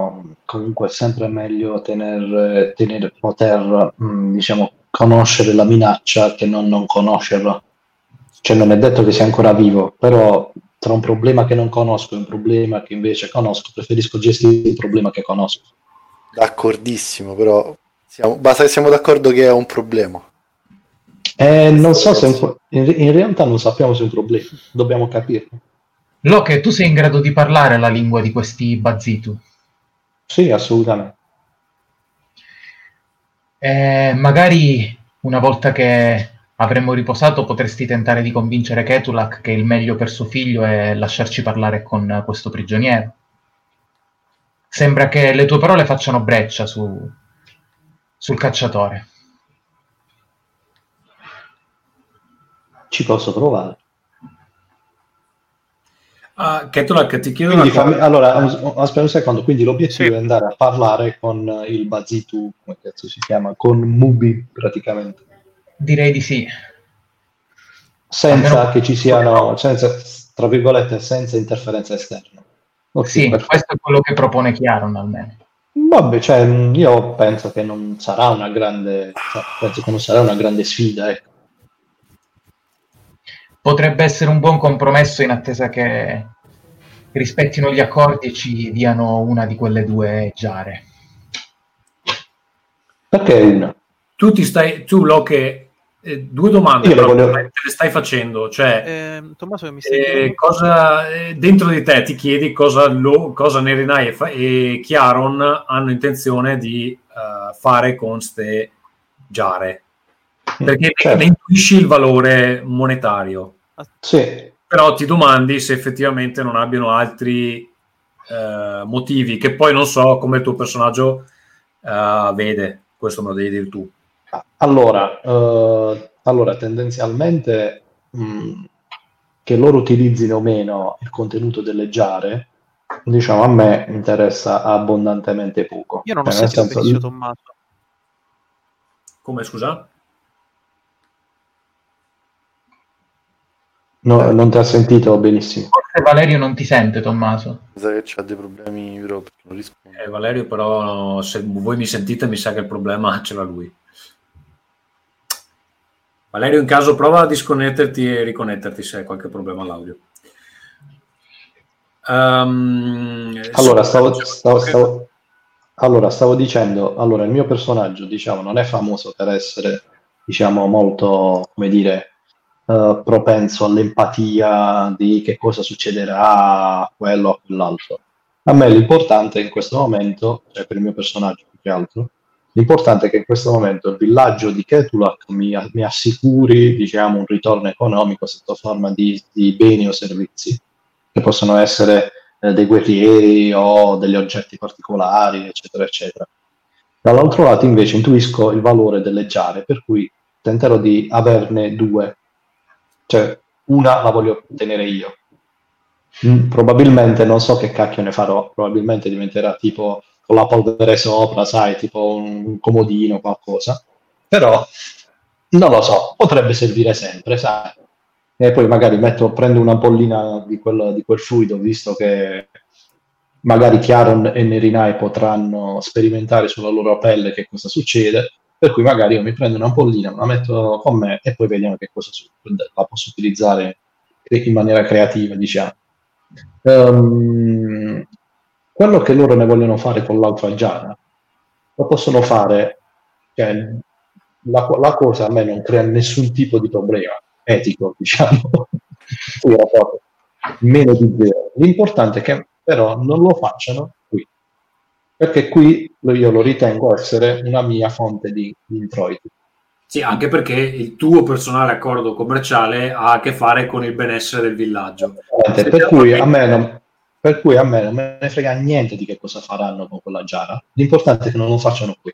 comunque è sempre meglio tener, tenere, poter, mh, diciamo, conoscere la minaccia che non non conoscerla. Cioè non è detto che sia ancora vivo, però tra un problema che non conosco e un problema che invece conosco, preferisco gestire il problema che conosco. D'accordissimo, però siamo, basta che siamo d'accordo che è un problema. Eh, non so se è un in, in realtà non sappiamo se è un problema, dobbiamo capirlo. Locke, tu sei in grado di parlare la lingua di questi Bazitu? Sì, assolutamente. Eh, magari una volta che avremo riposato potresti tentare di convincere Ketulak che il meglio per suo figlio è lasciarci parlare con questo prigioniero. Sembra che le tue parole facciano breccia su- sul cacciatore. Ci posso provare. Ah, Ketolak, ti chiedo Quindi una cosa. fammi- allora, aspetta un secondo, quindi l'obiettivo Sì. è andare a parlare con il Bazitu, come cazzo si chiama, con Mubi praticamente, Direi di sì. senza Almeno- che ci siano, senza, tra virgolette, senza interferenza esterna. Ok, Sì, perfetto. questo è quello che propone Chiaron almeno. Vabbè, cioè, io penso che non sarà una grande, cioè, penso che non sarà una grande sfida, ecco. Potrebbe essere un buon compromesso in attesa che rispettino gli accordi e ci diano una di quelle due giare. Perché una? Tu ti stai, tu Locke, eh, due domande Io voglio- te le stai facendo, cioè Eh, Tommaso, mi stai eh, cosa, eh, dentro di te ti chiedi cosa, lo, cosa Nerinai e, fa- e Chiaron hanno intenzione di eh, fare con ste giare, perché Certo. ne intuisci il valore monetario, Sì, però ti domandi se effettivamente non abbiano altri eh, motivi che poi non so come il tuo personaggio eh, vede, questo me lo devi dire tu. Allora, eh, allora tendenzialmente mh, che loro utilizzino o meno il contenuto delle giare, diciamo a me interessa abbondantemente poco. Io non ho Cioè, sentito senso, benissimo Tommaso. Come scusa? No- non ti ha sentito benissimo. Forse Valerio non ti sente, Tommaso. Mi sa che c'ha dei problemi però perché non risponde. Eh, Valerio, però, se voi mi sentite, mi sa che il problema (laughs) ce l'ha lui. Valerio, in caso prova a disconnetterti e riconnetterti se hai qualche problema all'audio. Ehm, Allora, stavo, stavo- stavo- allora, stavo dicendo, allora, il mio personaggio, diciamo, non è famoso per essere, diciamo, molto, come dire, eh, propenso all'empatia di che cosa succederà a quello o a quell'altro. A me l'importante in questo momento, cioè per il mio personaggio più che altro, l'importante è che in questo momento il villaggio di Ketulak mi, mi assicuri, diciamo, un ritorno economico sotto forma di, di beni o servizi, che possono essere eh, dei guerrieri o degli oggetti particolari, eccetera, eccetera. Dall'altro lato invece intuisco il valore delle giare, per cui tenterò di averne due, cioè una la voglio tenere io. Mm, Probabilmente non so che cacchio ne farò, probabilmente diventerà tipo con la polvere sopra, sai, tipo un comodino, qualcosa. Però non lo so, potrebbe servire sempre, sai. E poi magari metto, prendo una bollina di quel, di quel fluido, visto che magari Chiaron e Nerinai potranno sperimentare sulla loro pelle che cosa succede, per cui magari io mi prendo una bollina, la metto con me e poi vediamo che cosa succede. La posso utilizzare in maniera creativa, diciamo. Ehm, quello che loro ne vogliono fare con l'altra giara, lo possono fare, cioè, la, la cosa a me non crea nessun tipo di problema etico, (laughs) diciamo, meno di zero. L'importante è che però non lo facciano perché qui io lo ritengo essere una mia fonte di, di introiti. Sì, anche perché il tuo personale accordo commerciale ha a che fare con il benessere del villaggio. Per cui, a me non, per cui a me non me ne frega niente di che cosa faranno con quella giara, l'importante è che non lo facciano qui.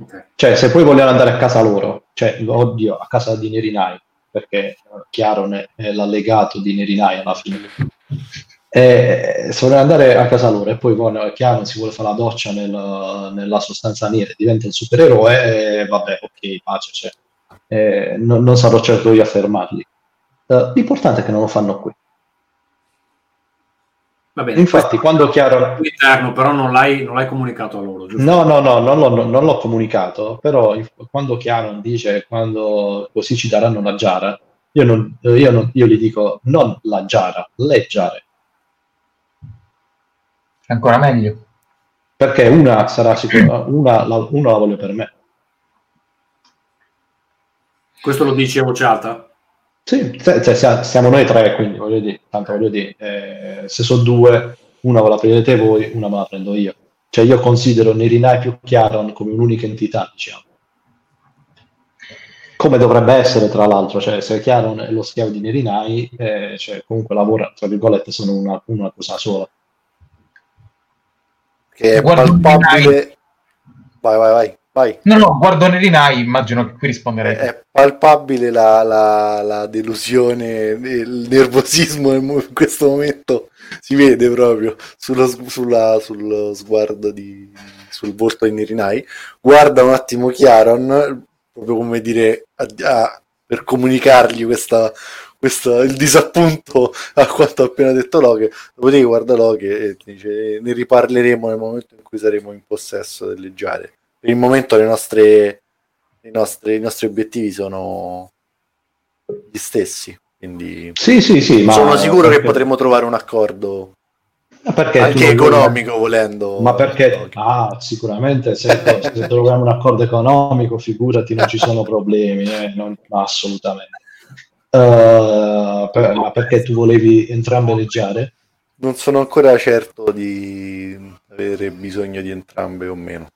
Ok. Cioè, se poi vogliono andare a casa loro, cioè, oddio, a casa di Nerinai, perché eh, Chiaron è, è l'allegato di Nerinai alla fine. E se vogliono andare a casa loro e poi vogliono- Chiaron si vuole fare la doccia nel- nella sostanza nera, diventa il supereroe, e vabbè, ok, pace c'è. Eh, non, non sarò certo io a fermarli. Eh, l'importante è che non lo fanno qui. Va bene. Infatti, quando è interno, però non l'hai, non l'hai comunicato a loro, giusto? No, no, no, non l'ho, non l'ho comunicato, però quando Chiaron dice quando così ci daranno la giara, io, non- io non- io gli dico non la giara, le giare, Ancora meglio. perché una sarà sicura, una la, una la voglio per me. Questo lo dici a voce alta? Sì, se- se- se- siamo noi tre, quindi voglio dire, tanto voglio dire, eh, se sono due, una ve la prendete voi, una me la prendo io. Cioè io considero Nerinai più Chiaron come un'unica entità, diciamo. Come dovrebbe essere, tra l'altro, cioè se Chiaron è lo schiavo di Nerinai, eh, cioè, comunque lavora, tra virgolette, sono una, una cosa sola. Che è Guardo palpabile. Vai, vai, vai, vai. No, no, guardo Nerinai, immagino che qui risponderete. È palpabile la, la- la delusione, il nervosismo in questo momento si vede proprio sullo, sulla- sullo sguardo di, sul volto di Nirinai. Guarda un attimo Chiaron, proprio come dire a- a- per comunicargli questa, questa- il disappunto a quanto ha appena detto Loche. Dopodiché guarda Loche e dice: Ne riparleremo nel momento in cui saremo in possesso delle giare. Per il momento le nostre i nostri, i nostri obiettivi sono gli stessi. Quindi Sì, sì, sì, ma... sono sicuro che potremo trovare un accordo ma anche economico volendo. Ma perché? Ah, sicuramente se, se troviamo un accordo economico, figurati, non ci sono problemi, eh, non- ma assolutamente. Eh, per- ma perché tu volevi entrambe le giare? Non sono ancora certo di avere bisogno di entrambe o meno.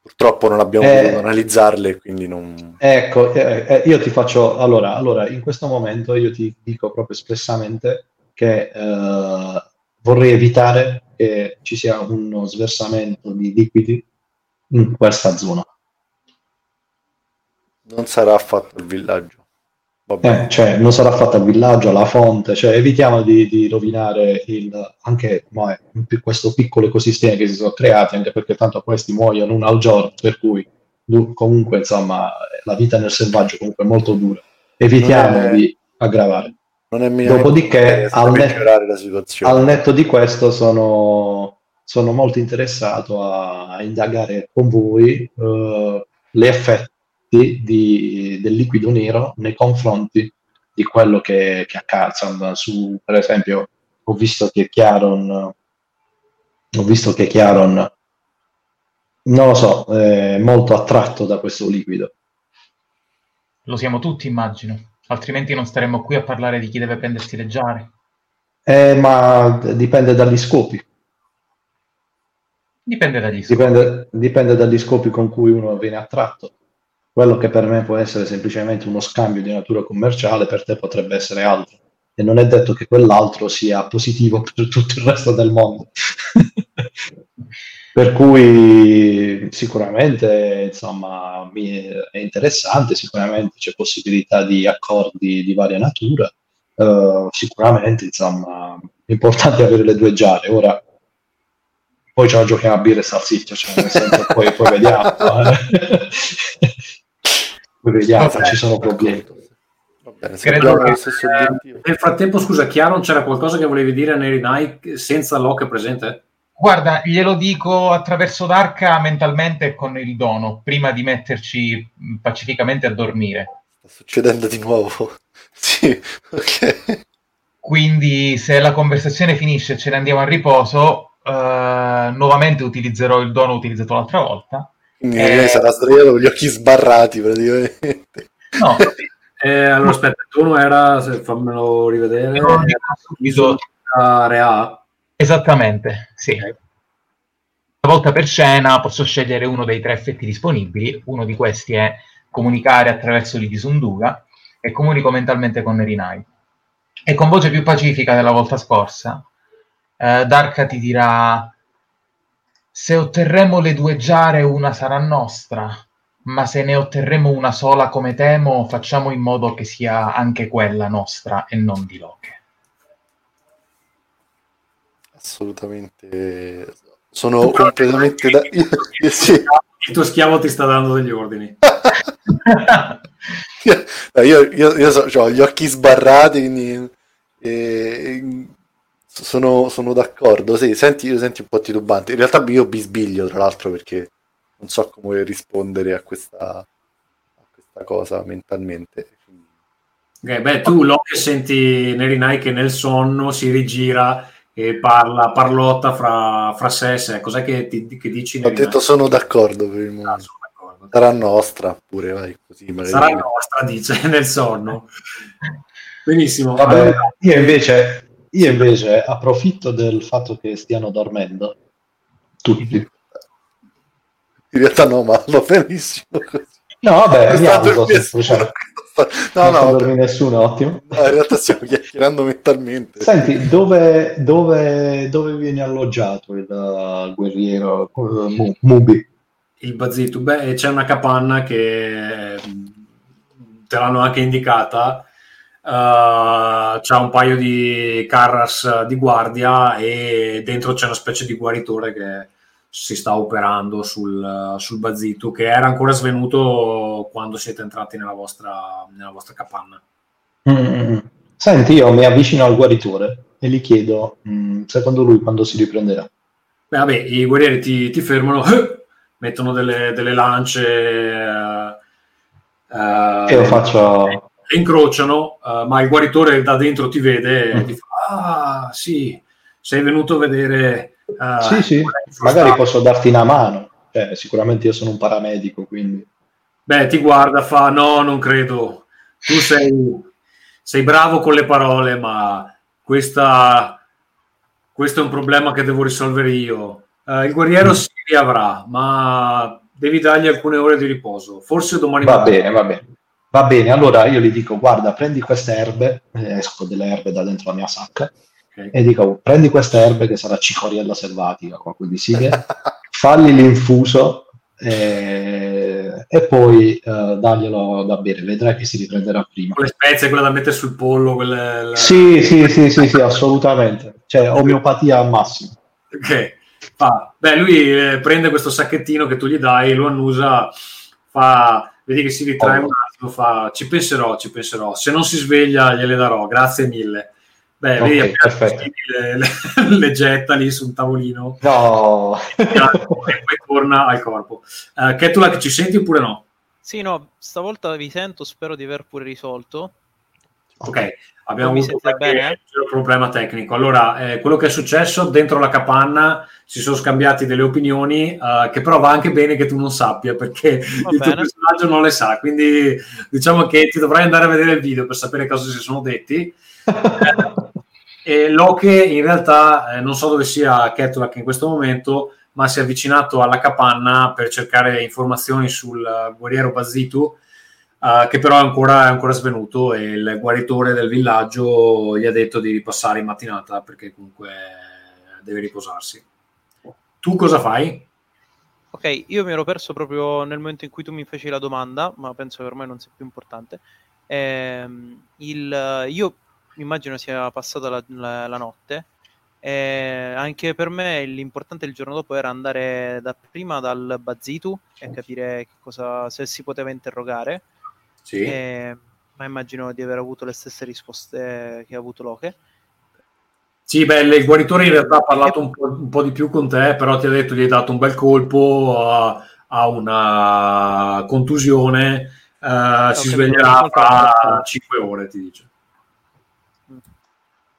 Purtroppo non abbiamo Eh. potuto analizzarle, quindi non... Ecco, eh, eh, io ti faccio allora, allora, in questo momento io ti dico proprio espressamente che eh, vorrei evitare che ci sia uno sversamento di liquidi in questa zona. non sarà affatto il villaggio. Eh, cioè, non sarà fatta al villaggio, alla fonte, cioè evitiamo di, di rovinare il, anche ma, questo piccolo ecosistema che si sono creati, anche perché tanto questi muoiono uno al giorno, per cui du- comunque insomma la vita nel selvaggio comunque è molto dura. Evitiamo è- di aggravare. Non è minimamente Dopodiché, al net- peggiorare la situazione. Al netto di questo sono, sono molto interessato a, a indagare con voi eh, gli effetti di- del liquido nero nei confronti di quello che, che. Insomma, su, per esempio, ho visto che Chiaron, ho visto che Chiaron, non lo so, è molto attratto da questo liquido. Lo siamo tutti, immagino. Altrimenti non staremmo qui a parlare di chi deve prendersi le giare. Eh, ma dipende dagli scopi. Dipende dagli scopi. Dipende, dipende dagli scopi con cui uno viene attratto. Quello che per me può essere semplicemente uno scambio di natura commerciale, per te potrebbe essere altro. E non è detto che quell'altro sia positivo per tutto il resto del mondo. (laughs) per cui sicuramente insomma, è interessante, sicuramente c'è possibilità di accordi di varia natura. Eh, sicuramente insomma, è importante avere le due giare. Ora poi ce la giochiamo a birra e salsiccia, cioè poi, poi vediamo. eh. (laughs) poi vediamo se ci sono problemi. Bene, Credo che- Eh, nel frattempo, scusa, Chiaro, c'era qualcosa che volevi dire a Neri Nike senza Locke presente? Guarda, glielo dico attraverso Darka mentalmente con il dono, prima di metterci pacificamente a dormire. Sta succedendo di nuovo. (laughs) sì, ok. Quindi se la conversazione finisce e ce ne andiamo a riposo, eh, nuovamente utilizzerò il dono utilizzato l'altra volta. Quindi Eh. sarà sdraiato con gli occhi sbarrati praticamente. No, (laughs) Eh, allora, aspetta, tono era, se fammelo rivedere, dico subito. area. Esattamente, sì. Ok. Una volta per scena posso scegliere uno dei tre effetti disponibili. Uno di questi è comunicare attraverso l'Idi Sunduga e comunico mentalmente con Nerinai. E con voce più pacifica della volta scorsa, eh, Darka ti dirà: Se otterremo le due giare, una sarà nostra. ma se ne otterremo una sola come temo, facciamo in modo che sia anche quella nostra e non di Loche. Assolutamente. Sono completamente da... Io (laughs) sì. Il tuo schiavo ti sta dando degli ordini. (laughs) io, io, io so, ho gli occhi sbarrati, quindi eh, sono, sono, d'accordo. Sì, senti, senti un po' titubante. In realtà io bisbiglio, tra l'altro, perché non so come rispondere a questa, a questa cosa mentalmente. Okay, beh, tu lo che senti Nerinai che nel sonno si rigira e parla, parlotta fra, fra sé e sé. Cos'è che, ti, che dici? Ho detto sono d'accordo per il momento. Ah, Sarà nostra pure, vai così. Sarà nostra, dice, (laughs) nel sonno. (laughs) Benissimo. Vabbè, allora... io, invece, io invece approfitto del fatto che stiano dormendo tutti. In realtà no, ma va benissimo così. No, vabbè, mi auguro sempre, cioè, No, non no, dormi nessuno, ottimo. No, in realtà stiamo chiacchierando mentalmente. Senti, dove, dove, dove viene alloggiato il uh, guerriero uh, Mubi? Il Bazitu? Beh, c'è una capanna che te l'hanno anche indicata. Uh, c'è un paio di carras di guardia e dentro c'è una specie di guaritore che si sta operando sul, sul Bazitu, che era ancora svenuto quando siete entrati nella vostra, nella vostra capanna. Mm. Senti, io mi avvicino al guaritore e gli chiedo, mm, secondo lui, quando si riprenderà? Beh, vabbè, i guerrieri ti, ti fermano, (laughs) mettono delle, delle lance... Uh, uh, e lo faccio... Le incrociano, uh, ma il guaritore da dentro ti vede e mm. ti fa, ah, sì, sei venuto a vedere Uh, sì, sì, magari posso darti una mano. Eh, sicuramente io sono un paramedico, quindi... Beh, ti guarda, fa no, non credo. Tu sei, sei bravo con le parole, ma questa, questo è un problema che devo risolvere io. Uh, il guerriero mm. si riavrà, ma devi dargli alcune ore di riposo. Forse domani Va mattina. bene, va bene. Va bene, allora io gli dico, guarda, prendi queste erbe, eh, esco delle erbe da dentro la mia sacca, Okay. E dico, prendi queste erbe che sarà cicoriella selvatica, qualcosa di simile, (laughs) fagli l'infuso e, e poi uh, daglielo da bere, vedrai che si riprenderà prima. Con le spezie, quella da mettere sul pollo? Quelle, la... Sì, sì, sì, sì, sì, assolutamente. Cioè, omeopatia al massimo. Ok. Ah, beh, lui eh, prende questo sacchettino che tu gli dai, lo annusa, fa, vedi che si ritrae oh. un attimo, fa, ci penserò, ci penserò. Se non si sveglia gliele darò, grazie mille. Beh, okay, lei le, le, (laughs) le, getta lì su un tavolino no. e poi torna al corpo. Uh, Ketula, che ci senti oppure no? Sì, no, stavolta vi sento, spero di aver pure risolto. Ok, abbiamo non avuto un problema tecnico. Allora, eh, quello che è successo dentro la capanna si sono scambiati delle opinioni uh, che però va anche bene che tu non sappia perché va il bene. tuo personaggio non le sa, quindi diciamo che ti dovrai andare a vedere il video per sapere cosa si sono detti. (laughs) e Loche in realtà eh, non so dove sia Ketulak in questo momento, ma si è avvicinato alla capanna per cercare informazioni sul guerriero Bazitu, uh, che però è ancora, è ancora, svenuto e il guaritore del villaggio gli ha detto di ripassare in mattinata perché comunque deve riposarsi. Tu cosa fai? Ok, io mi ero perso proprio nel momento in cui tu mi feci la domanda, ma penso che ormai non sia più importante. Eh, il, io immagino sia passata la, la, la notte. E anche per me l'importante il giorno dopo era andare da prima dal Bazitu e capire cosa, se si poteva interrogare. Sì. E, ma immagino di aver avuto le stesse risposte che ha avuto Loche. Sì, beh, il guaritore in realtà ha parlato un po', un po', di più con te, però ti ha detto che gli hai dato un bel colpo a, a una contusione, uh, si sveglierà fra 5 ore, ti dice.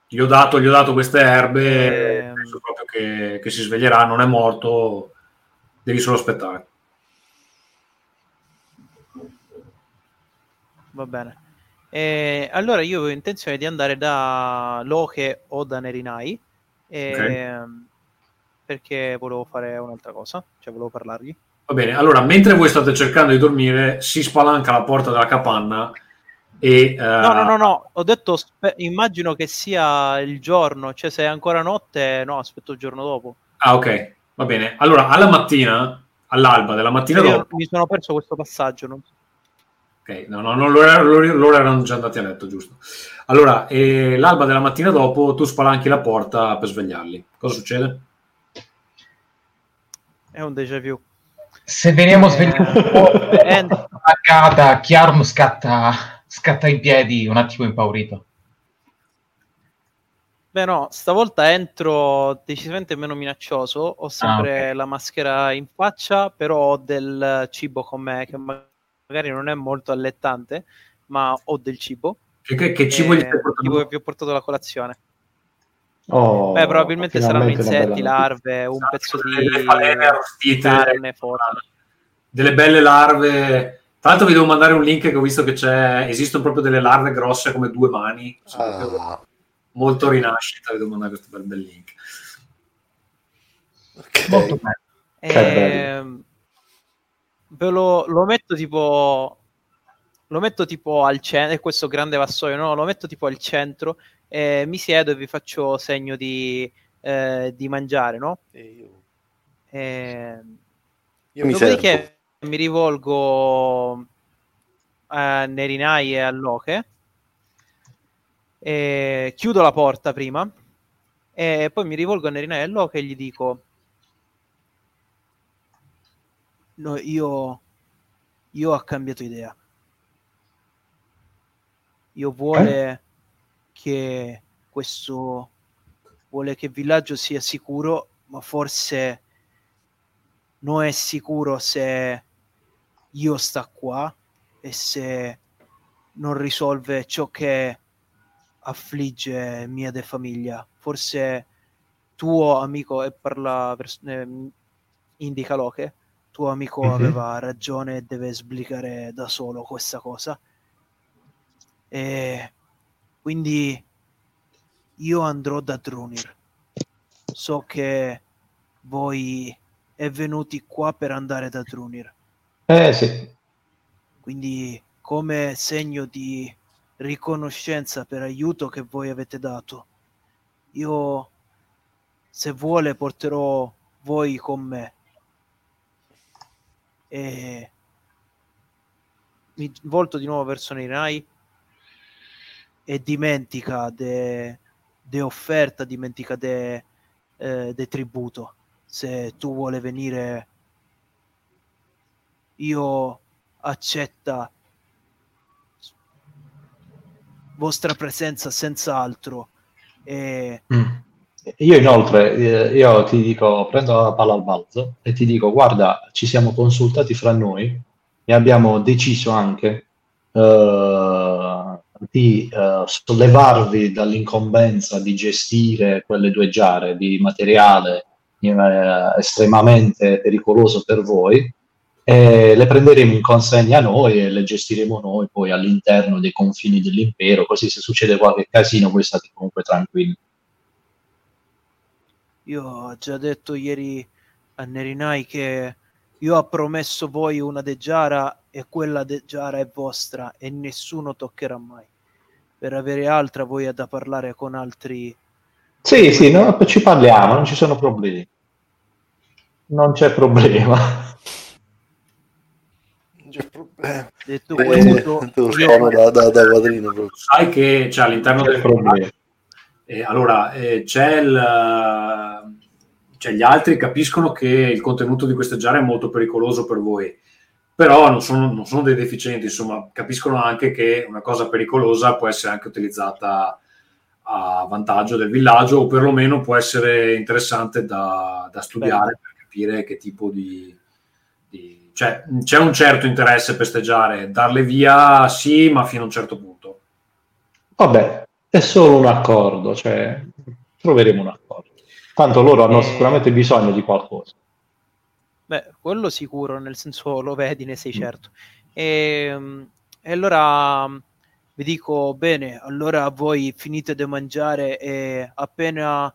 Gli ho dato, gli ho dato queste erbe, e... penso proprio che, che, si sveglierà, non è morto, devi solo aspettare. Va bene. E allora io avevo intenzione di andare da Loche o da Nerinai e... okay. perché volevo fare un'altra cosa, cioè volevo parlargli. Va bene, allora mentre voi state cercando di dormire, si spalanca la porta della capanna e, uh... No, no, no, no, ho detto spe- immagino che sia il giorno, cioè se è ancora notte, no, aspetto il giorno dopo. Ah, ok, va bene. Allora, alla mattina all'alba della mattina Io dopo. mi sono perso questo passaggio. non so. Ok, no, no, no, loro, loro- loro erano già andati a letto, giusto. Allora, eh, l'alba della mattina dopo tu spalanchi la porta per svegliarli. Cosa succede? È un déjà vu. Se veniamo svegliati un po' (laughs) Eh, attaccata, Chiarm scatta, scatta in piedi un attimo impaurito. Beh no, stavolta entro decisamente meno minaccioso, ho sempre Ah, ok. la maschera in faccia, però ho del cibo con me che ma- magari non è molto allettante, ma ho del cibo. Che, che- cibo gli Eh, stai portando? tipo che vi ho portato la colazione. Oh, Beh, probabilmente saranno insetti, larve, un pezzo di Delle falene arrostite, carne forte. delle belle larve. Tra l'altro vi devo mandare un link che ho visto che c'è, esistono proprio delle larve grosse come due mani, Ah, molto rinascita, vi devo mandare questo bel, bel link. ok. Molto bello. Ehm, ve lo, lo metto tipo lo metto tipo al centro questo grande vassoio no? lo metto tipo al centro e mi siedo e vi faccio segno di, eh, di mangiare no? E io, Ehm, io mi dopodiché mi rivolgo a Nerinai e a Loche e chiudo la porta prima e poi mi rivolgo a Nerinai e a Loche e gli dico no, io io ho cambiato idea. Io vuole che questo vuole che il villaggio sia sicuro ma forse non è sicuro se io sta qua e se non risolve ciò che affligge mia de famiglia. Forse tuo amico, e parla, vers- ehm, indica Loche, tuo amico Mhm. aveva ragione e deve sblicare da solo questa cosa. E quindi io andrò da Drunir. So che voi è venuti qua per andare da Drunir. Eh sì, Quindi come segno di riconoscenza per aiuto che voi avete dato, io se vuole porterò voi con me e mi volto di nuovo verso Nirai e dimentica de, de offerta, dimentica de, eh, de tributo. Se tu vuole venire, io accetta vostra presenza senz'altro e Io inoltre, eh, io ti dico, prendo la palla al balzo e ti dico, guarda, ci siamo consultati fra noi e abbiamo deciso anche eh, di eh, sollevarvi dall'incombenza di gestire quelle due giare di materiale eh, estremamente pericoloso per voi e le prenderemo in consegna noi e le gestiremo noi poi all'interno dei confini dell'impero, così se succede qualche casino voi state comunque tranquilli. Io ho già detto ieri a Nerinai che io ho promesso voi una Deggiara e quella Deggiara è vostra e nessuno toccherà mai. Per avere altra voi è da parlare con altri Sì, sì, no, ci parliamo, non ci sono problemi. Non c'è problema. Non c'è problema. Detto Eh, questo, te lo io- da, da, da padrino. Sai che c'è all'interno del problema. Eh, allora, eh, c'è il, cioè gli altri capiscono che il contenuto di queste giare è molto pericoloso per voi, però non sono, non sono dei deficienti, insomma, capiscono anche che una cosa pericolosa può essere anche utilizzata a vantaggio del villaggio o perlomeno può essere interessante da, da studiare per capire che tipo di, di- cioè c'è un certo interesse per festeggiare, darle via sì, ma fino a un certo punto. Vabbè, è solo un accordo, cioè troveremo un accordo. Tanto loro hanno Eh. sicuramente bisogno di qualcosa. Beh, quello sicuro, nel senso lo vedi, ne sei certo. E, e allora mm, vi dico bene, allora voi finite di mangiare e appena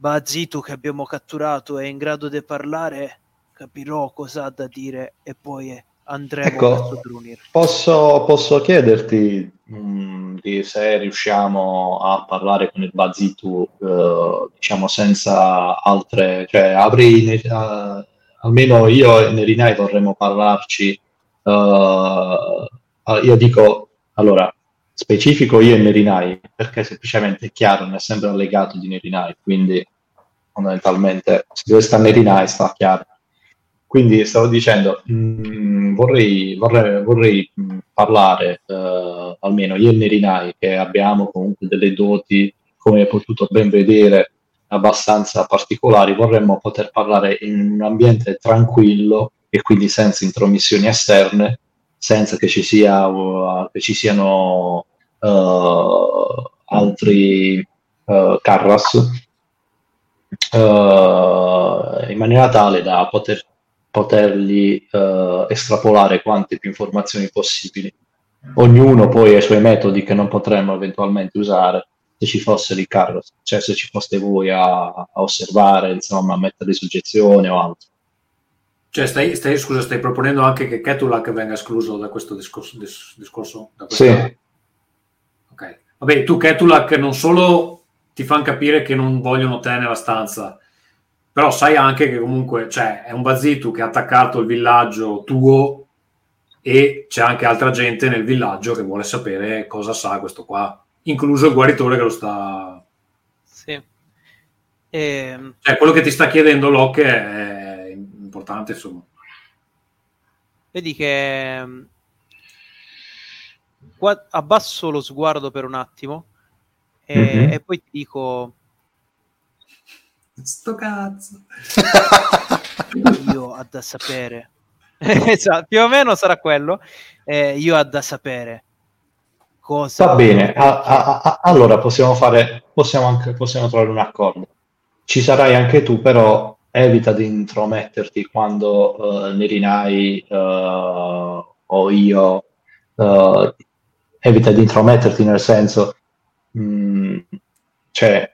Bazitu che abbiamo catturato è in grado di parlare, capirò cosa ha da dire e poi andremo Ecco. Posso, posso chiederti mh, di se riusciamo a parlare con il Bazitu, eh, diciamo, senza altre, cioè ne- eh, almeno io e Nerinai vorremmo parlarci. Uh, io dico, allora, specifico io e Nerinai, perché semplicemente è chiaro, non è sempre allegato di Nerinai, quindi fondamentalmente se dove sta Nerinai sta chiaro. Quindi stavo dicendo, mh, mm, vorrei, vorrei, vorrei mm, parlare, uh, almeno io e Nerinai, che abbiamo comunque delle doti, come hai potuto ben vedere, abbastanza particolari, vorremmo poter parlare in un ambiente tranquillo e quindi senza intromissioni esterne, senza che ci, sia, uh, che ci siano uh, altri uh, carras, in maniera tale da poter, potergli uh, estrapolare quante più informazioni possibili. Ognuno poi ha i suoi metodi che non potremmo eventualmente usare se ci fosse il carros, cioè se ci foste voi a, a osservare, insomma, a mettere in soggezione o altro. Cioè, stai, stai, scusa, stai proponendo anche che Ketulak venga escluso da questo discorso? Dis, discorso da questo... Sì. Ok. Vabbè, tu Ketulak non solo ti fanno capire che non vogliono te nella stanza, però sai anche che comunque cioè, è un Bazitu che ha attaccato il villaggio tuo e c'è anche altra gente nel villaggio che vuole sapere cosa sa questo qua, incluso il guaritore che lo sta... Sì. E... Ehm, cioè, quello che ti sta chiedendo Locke è importante, insomma. Vedi che qua abbasso lo sguardo per un attimo e, mm-hmm. e poi ti dico sto cazzo. (laughs) Io ho da sapere. (laughs) Esatto, più o meno sarà quello. Eh, io ho da sapere cosa va bene a, a, a, allora possiamo fare possiamo anche possiamo trovare un accordo. Ci sarai anche tu però evita di intrometterti quando uh, Nerinai uh, o io uh, evita di intrometterti nel senso mh, mm, cioè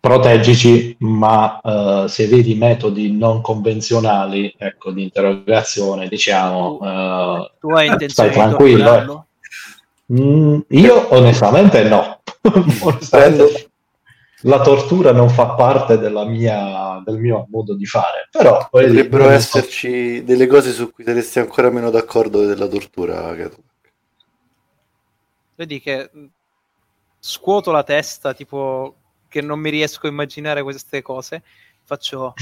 proteggici ma uh, se vedi metodi non convenzionali ecco di interrogazione diciamo uh, tu hai intenzione stai tranquillo eh. mm, io onestamente no (laughs) onestamente la tortura non fa parte mia, del mio modo di fare. Però potrebbero esserci so. delle cose su cui saresti ancora meno d'accordo della tortura. Vedi che scuoto la testa, tipo che non mi riesco a immaginare queste cose. Faccio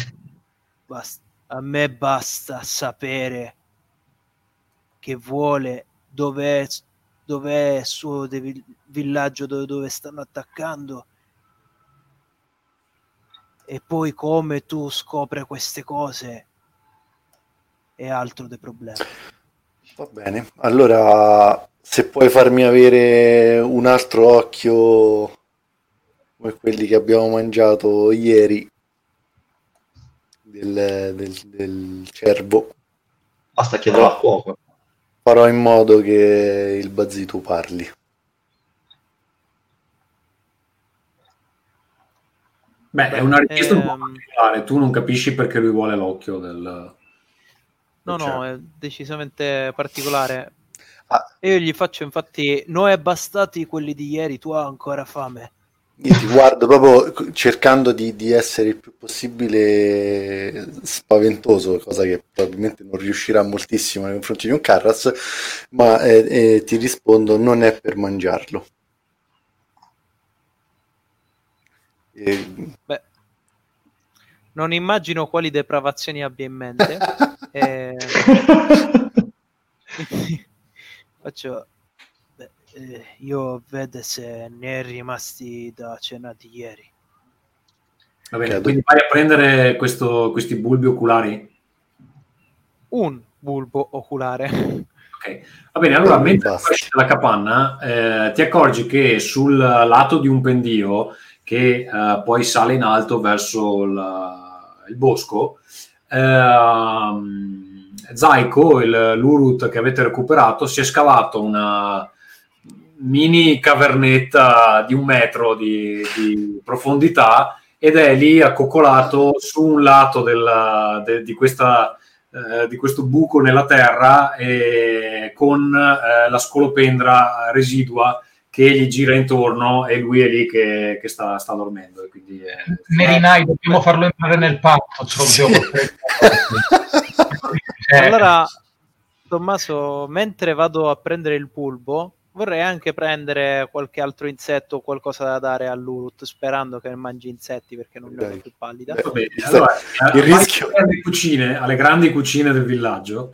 basta. A me basta sapere che vuole dov'è, dov'è il suo villaggio dove, dove stanno attaccando e poi come tu scopri queste cose è altro dei problemi. Va bene, allora se puoi farmi avere un altro occhio come quelli che abbiamo mangiato ieri del, del, del cervo. Basta chiedere a fuoco. Farò in modo che il Bazzitu parli. Beh, è una richiesta ehm... un po' ehm, particolare, tu non capisci perché lui vuole l'occhio del... No, no, è decisamente particolare. Ah. Io gli faccio infatti, noi è bastati quelli di ieri, tu hai ancora fame. Io ti guardo proprio cercando di, di, essere il più possibile spaventoso, cosa che probabilmente non riuscirà moltissimo nei confronti di un Carras, ma eh, eh, ti rispondo, non è per mangiarlo. E... Beh, non immagino quali depravazioni abbia in mente. (laughs) e... (laughs) Faccio... Eh, io vedo se ne è rimasti da cena di ieri. Va bene, quindi vai a prendere questo, questi bulbi oculari? Un bulbo oculare. (laughs) Ok, va bene, allora mentre esci dalla capanna eh, ti accorgi che sul lato di un pendio che uh, poi sale in alto verso il, il bosco. Uh, Zaiko, il, l'Urut che avete recuperato, si è scavato una mini cavernetta di un metro di, di profondità ed è lì accoccolato su un lato del, de, di, questa, eh, di, questo buco nella terra e con eh, la scolopendra residua che gli gira intorno e lui è lì che, che sta, sta, dormendo. E quindi è... Nerinai, dobbiamo farlo entrare nel patto. Sì. (laughs) allora, Tommaso, mentre vado a prendere il pulbo, vorrei anche prendere qualche altro insetto o qualcosa da dare all'Urut, sperando che mangi insetti perché non ne ho più pallida. Beh, allora, (laughs) il rischio... alle, cucine, alle grandi cucine del villaggio,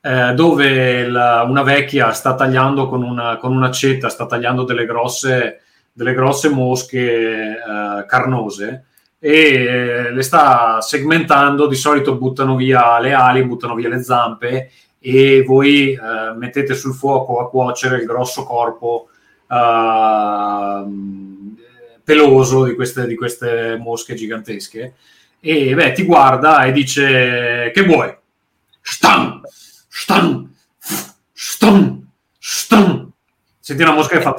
eh, dove la, una vecchia sta tagliando con, una, con un'accetta, sta tagliando delle grosse, delle grosse mosche eh, carnose e eh, le sta segmentando, di solito buttano via le ali, buttano via le zampe e voi eh, mettete sul fuoco a cuocere il grosso corpo eh, peloso di queste, di queste, mosche gigantesche e beh, ti guarda e dice che vuoi? Stan! Stan! Stan! Stan! Senti una mosca che fa...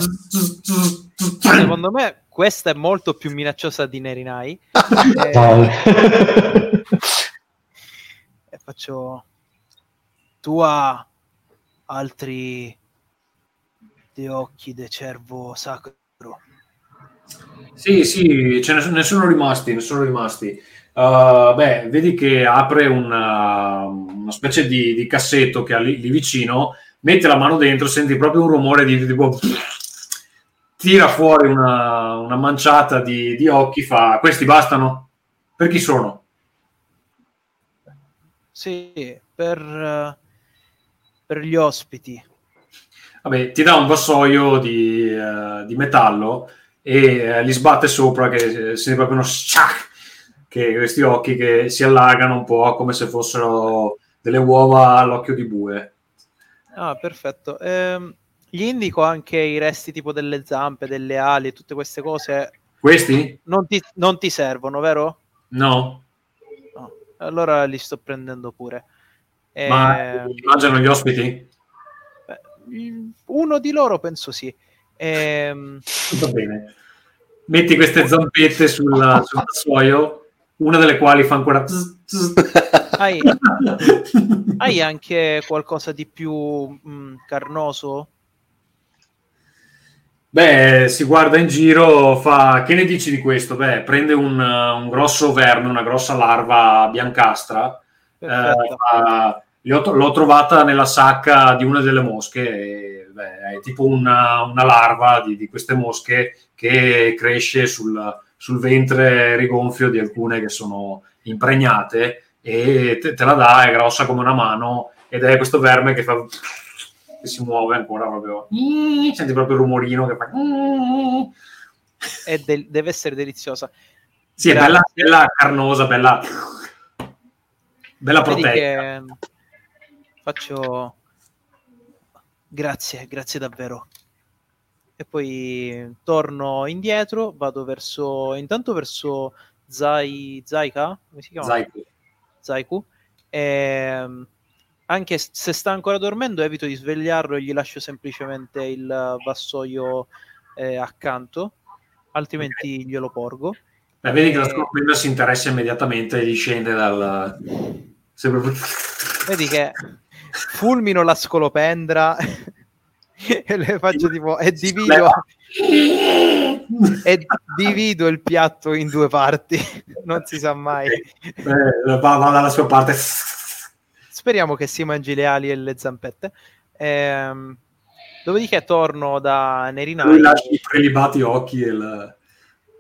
Secondo me questa è molto più minacciosa di Nerinai. e... e faccio tu ha altri de occhi de cervo sacro. Sì, sì, ce ne, ne sono rimasti, ne sono rimasti. Uh, beh, vedi che apre una, una specie di, di, cassetto che ha lì, lì, vicino, mette la mano dentro, senti proprio un rumore di tipo tira fuori una, una manciata di, di, occhi, fa questi bastano? Per chi sono? Sì, per uh, per gli ospiti. Vabbè, ti dà un vassoio di, uh, di metallo e uh, li sbatte sopra che senti proprio uno sciac, che questi occhi che si allargano un po' come se fossero delle uova all'occhio di bue. Ah, perfetto. Ehm, gli indico anche i resti tipo delle zampe, delle ali tutte queste cose. Questi? Non ti, non ti servono, vero? No. no. Allora li sto prendendo pure. Ma eh, mangiano gli ospiti? Uno di loro penso sì. Eh, Va bene. Metti queste zampette sul, sul vassoio, una delle quali fa ancora... Hai, (laughs) hai anche qualcosa di più mh, mm, carnoso? Beh, si guarda in giro, fa... Che ne dici di questo? Beh, prende un, un grosso verme, una grossa larva biancastra, eh, fa l'ho trovata nella sacca di una delle mosche. E, beh, è tipo una, una larva di, di, queste mosche che cresce sul, sul, ventre rigonfio di alcune che sono impregnate e te, te, la dà, è grossa come una mano ed è questo verme che, fa, (laughs) che si muove ancora proprio. Senti proprio il rumorino che fa. E de- deve essere deliziosa. Sì, è bella, bella carnosa, bella, bella proteica. Che faccio grazie, grazie davvero. E poi torno indietro, vado verso, intanto verso Zai, Zaika, come si chiama? Zaiku. Zaiku. E, ehm, anche se sta ancora dormendo, evito di svegliarlo e gli lascio semplicemente il vassoio eh, accanto, altrimenti okay. glielo porgo. Beh, vedi che la scorpione si interessa immediatamente e gli scende dal... Sembra... Vedi che fulmino la scolopendra (laughs) e le faccio tipo e divido e divido il piatto in due parti. Non si sa mai. Eh, va, va, dalla sua parte. Speriamo che si mangi le ali e le zampette. Ehm, dopodiché torno da Nerinai lui lascia i prelibati occhi e il...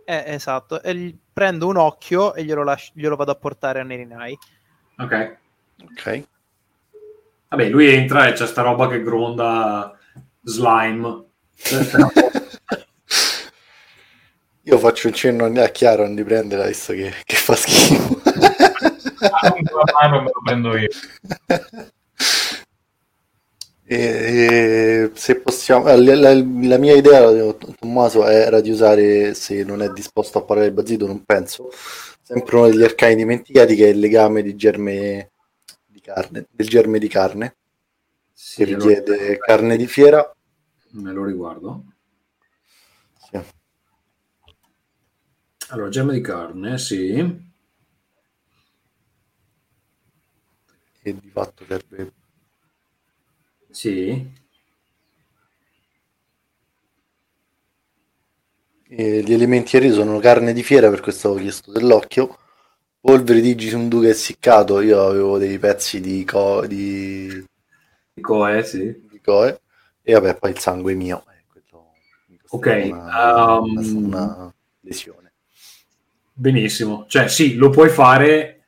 eh, esatto. E gli, prendo un occhio e glielo, lascio, glielo vado a portare a Nerinai ok. Ok Vabbè, lui entra e c'è sta roba che gronda slime. Io faccio un cenno a Chiaro di prenderla visto che, che fa schifo. Ah, la mano me lo prendo io. E, e, se possiamo, la, la, la, mia idea, Tommaso, era di usare, se non è disposto a parlare il Bazito, non penso, sempre uno degli arcani dimenticati che è il legame di germe carne, del germe di carne, si richiede lo... carne di fiera. Me lo riguardo. Sì. Allora, germe di carne, sì. E di fatto serve... Sì. eh, gli elementieri sono carne di fiera, per questo avevo chiesto dell'occhio. Polvere di Gisunduga essiccato, io avevo dei pezzi di, co- di, Dico, eh, sì. di coe. E vabbè, poi il sangue mio. eh, Ok, Una, um, una lesione. Benissimo. Cioè, sì, lo puoi fare,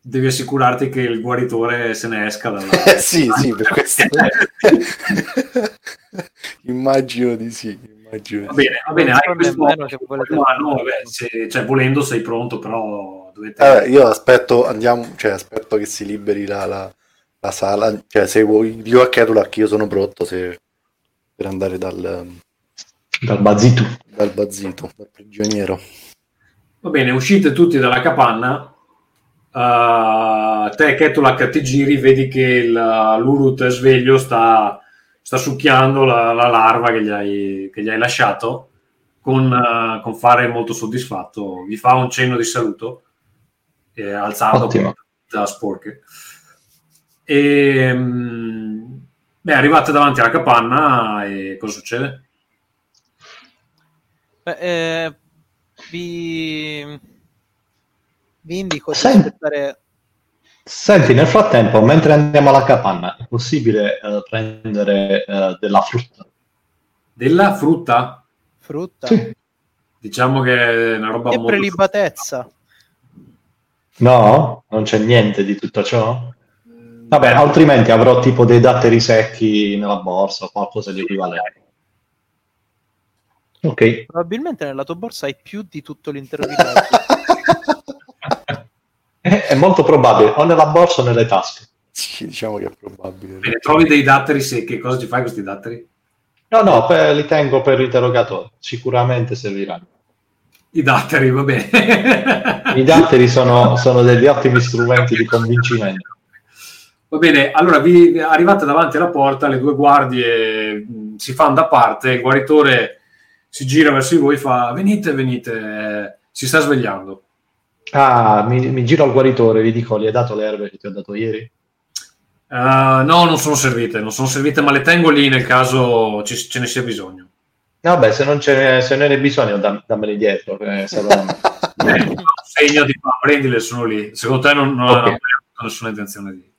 devi assicurarti che il guaritore se ne esca dalla... (laughs) Sì, sì, per questo. (laughs) (laughs) immagino di sì. Di Va bene, va bene, hai questo nemmeno che volete- mano, vabbè, se- cioè, volendo sei pronto, però dovete... Vabbè, io aspetto, andiamo, cioè, aspetto che si liberi la, la- la sala. Cioè, se vuoi, dico a Ketula che io sono pronto se- per andare dal, Dal Bazitu. dal bazzito, dal prigioniero. Va bene, uscite tutti dalla capanna. Uh, te, Ketulak, ti giri, vedi che il, l'Urut è sveglio, sta, sta succhiando la, la larva che gli hai, che gli hai lasciato con, uh, con fare molto soddisfatto. Vi fa un cenno di saluto, eh, alzato da sporche. E, mm, beh, arrivate davanti alla capanna e cosa succede? Beh, eh, vi... vi indico di Senti. aspettare Senti, nel frattempo, mentre andiamo alla capanna, è possibile eh, prendere eh, della frutta? Della frutta? frutta Sì. Diciamo che è una roba e molto... prelibatezza. No? Non c'è niente di tutto ciò? Vabbè, Beh, altrimenti avrò tipo dei datteri secchi nella borsa o qualcosa di equivalente. Ok. Probabilmente nella tua borsa hai più di tutto l'intero villaggio. (laughs) (laughs) È, molto probabile, o nella borsa o nelle tasche. Sì, diciamo che è probabile. Bene, trovi dei datteri secchi, cosa ci fai con questi datteri? No, no, per- li tengo per l'interrogatorio. Sicuramente serviranno. I datteri, va bene. I datteri (laughs) sono, sono degli ottimi strumenti di convincimento. Va bene, allora vi arrivate davanti alla porta, le due guardie mh, si fanno da parte, il guaritore si gira verso di voi e fa venite, venite, eh, si sta svegliando. Ah, mi, mi giro al guaritore, gli dico, gli hai dato le erbe che ti ho dato ieri? Eh, no, non sono servite, non sono servite, ma le tengo lì nel caso ci- ce ne sia bisogno. Vabbè, se non, ce ne, se non ne hai bisogno, dam- dammeli dietro. me. (laughs) Eh, segno di prendile, sono lì. Secondo te non, non, Ok. non ho nessuna intenzione di...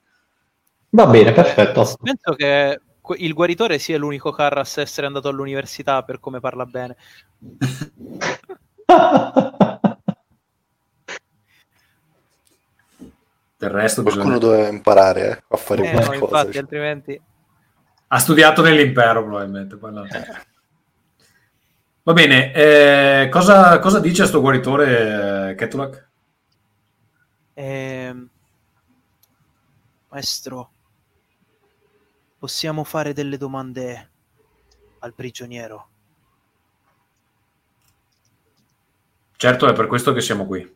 Va bene, perfetto. Penso che il guaritore sia l'unico Carras a essere andato all'università per come parla bene. (laughs) Del resto Qualcuno bisogna... doveva imparare eh, a fare Eh, no, qualcosa. infatti, cioè. altrimenti... Ha studiato nell'impero probabilmente. no. Va bene, eh, cosa, cosa dice a sto guaritore eh, Ketulak? Ehm, Maestro, possiamo fare delle domande al prigioniero? Certo, è per questo che siamo qui.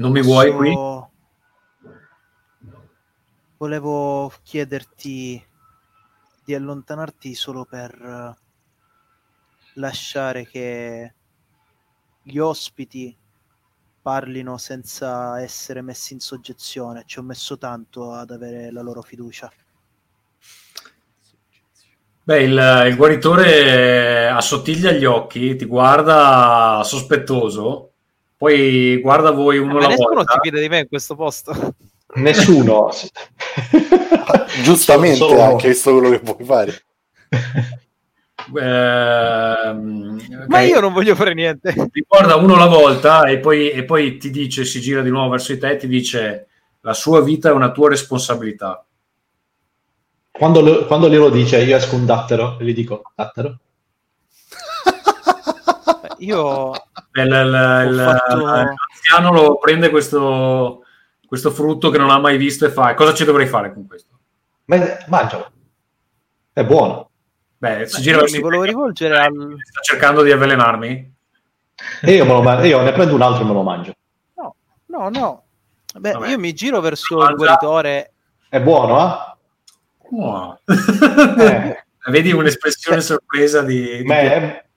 Non mi vuoi qui? Volevo chiederti di allontanarti solo per eh, lasciare che gli ospiti parlino senza essere messi in soggezione. Ci ho messo tanto ad avere la loro fiducia. Beh, il, il guaritore assottiglia gli occhi, ti guarda sospettoso, poi guarda voi uno Ma alla nessuno volta. si fida di me in questo posto. (laughs) Nessuno. (laughs) Giustamente Solo- anche visto quello che vuoi fare. Ehm, Ma ok. io non voglio fare niente. ti guarda uno alla volta e poi, e poi ti dice, si gira di nuovo verso di te e ti dice la sua vita è una tua responsabilità. Quando, lo- quando glielo dice, io esco un dattero e gli dico, dattero? Io Il- il- il- fatto- L'anziano lo prende questo, questo frutto che non ha mai visto e fa cosa ci dovrei fare con questo? Ma- mangialo. È buono. Beh, si Beh, gira mi volevo rivolgere al- Sta cercando di avvelenarmi? E io, me lo ma- io ne prendo un altro e me lo mangio. No, no, no. Beh, Vabbè. io mi giro verso Mangia. il guaritore. È buono, eh? Oh. Eh. (laughs) Vedi un'espressione sorpresa di... di- Me,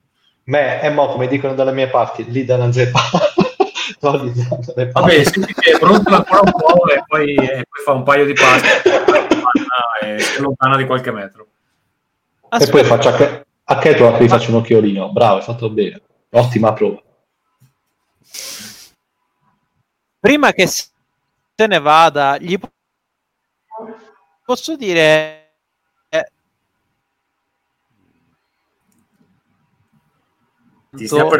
me e mo, come dicono dalle mie parti, lì da una zeppa. (laughs) No, lì da dalle Vabbè, senti che brontola ancora un po' e poi, e poi fa un paio di passi (laughs) e si allontana di qualche metro. E poi faccio a, Ke- a Keto gli faccio un occhiolino. Bravo, hai fatto bene. Ottima prova. prima che se ne vada, gli po- posso dire eh, Ti stia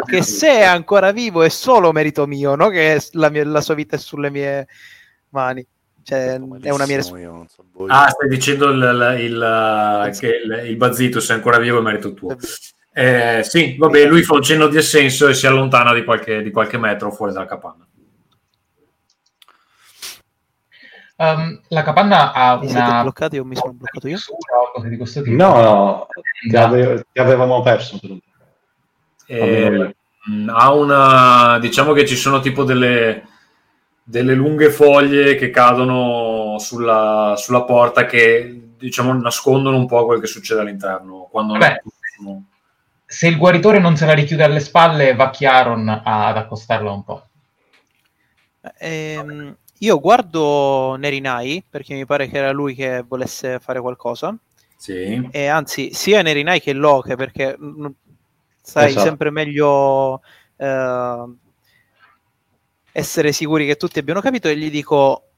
che se è ancora vivo è solo merito mio, no? Che la, mia- la sua vita è sulle mie mani. Cioè, è una mia non so voi. Ah, stai dicendo il, il, il- che il, il Bazzito, se è ancora vivo, è merito tuo. Eh, sì, vabbè, lui fa un cenno di assenso e si allontana di qualche, di qualche metro fuori dalla capanna. Um, la capanna ha Mi siete una bloccati o mi sono bloccato io? No, no, ti, ave- ti avevamo perso per un po'. Eh, ha una, diciamo che ci sono tipo delle, delle lunghe foglie che cadono sulla, sulla porta che diciamo nascondono un po' quel che succede all'interno. Quando Vabbè. sono- Se il guaritore non se la richiude alle spalle, va Chiaron ad accostarla un po'. Ehm, io guardo Nerinai perché mi pare che era lui che volesse fare qualcosa. Sì. E anzi, sia Nerinai che Loke, perché mm, sai Esatto. sempre meglio eh, essere sicuri che tutti abbiano capito. E gli dico: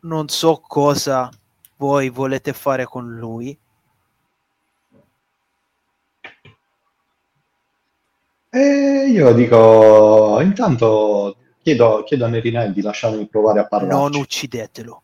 Non so cosa voi volete fare con lui. E io dico, intanto chiedo, chiedo a Nerinai di lasciarmi provare a parlare. Non uccidetelo.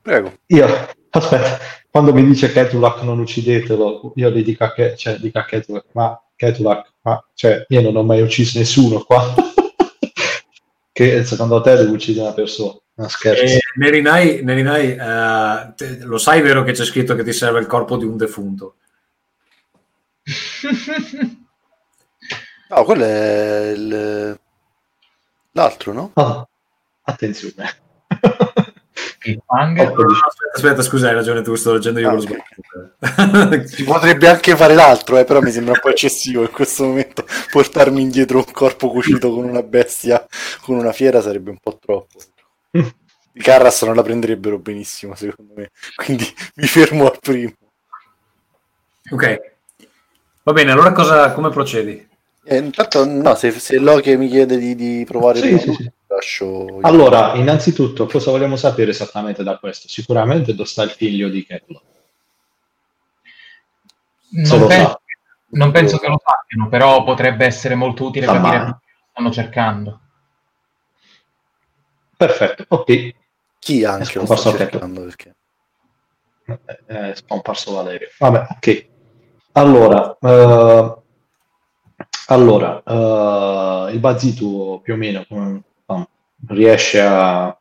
Prego. Io, aspetta, quando mi dice Ketulak non uccidetelo, io gli dico a, Ke- cioè, dico a Ketulak, ma Ketulak, ma cioè, io non ho mai ucciso nessuno qua. (laughs) che secondo te devo uccidere una persona? No, scherzo. Eh, Nerinai, Nerinai, eh, te- lo sai vero che c'è scritto che ti serve il corpo di un defunto? (laughs) No, quello è il... l'altro, no? Ah, attenzione. (laughs) Cliffhanger. Aspetta, aspetta, scusa, hai ragione tu, sto leggendo io Ah, lo ok. sbaglio. Si potrebbe anche fare l'altro, eh, però mi sembra un po' eccessivo in questo momento. Portarmi indietro un corpo cucito con una bestia, con una fiera, sarebbe un po' troppo. I Carras non la prenderebbero benissimo, secondo me. Quindi mi fermo al primo. ok, va bene, allora cosa, come procedi? Eh, intanto, no, se, se Loki mi chiede di, di provare Sì, sì, sì. Lascio... Allora, innanzitutto, cosa vogliamo sapere esattamente da questo? Sicuramente dove sta il figlio di. Se Non, lo penso, sa. non penso che lo sappiano, però potrebbe essere molto utile Ah, capire cosa stanno cercando. Perfetto, ok. Chi anche lo Scomparso sta cercando, perché... Eh, è scomparso Valerio. Vabbè, ok. Allora, eh, allora eh, il Bazitu più o meno come- riesce, a,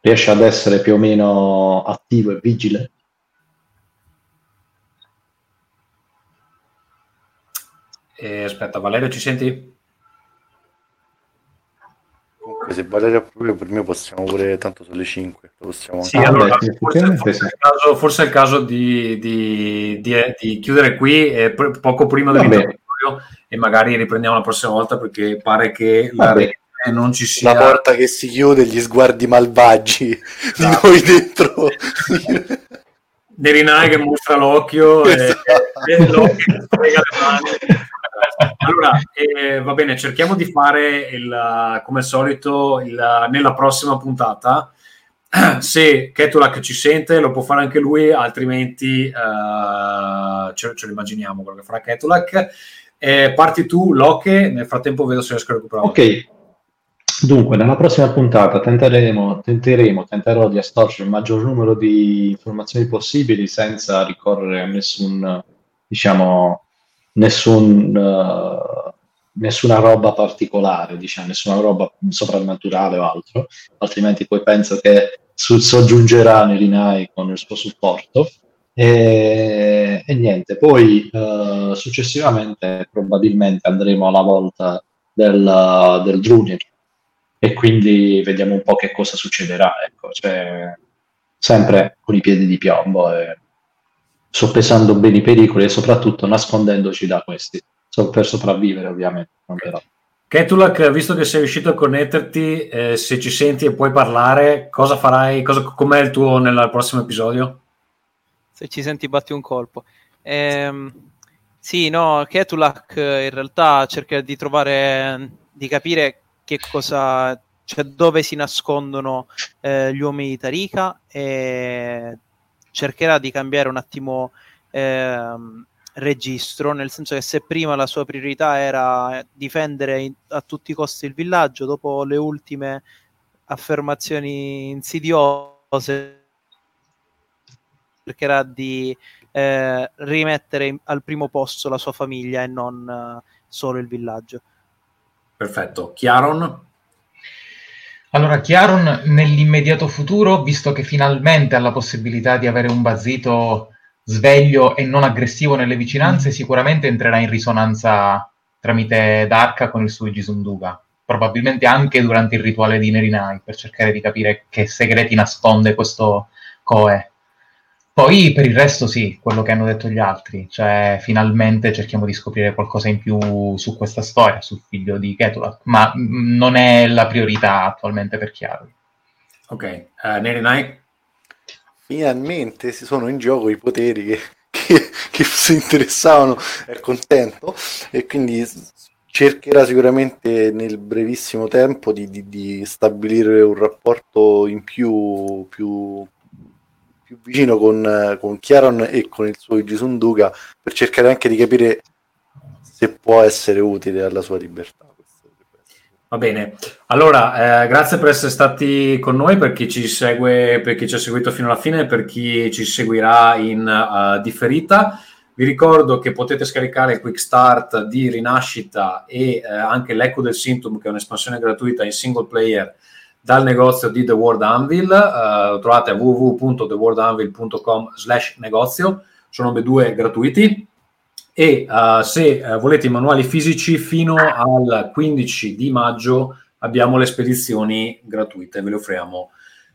riesce ad essere più o meno attivo e vigile. Eh, aspetta, Valerio, ci senti? Comunque, se Valerio ha problemi per me possiamo pure, tanto sono le 5, lo possiamo Sì, Ah, allora, beh, forse, forse è il caso, forse è il caso di, di- di- di chiudere qui eh, poco prima dell'intervento e magari riprendiamo la prossima volta perché pare che la Va rete non ci sia. La porta che si chiude, gli sguardi malvagi (laughs) di Esatto. noi dentro. Nerinai che mostra l'occhio e, Esatto. e l'occhio che le mani. Allora, eh, va bene, cerchiamo di fare il, come al solito il- nella prossima puntata. (clears throat) Se Ketulak ci sente, lo può fare anche lui, altrimenti eh, ce, ce lo immaginiamo quello che farà Ketulak. Eh, parti tu, Loche, nel frattempo vedo se riesco a recuperare. Ok, dunque nella prossima puntata tenteremo, tenteremo, tenterò di astorcere il maggior numero di informazioni possibili senza ricorrere a nessun, diciamo, nessun, eh, nessuna roba particolare, diciamo, nessuna roba soprannaturale o altro, altrimenti poi penso che su- soggiungerà Nerinai con il suo supporto. E, e niente, poi eh, successivamente probabilmente andremo alla volta del, del Drunir e quindi vediamo un po' che cosa succederà. Ecco, cioè, sempre con i piedi di piombo e soppesando bene i pericoli e soprattutto nascondendoci da questi, so- per sopravvivere ovviamente. Ketulak, visto che sei riuscito a connetterti, eh, se ci senti e puoi parlare, cosa farai? Cosa, com'è il tuo nel prossimo episodio? Se ci senti, batti un colpo. Ehm, sì, no, Ketulak eh, in realtà cerca di trovare, di capire che cosa, cioè dove si nascondono eh, gli uomini di Tarika e cercherà di cambiare un attimo eh, registro, nel senso che se prima la sua priorità era difendere in, a tutti i costi il villaggio, dopo le ultime affermazioni insidiose cercherà di eh, rimettere in, al primo posto la sua famiglia e non uh, solo il villaggio. Perfetto. Chiaron? Allora, Chiaron nell'immediato futuro, visto che finalmente ha la possibilità di avere un basito sveglio e non aggressivo nelle vicinanze, sicuramente entrerà in risonanza tramite Darka con il suo Gisunduga. Probabilmente anche durante il rituale di Nerinai, per cercare di capire che segreti nasconde questo Koe. Poi per il resto sì, quello che hanno detto gli altri, cioè finalmente cerchiamo di scoprire qualcosa in più su questa storia, sul figlio di Ketulak, ma non è la priorità attualmente per Chiaro. Ok, uh, Neri Knight? Finalmente si sono in gioco i poteri che, che, che (laughs) si interessavano al contento e quindi cercherà sicuramente nel brevissimo tempo di, di, di stabilire un rapporto in più, più più vicino con, con Chiaron e con il suo Gisunduga per cercare anche di capire se può essere utile alla sua libertà. Va bene, allora eh, grazie per essere stati con noi, per chi ci segue, per chi ci ha seguito fino alla fine per chi ci seguirà in uh, differita. Vi ricordo che potete scaricare il Quick Start di Rinascita e eh, anche l'Eco del Symptom, che è un'espansione gratuita in single player dal negozio di The World Anvil, uh, trovate a www.theworldanvil.com slash negozio, sono ambedue gratuiti e uh, se uh, volete i manuali fisici fino al 15 di maggio abbiamo le spedizioni gratuite, ve le offriamo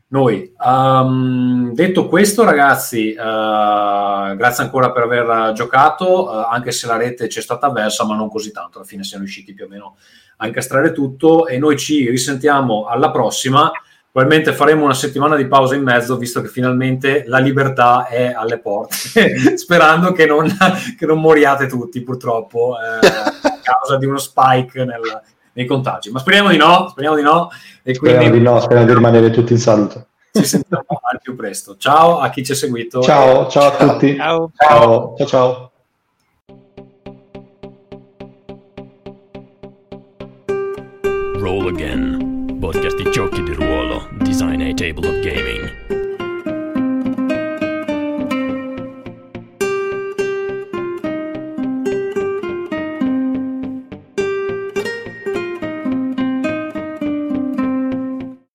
noi. Um, detto questo, ragazzi, grazie ancora per aver giocato, anche se la rete ci è stata avversa, ma non così tanto, alla fine siamo riusciti più o meno a incastrare tutto e noi ci risentiamo alla prossima. Probabilmente faremo una settimana di pausa in mezzo, visto che finalmente la libertà è alle porte, (laughs) sperando che non, (laughs) che non, moriate tutti, purtroppo, eh, a (laughs) causa di uno spike nel, nei contagi. Ma speriamo di no, speriamo di no. E quindi... Speriamo di no, speriamo di rimanere tutti in salute. Ci sentiamo al più presto. Ciao a chi ci ha seguito. Ciao, ciao a tutti. Ciao. Ciao, ciao. ciao. Table of game.